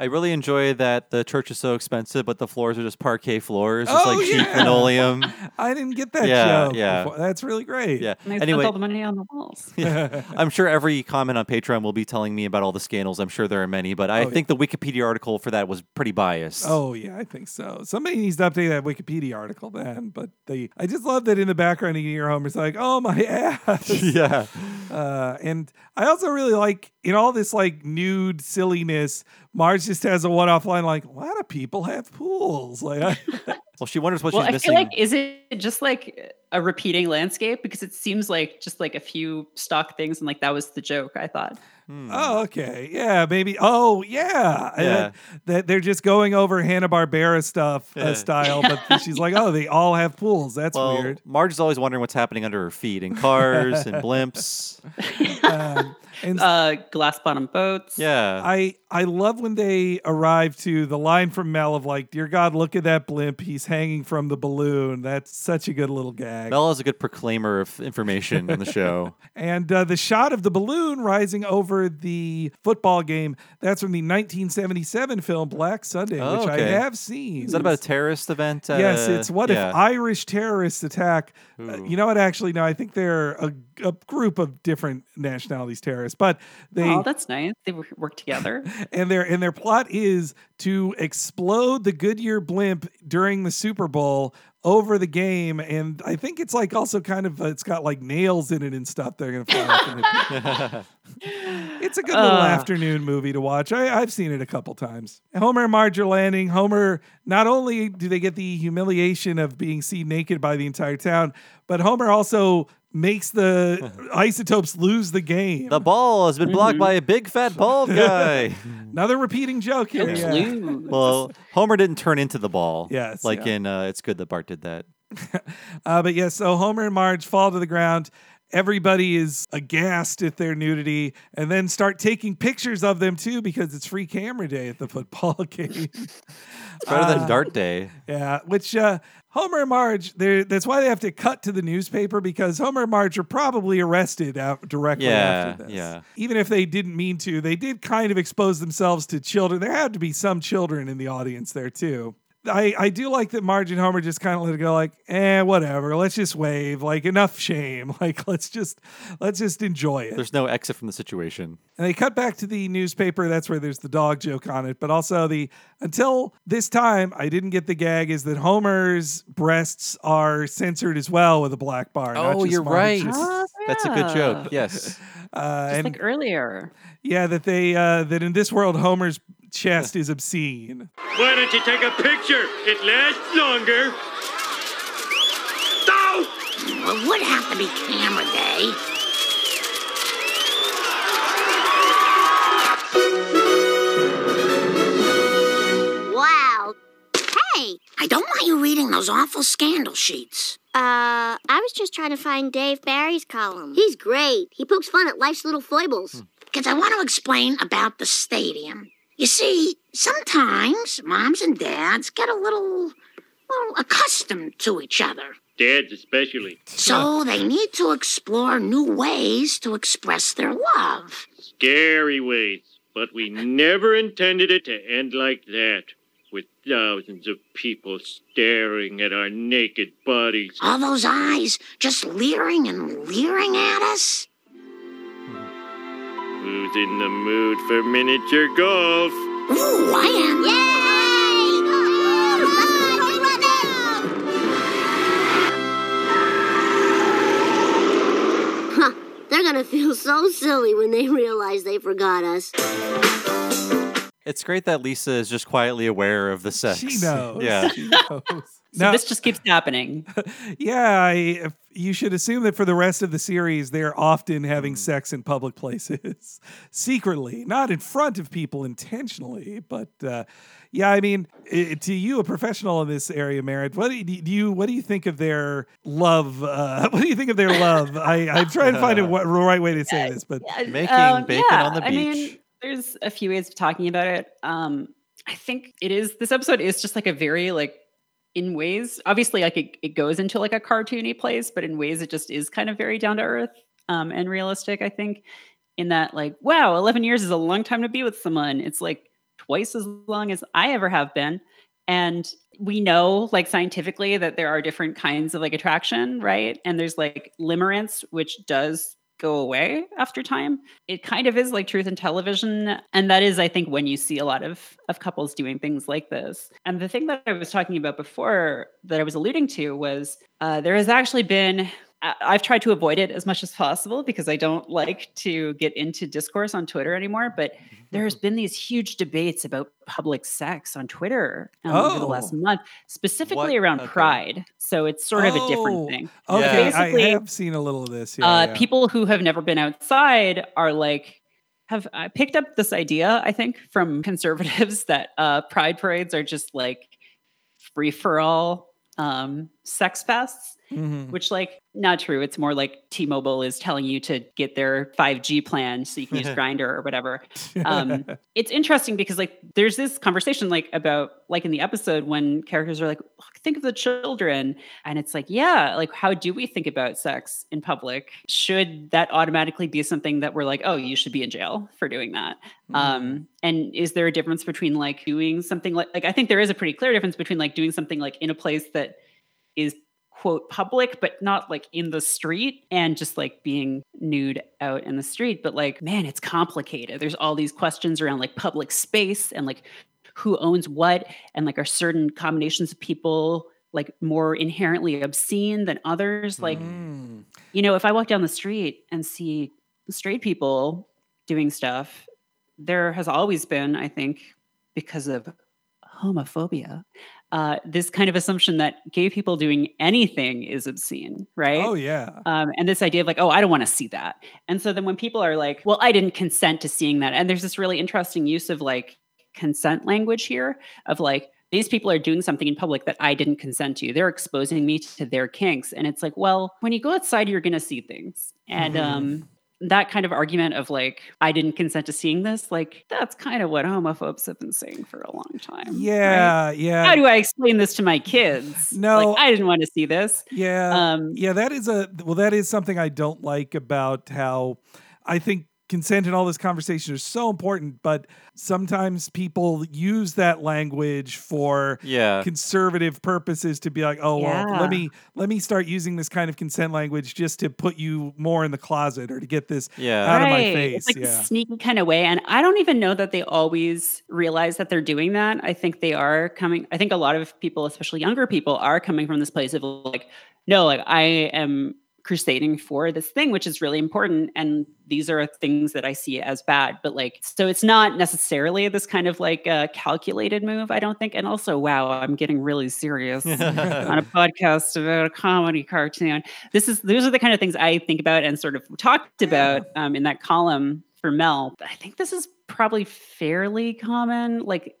I really enjoy that the church is so expensive, but the floors are just parquet floors, just Oh, like cheap yeah. linoleum. I didn't get that Yeah, joke. yeah. before. That's really great. Yeah. And they spent Anyway, all the money on the walls. yeah. I'm sure every comment on Patreon will be telling me about all the scandals. I'm sure there are many, but I Oh, yeah. think the Wikipedia article for that was pretty biased. Oh yeah, I think so. Somebody needs to update that Wikipedia article then. But they, I just love that in the background you hear Homer's like, "Oh my ass." yeah. Uh, and I also really like in all this like nude silliness, Marge just has a one-off line like, "A lot of people have pools." Like, I, Well, she wonders what well, she's I missing. feel like is it just like a repeating landscape because it seems like just like a few stock things and like that was the joke. I thought. Oh, okay, yeah, maybe. Oh, yeah, Yeah. that they're just going over Hanna Barbera stuff Yeah. uh, style, but she's like, "Oh, they all have pools." That's well, weird. Marge is always wondering what's happening under her feet in cars and blimps. Um, and Uh, glass bottom boats. Yeah. I I love when they arrive to the line from Mel of like, "Dear God, look at that blimp. He's hanging from the balloon." That's such a good little gag. Mel is a good proclaimer of information in the show. And uh, the shot of the balloon rising over the football game, that's from the 1977 film Black Sunday, Oh, which I have seen. Is that about a terrorist event? yes, Uh, it's what yeah. if Irish terrorists attack? uh, you know what? Actually, no, I think they're a, a group of different nationalities terrorists, but they oh, that's nice. They work work together. and their and their plot is to explode the Goodyear blimp during the Super Bowl over the game, and I think it's like also kind of uh, it's got like nails in it and stuff. They're gonna fly off. it's a good little Uh. afternoon movie to watch. I, I've seen it a couple times. Homer and Marge are landing. Homer, not only do they get the humiliation of being seen naked by the entire town, but Homer also makes the isotopes lose the game. The ball has been blocked by a big fat bald guy. Another repeating joke here. Oops, yeah. well, Homer didn't turn into the ball. Yes, Like yeah. in uh, It's Good That Bart did that. Uh, but yes, so Homer and Marge fall to the ground. Everybody is aghast at their nudity and then start taking pictures of them too because it's free camera day at the football game. It's better Uh, than Dart Day. Yeah, which uh, Homer and Marge, that's why they have to cut to the newspaper because Homer and Marge are probably arrested out directly Yeah, after this. yeah. Even if they didn't mean to, they did kind of expose themselves to children. There had to be some children in the audience there too. I, I do like that Marge and Homer just kind of let it go like, eh, whatever. Let's just wave. Like enough shame. Like let's just let's just enjoy it. There's no exit from the situation. And they cut back to the newspaper. That's where there's the dog joke on it. But also the until this time, I didn't get the gag is that Homer's breasts are censored as well with a black bar. not Oh, just you're right. Marge's. Oh, That's a good joke. Yes. Uh, Just and like earlier. yeah, that they uh, that in this world Homer's chest is obscene. Why don't you take a picture? It lasts longer. Well, it would have to be camera day. Wow. Hey! I don't want you reading those awful scandal sheets. Uh, I was just trying to find Dave Barry's column. He's great. He pokes fun at life's little foibles. Because I want to explain about the stadium. You see, sometimes moms and dads get a little, well, accustomed to each other. Dads especially. So they need to explore new ways to express their love. Scary ways. But we never intended it to end like that. With thousands of people staring at our naked bodies. All those eyes just leering and leering at us. Who's in the mood for miniature golf? Ooh, I am. Yay! Huh. They're gonna feel so silly when they realize they forgot us. It's great that Lisa is just quietly aware of the sex. She knows. Yeah. She knows. So this just keeps happening. yeah, I, you should assume that for the rest of the series, they're often having sex in public places, secretly, not in front of people intentionally. But uh, yeah, I mean, i to you, a professional in this area, Merritt, what do you, do you what do you think of their love? Uh, what do you think of their love? I, I'm trying to find a right way to say this, but Making Um, bacon yeah, on the beach. I mean, there's a few ways of talking about it. Um, I think it is this episode is just like a very like in ways obviously like it, it goes into like a cartoony place, but in ways it just is kind of very down to earth um, and realistic. I think in that like wow, 11 years is a long time to be with someone. It's like twice as long as I ever have been. And we know, like scientifically, that there are different kinds of like attraction, right? And there's like limerence, which does go away after time. It kind of is like truth in television. And that is, I think, when you see a lot of, of couples doing things like this. And the thing that I was talking about before that I was alluding to was uh, there has actually been. I- I've tried to avoid it as much as possible because I don't like to get into discourse on Twitter anymore. But there's been these huge debates about public sex on Twitter um, over the last Oh. month, specifically What? around Okay. Pride. So it's sort of a different Oh, thing. Okay, Basically, I have seen a little of this. Yeah, uh, yeah. people who have never been outside are like have uh, picked up this idea i think from conservatives that uh, pride parades are just like free for all um, sex fests Mhm. which like not true. It's more like t-mobile is telling you to get their 5g plan so you can use Grindr or whatever. Um, it's interesting because like there's this conversation like about like in the episode when characters are like think of the children. And it's like yeah like how do we think about sex in public? Should that automatically be something that we're like oh you should be in jail for doing that? Um and is there a difference between like doing something like like i think there is a pretty clear difference between like doing something like in a place that is quote public but not like in the street and just like being nude out in the street. But like man it's complicated. There's all these questions around like public space and like who owns what and like are certain combinations of people like more inherently obscene than others? Like Mm. you know if i walk down the street and see straight people doing stuff, there has always been, I think, because of homophobia, uh, this kind of assumption that gay people doing anything is obscene, right? Oh yeah. Um, and this idea of like, oh, I don't want to see that. And so then when people are like, well, I didn't consent to seeing that, and there's this really interesting use of like consent language here of like, these people are doing something in public that I didn't consent to. They're exposing me to their kinks. And it's like, well, when you go outside, you're going to see things. And Mm-hmm. um, that kind of argument of like, I didn't consent to seeing this, like, that's kind of what homophobes have been saying for a long time. Yeah, yeah. How do I explain this to my kids? No. Like, I didn't want to see this. Yeah. Um, yeah, that is a well, that is something I don't like about how I think consent and all this conversation are so important, but sometimes people use that language for Yeah. conservative purposes to be like, oh well, let me let me start using this kind of consent language just to put you more in the closet or to get this Yeah. out of my face. It's like yeah. a sneaky kind of way. And I don't even know that they always realize that they're doing that. I think they are coming, I think a lot of people, especially younger people, are coming from this place of like, no, like I am crusading for this thing, which is really important. And these are things that I see as bad. But like, so it's not necessarily this kind of like uh, calculated move, I don't think. And also, wow, I'm getting really serious on a podcast about a comedy cartoon. This is those are the kind of things I think about and sort of talked about um, in that column for Mel. I think this is probably fairly common. Like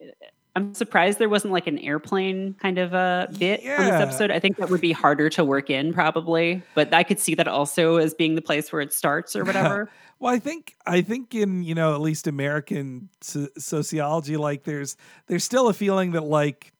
I'm surprised there wasn't like an airplane kind of a bit on this episode. I think that would be harder to work in probably, but I could see that also as being the place where it starts or whatever. Well, I think I think in you know at least American so- sociology, like there's there's still a feeling that like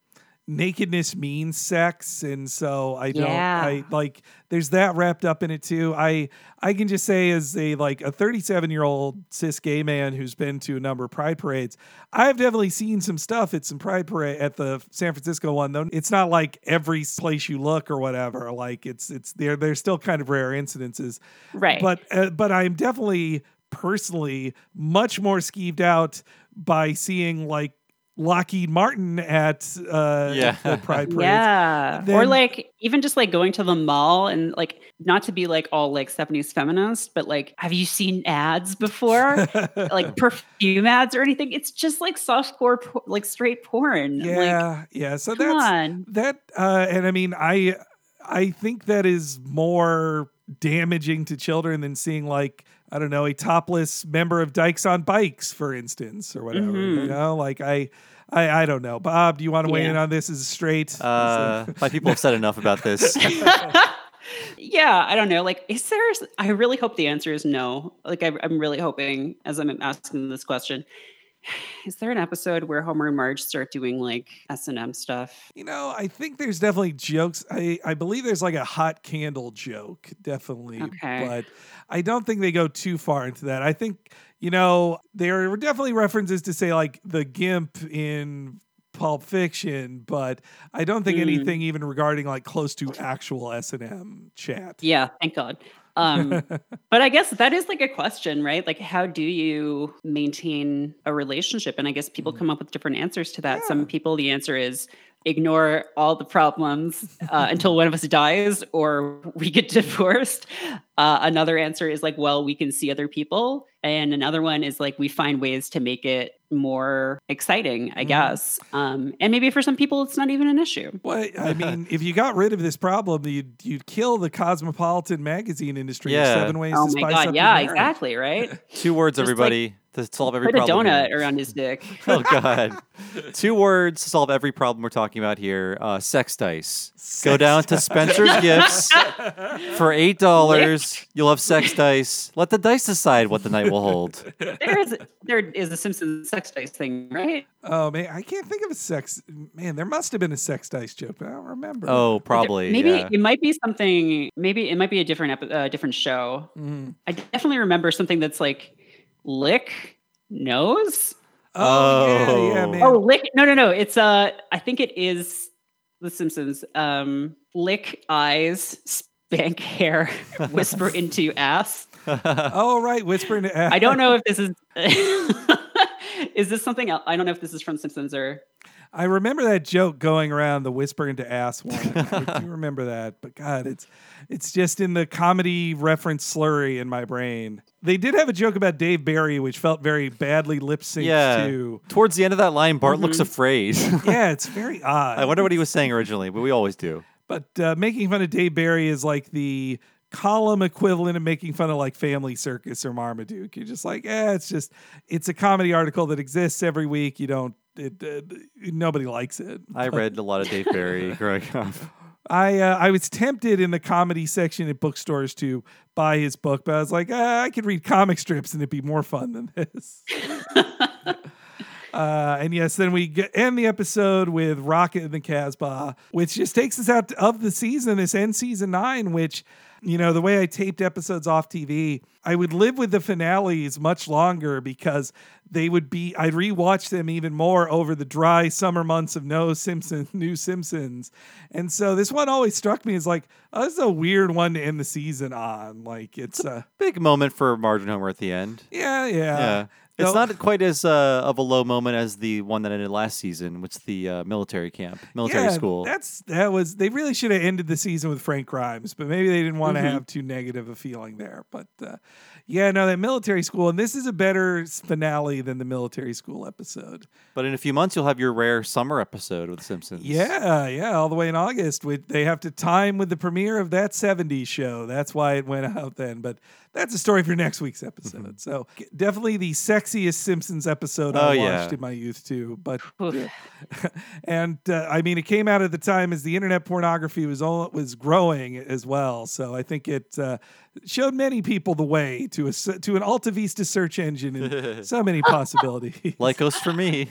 nakedness means sex, and so I don't Yeah. I like there's that wrapped up in it too. I I can just say as a like a 37 year old cis gay man who's been to a number of pride parades, I've definitely seen some stuff at some pride parade at the San Francisco one though. It's not like every place you look or whatever. Like it's it's there. There's still kind of rare incidences, Right. But uh, but I'm definitely personally much more skeeved out by seeing like Lockheed Martin at uh, Yeah. the Pride Parade. Yeah. or like even just like going to the mall and like not to be like all like 70s feminist, but like have you seen ads before? like perfume ads or anything? It's just like softcore po- like straight porn. Like Yeah, yeah. So come that's on. that, uh, and I mean, I I think that is more damaging to children than seeing like I don't know a topless member of Dykes on Bikes, for instance, or whatever. You Mhm. know, like I. I, I don't know. Bob, do you want to weigh in on this as a straight? Uh, my people have said enough about this. yeah, I don't know. Like, is there? I really hope the answer is no. Like, I, I'm really hoping as I'm asking this question, is there an episode where Homer and Marge start doing like S and M stuff? You know, I think there's definitely jokes. I, I believe there's like a hot candle joke, definitely. Okay. But I don't think they go too far into that. I think, you know, there were definitely references to say like the GIMP in Pulp Fiction, but I don't think Mm. anything even regarding like close to actual S and M chat. Yeah, thank God. Um, but I guess that is like a question, right? Like, how do you maintain a relationship? And I guess people come up with different answers to that. Some people, the answer is ignore all the problems uh, until one of us dies or we get divorced. Uh, another answer is like, well, we can see other people. And another one is like, we find ways to make it more exciting, I guess. Um, and maybe for some people, it's not even an issue. Well, I mean, if you got rid of this problem, you'd you'd kill the cosmopolitan magazine industry. of Yeah. Seven ways Oh to my spice God. up Yeah, your exactly. Right. Two words, Just, like, everybody, to solve every Put a problem. here. donut around his dick. Oh God! Two words to solve every problem we're talking about here. Uh, sex dice. Go down to Spencer's Gifts for eight dollars. You'll have sex dice. Let the dice decide what the night will hold. there is there is a Simpsons sex dice thing, right? Oh man, I can't think of a sex. Man, there must have been a sex dice joke, but I don't remember. Oh, probably. Maybe yeah. it might be something. Maybe it might be a different epi- uh, different show. Mhm. I definitely remember something that's like lick nose. Oh, yeah, yeah, Oh. man. Oh, lick. No, no, no. It's uh. I think it is The Simpsons. Um, lick eyes, spank hair, whisper into ass. oh, right, whispering to. I don't know if this is. is this something else? I don't know if this is from Simpsons or. I remember that joke going around the whisper into ass one. I do remember that, but God, it's it's just in the comedy reference slurry in my brain. They did have a joke about Dave Barry, which felt very badly lip synced Yeah. too. Towards the end of that line, Bart looks Mhm. afraid. Yeah, it's very odd. I wonder what he was saying originally, but we always do. But uh, making fun of Dave Barry is like the column equivalent of making fun of like Family Circus or Marmaduke. You're just like, eh, it's just it's a comedy article that exists every week. You don't, it, uh, nobody likes it. I But read a lot of Dave Barry growing up. I uh, I was tempted in the comedy section at bookstores to buy his book, but I was like, ah, I could read comic strips and it'd be more fun than this. Uh, and yes, then we get, end the episode with Rocket and the Casbah, which just takes us out of the season. This ends season nine, which, you know, the way I taped episodes off TV, I would live with the finales much longer because they would be, I'd rewatch them even more over the dry summer months of no Simpsons, new Simpsons. And so this one always struck me as like, oh, this is a weird one to end the season on. Like, it's, a uh, Big moment for Marge and Homer at the end. yeah, yeah. Yeah. It's No- not quite as uh, of a low moment as the one that ended last season, which the uh, military camp, military yeah, school. That's that was they really should have ended the season with Frank Grimes, but maybe they didn't want to Mhm. have too negative a feeling there. But uh, yeah, no, that military school, and this is a better finale than the military school episode. But in a few months, you'll have your rare summer episode with Simpsons. Yeah, yeah, all the way in August. With they have to time with the premiere of that '70s show. That's why it went out then. But that's a story for next week's episode. So definitely the sexiest Simpsons episode Oh, I yeah. watched in my youth too. But and uh, I mean, it came out at the time as the internet pornography was all was growing as well. So I think it uh, showed many people the way to a s- to an Alta Vista search engine and so many possibilities. Lycos for me.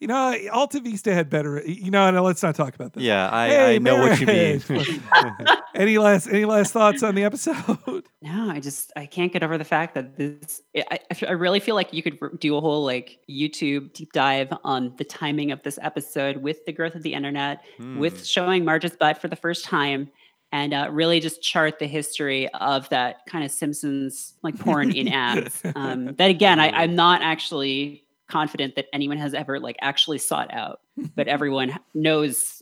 You know, Alta Vista had better. You know, no, let's not talk about that. Yeah, I, Hey, I know what you mean. any last any last thoughts on the episode? No, I just I can't get over the fact that this. I, I really feel like you could do a whole like YouTube deep dive on the timing of this episode with the growth of the internet, Hmm. with showing Marge's butt for the first time, and uh, really just chart the history of that kind of Simpsons like porn in ads. Um, that again, I, I'm not actually confident that anyone has ever like actually sought out, but everyone knows.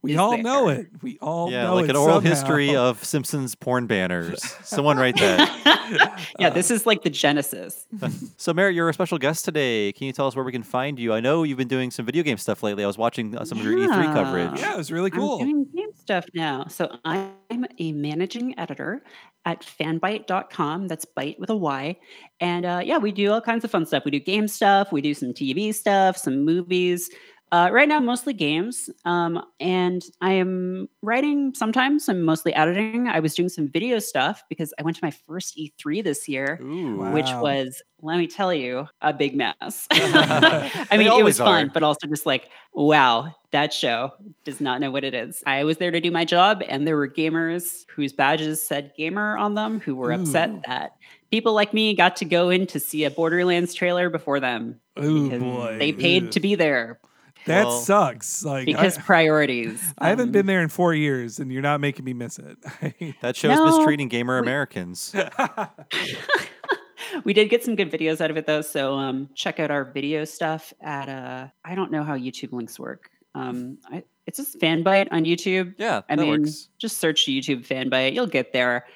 We all there. know it. We all Yeah, know like it an oral somehow. history of Simpsons porn banners. Someone write that. Yeah, this is like the genesis. so, Merritt, you're a special guest today. Can you tell us where we can find you? I know you've been doing some video game stuff lately. I was watching uh, some of your E3 coverage. Yeah, it was really I'm cool. Stuff now. So I'm a managing editor at fanbyte.com. That's bite with a Y. And uh, yeah, we do all kinds of fun stuff. We do game stuff, we do some TV stuff, some movies. Uh, right now, mostly games. Um, and I am writing sometimes. I'm mostly editing. I was doing some video stuff because I went to my first E3 this year, which Wow. was, let me tell you, a big mess. I mean, it was fun, are. but also just like, wow, that show does not know what it is. I was there to do my job, and there were gamers whose badges said gamer on them who were upset that people like me got to go in to see a Borderlands trailer before them. Ooh, because boy. They paid Ooh. to be there That Well, sucks. Like because I, priorities. I haven't Um, been there in four years, and you're not making me miss it. That show's No, mistreating gamer Americans. we did get some good videos out of it though so um check out our video stuff at uh i don't know how youtube links work um I, it's just Fanbyte on youtube Yeah, i that mean works. just search youtube Fanbyte you'll get there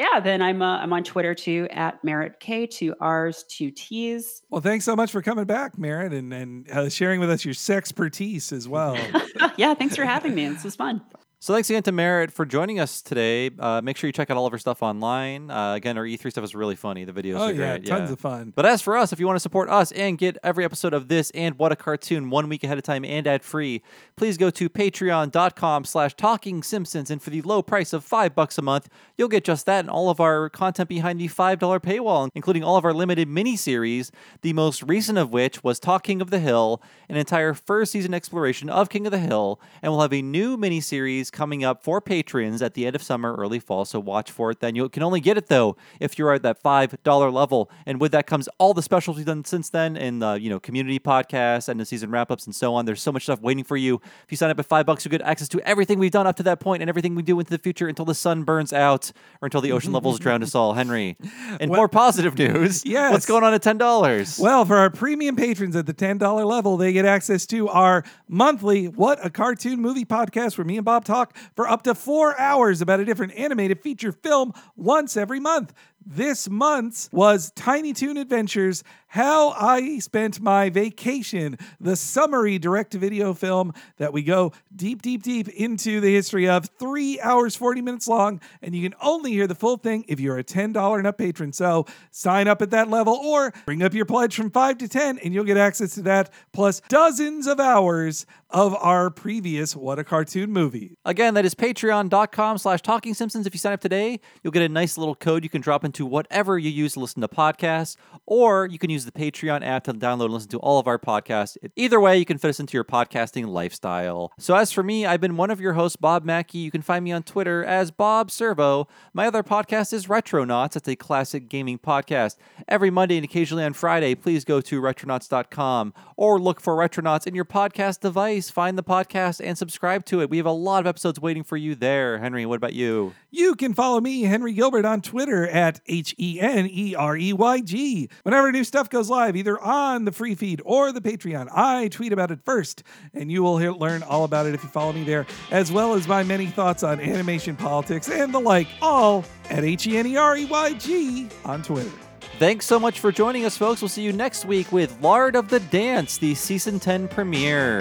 yeah then i'm uh, i'm on twitter too at Merritt K two r's two t's. Well, thanks so much for coming back, Merritt, and and uh, sharing with us your sexpertise as well. yeah thanks for having me. This was fun So thanks again to Merritt for joining us today. Uh, make sure you check out all of our stuff online. Uh, again, our E3 stuff is really funny. The videos Oh, are yeah, great. tons of fun. But as for us, if you want to support us and get every episode of this and What a Cartoon one week ahead of time and ad free, please go to patreon.com slash talking simpsons. And for the low price of five bucks a month, you'll get just that and all of our content behind the $5 paywall, including all of our limited mini-series, the most recent of which was Talking of the Hill, an entire first season exploration of King of the Hill. And we'll have a new mini-series is coming up for patrons at the end of summer, early fall. So watch for it then. You can only get it though if you're at that $5 level. And with that comes all the specials we've done since then in the, you know, community podcasts, and the season wrap ups, and so on. There's so much stuff waiting for you. If you sign up at five bucks, you get access to everything we've done up to that point and everything we do into the future until the sun burns out or until the ocean levels drown us all. Henry. And more positive news. Yes. What's going on at $10? Well, for our premium patrons at the $10 level, they get access to our monthly What a Cartoon Movie podcast where me and Bob talk for up to four hours about a different animated feature film once every month. This month's was Tiny Toon Adventures How I Spent My Vacation, the summary direct video film that we go deep, deep, deep into the history of. Three hours, 40 minutes long, and you can only hear the full thing if you're a $10 and up patron. So sign up at that level or bring up your pledge from 5 to 10, and you'll get access to that, plus dozens of hours of our previous What a Cartoon Movie. Again, that is patreon.com slash talking simpsons. If you sign up today, you'll get a nice little code you can drop into whatever you use to listen to podcasts, or you can use the Patreon app to download and listen to all of our podcasts. Either way, you can fit us into your podcasting lifestyle. So as for me, I've been one of your hosts, Bob Mackey. You can find me on Twitter as Bob Servo. My other podcast is Retronauts. It's a classic gaming podcast. Every Monday and occasionally on Friday, please go to retronauts.com or look for Retronauts in your podcast device. Find the podcast and subscribe to it. We have a lot of episodes waiting for you there. Henry, what about you? You can follow me, Henry Gilbert, on Twitter at H E N E R E Y G. Whenever new stuff goes live, either on the free feed or the Patreon, I tweet about it first, and you will hear, learn all about it if you follow me there, as well as my many thoughts on animation, politics, and the like, all at H E N E R E Y G on Twitter. Thanks so much for joining us, folks. We'll see you next week with Lard of the Dance, the season 10 premiere.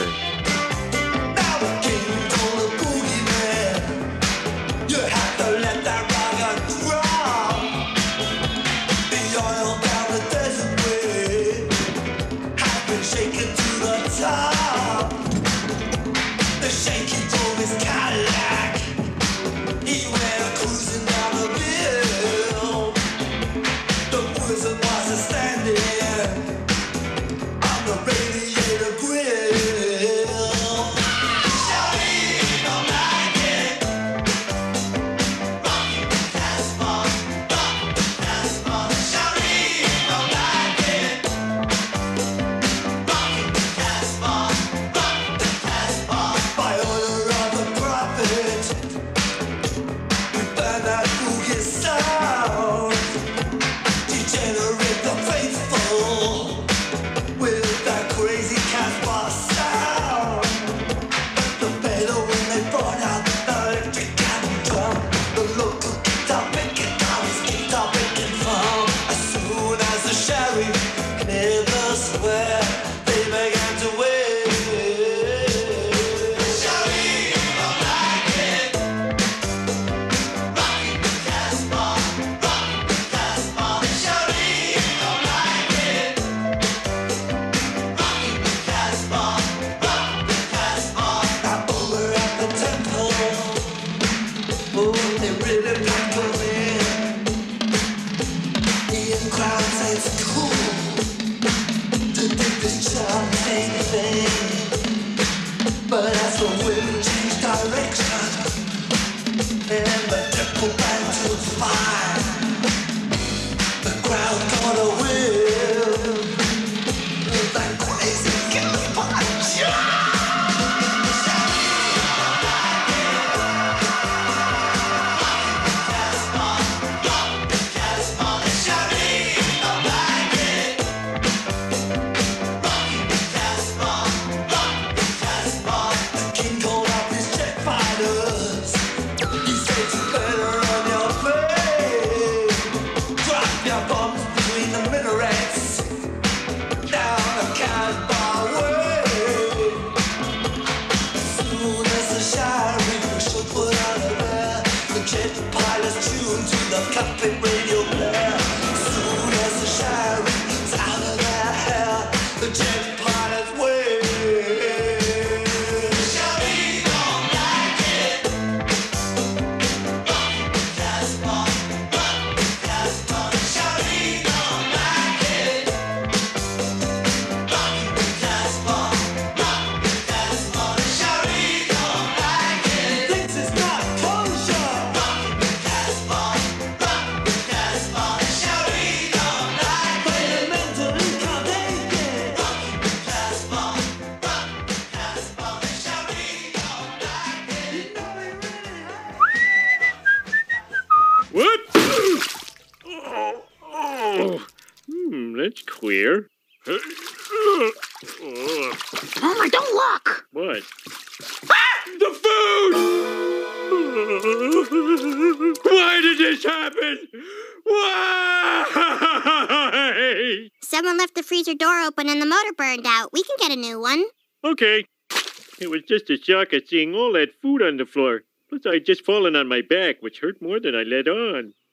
Just a shock at seeing all that food on the floor. Plus, I'd just fallen on my back, which hurt more than I let on.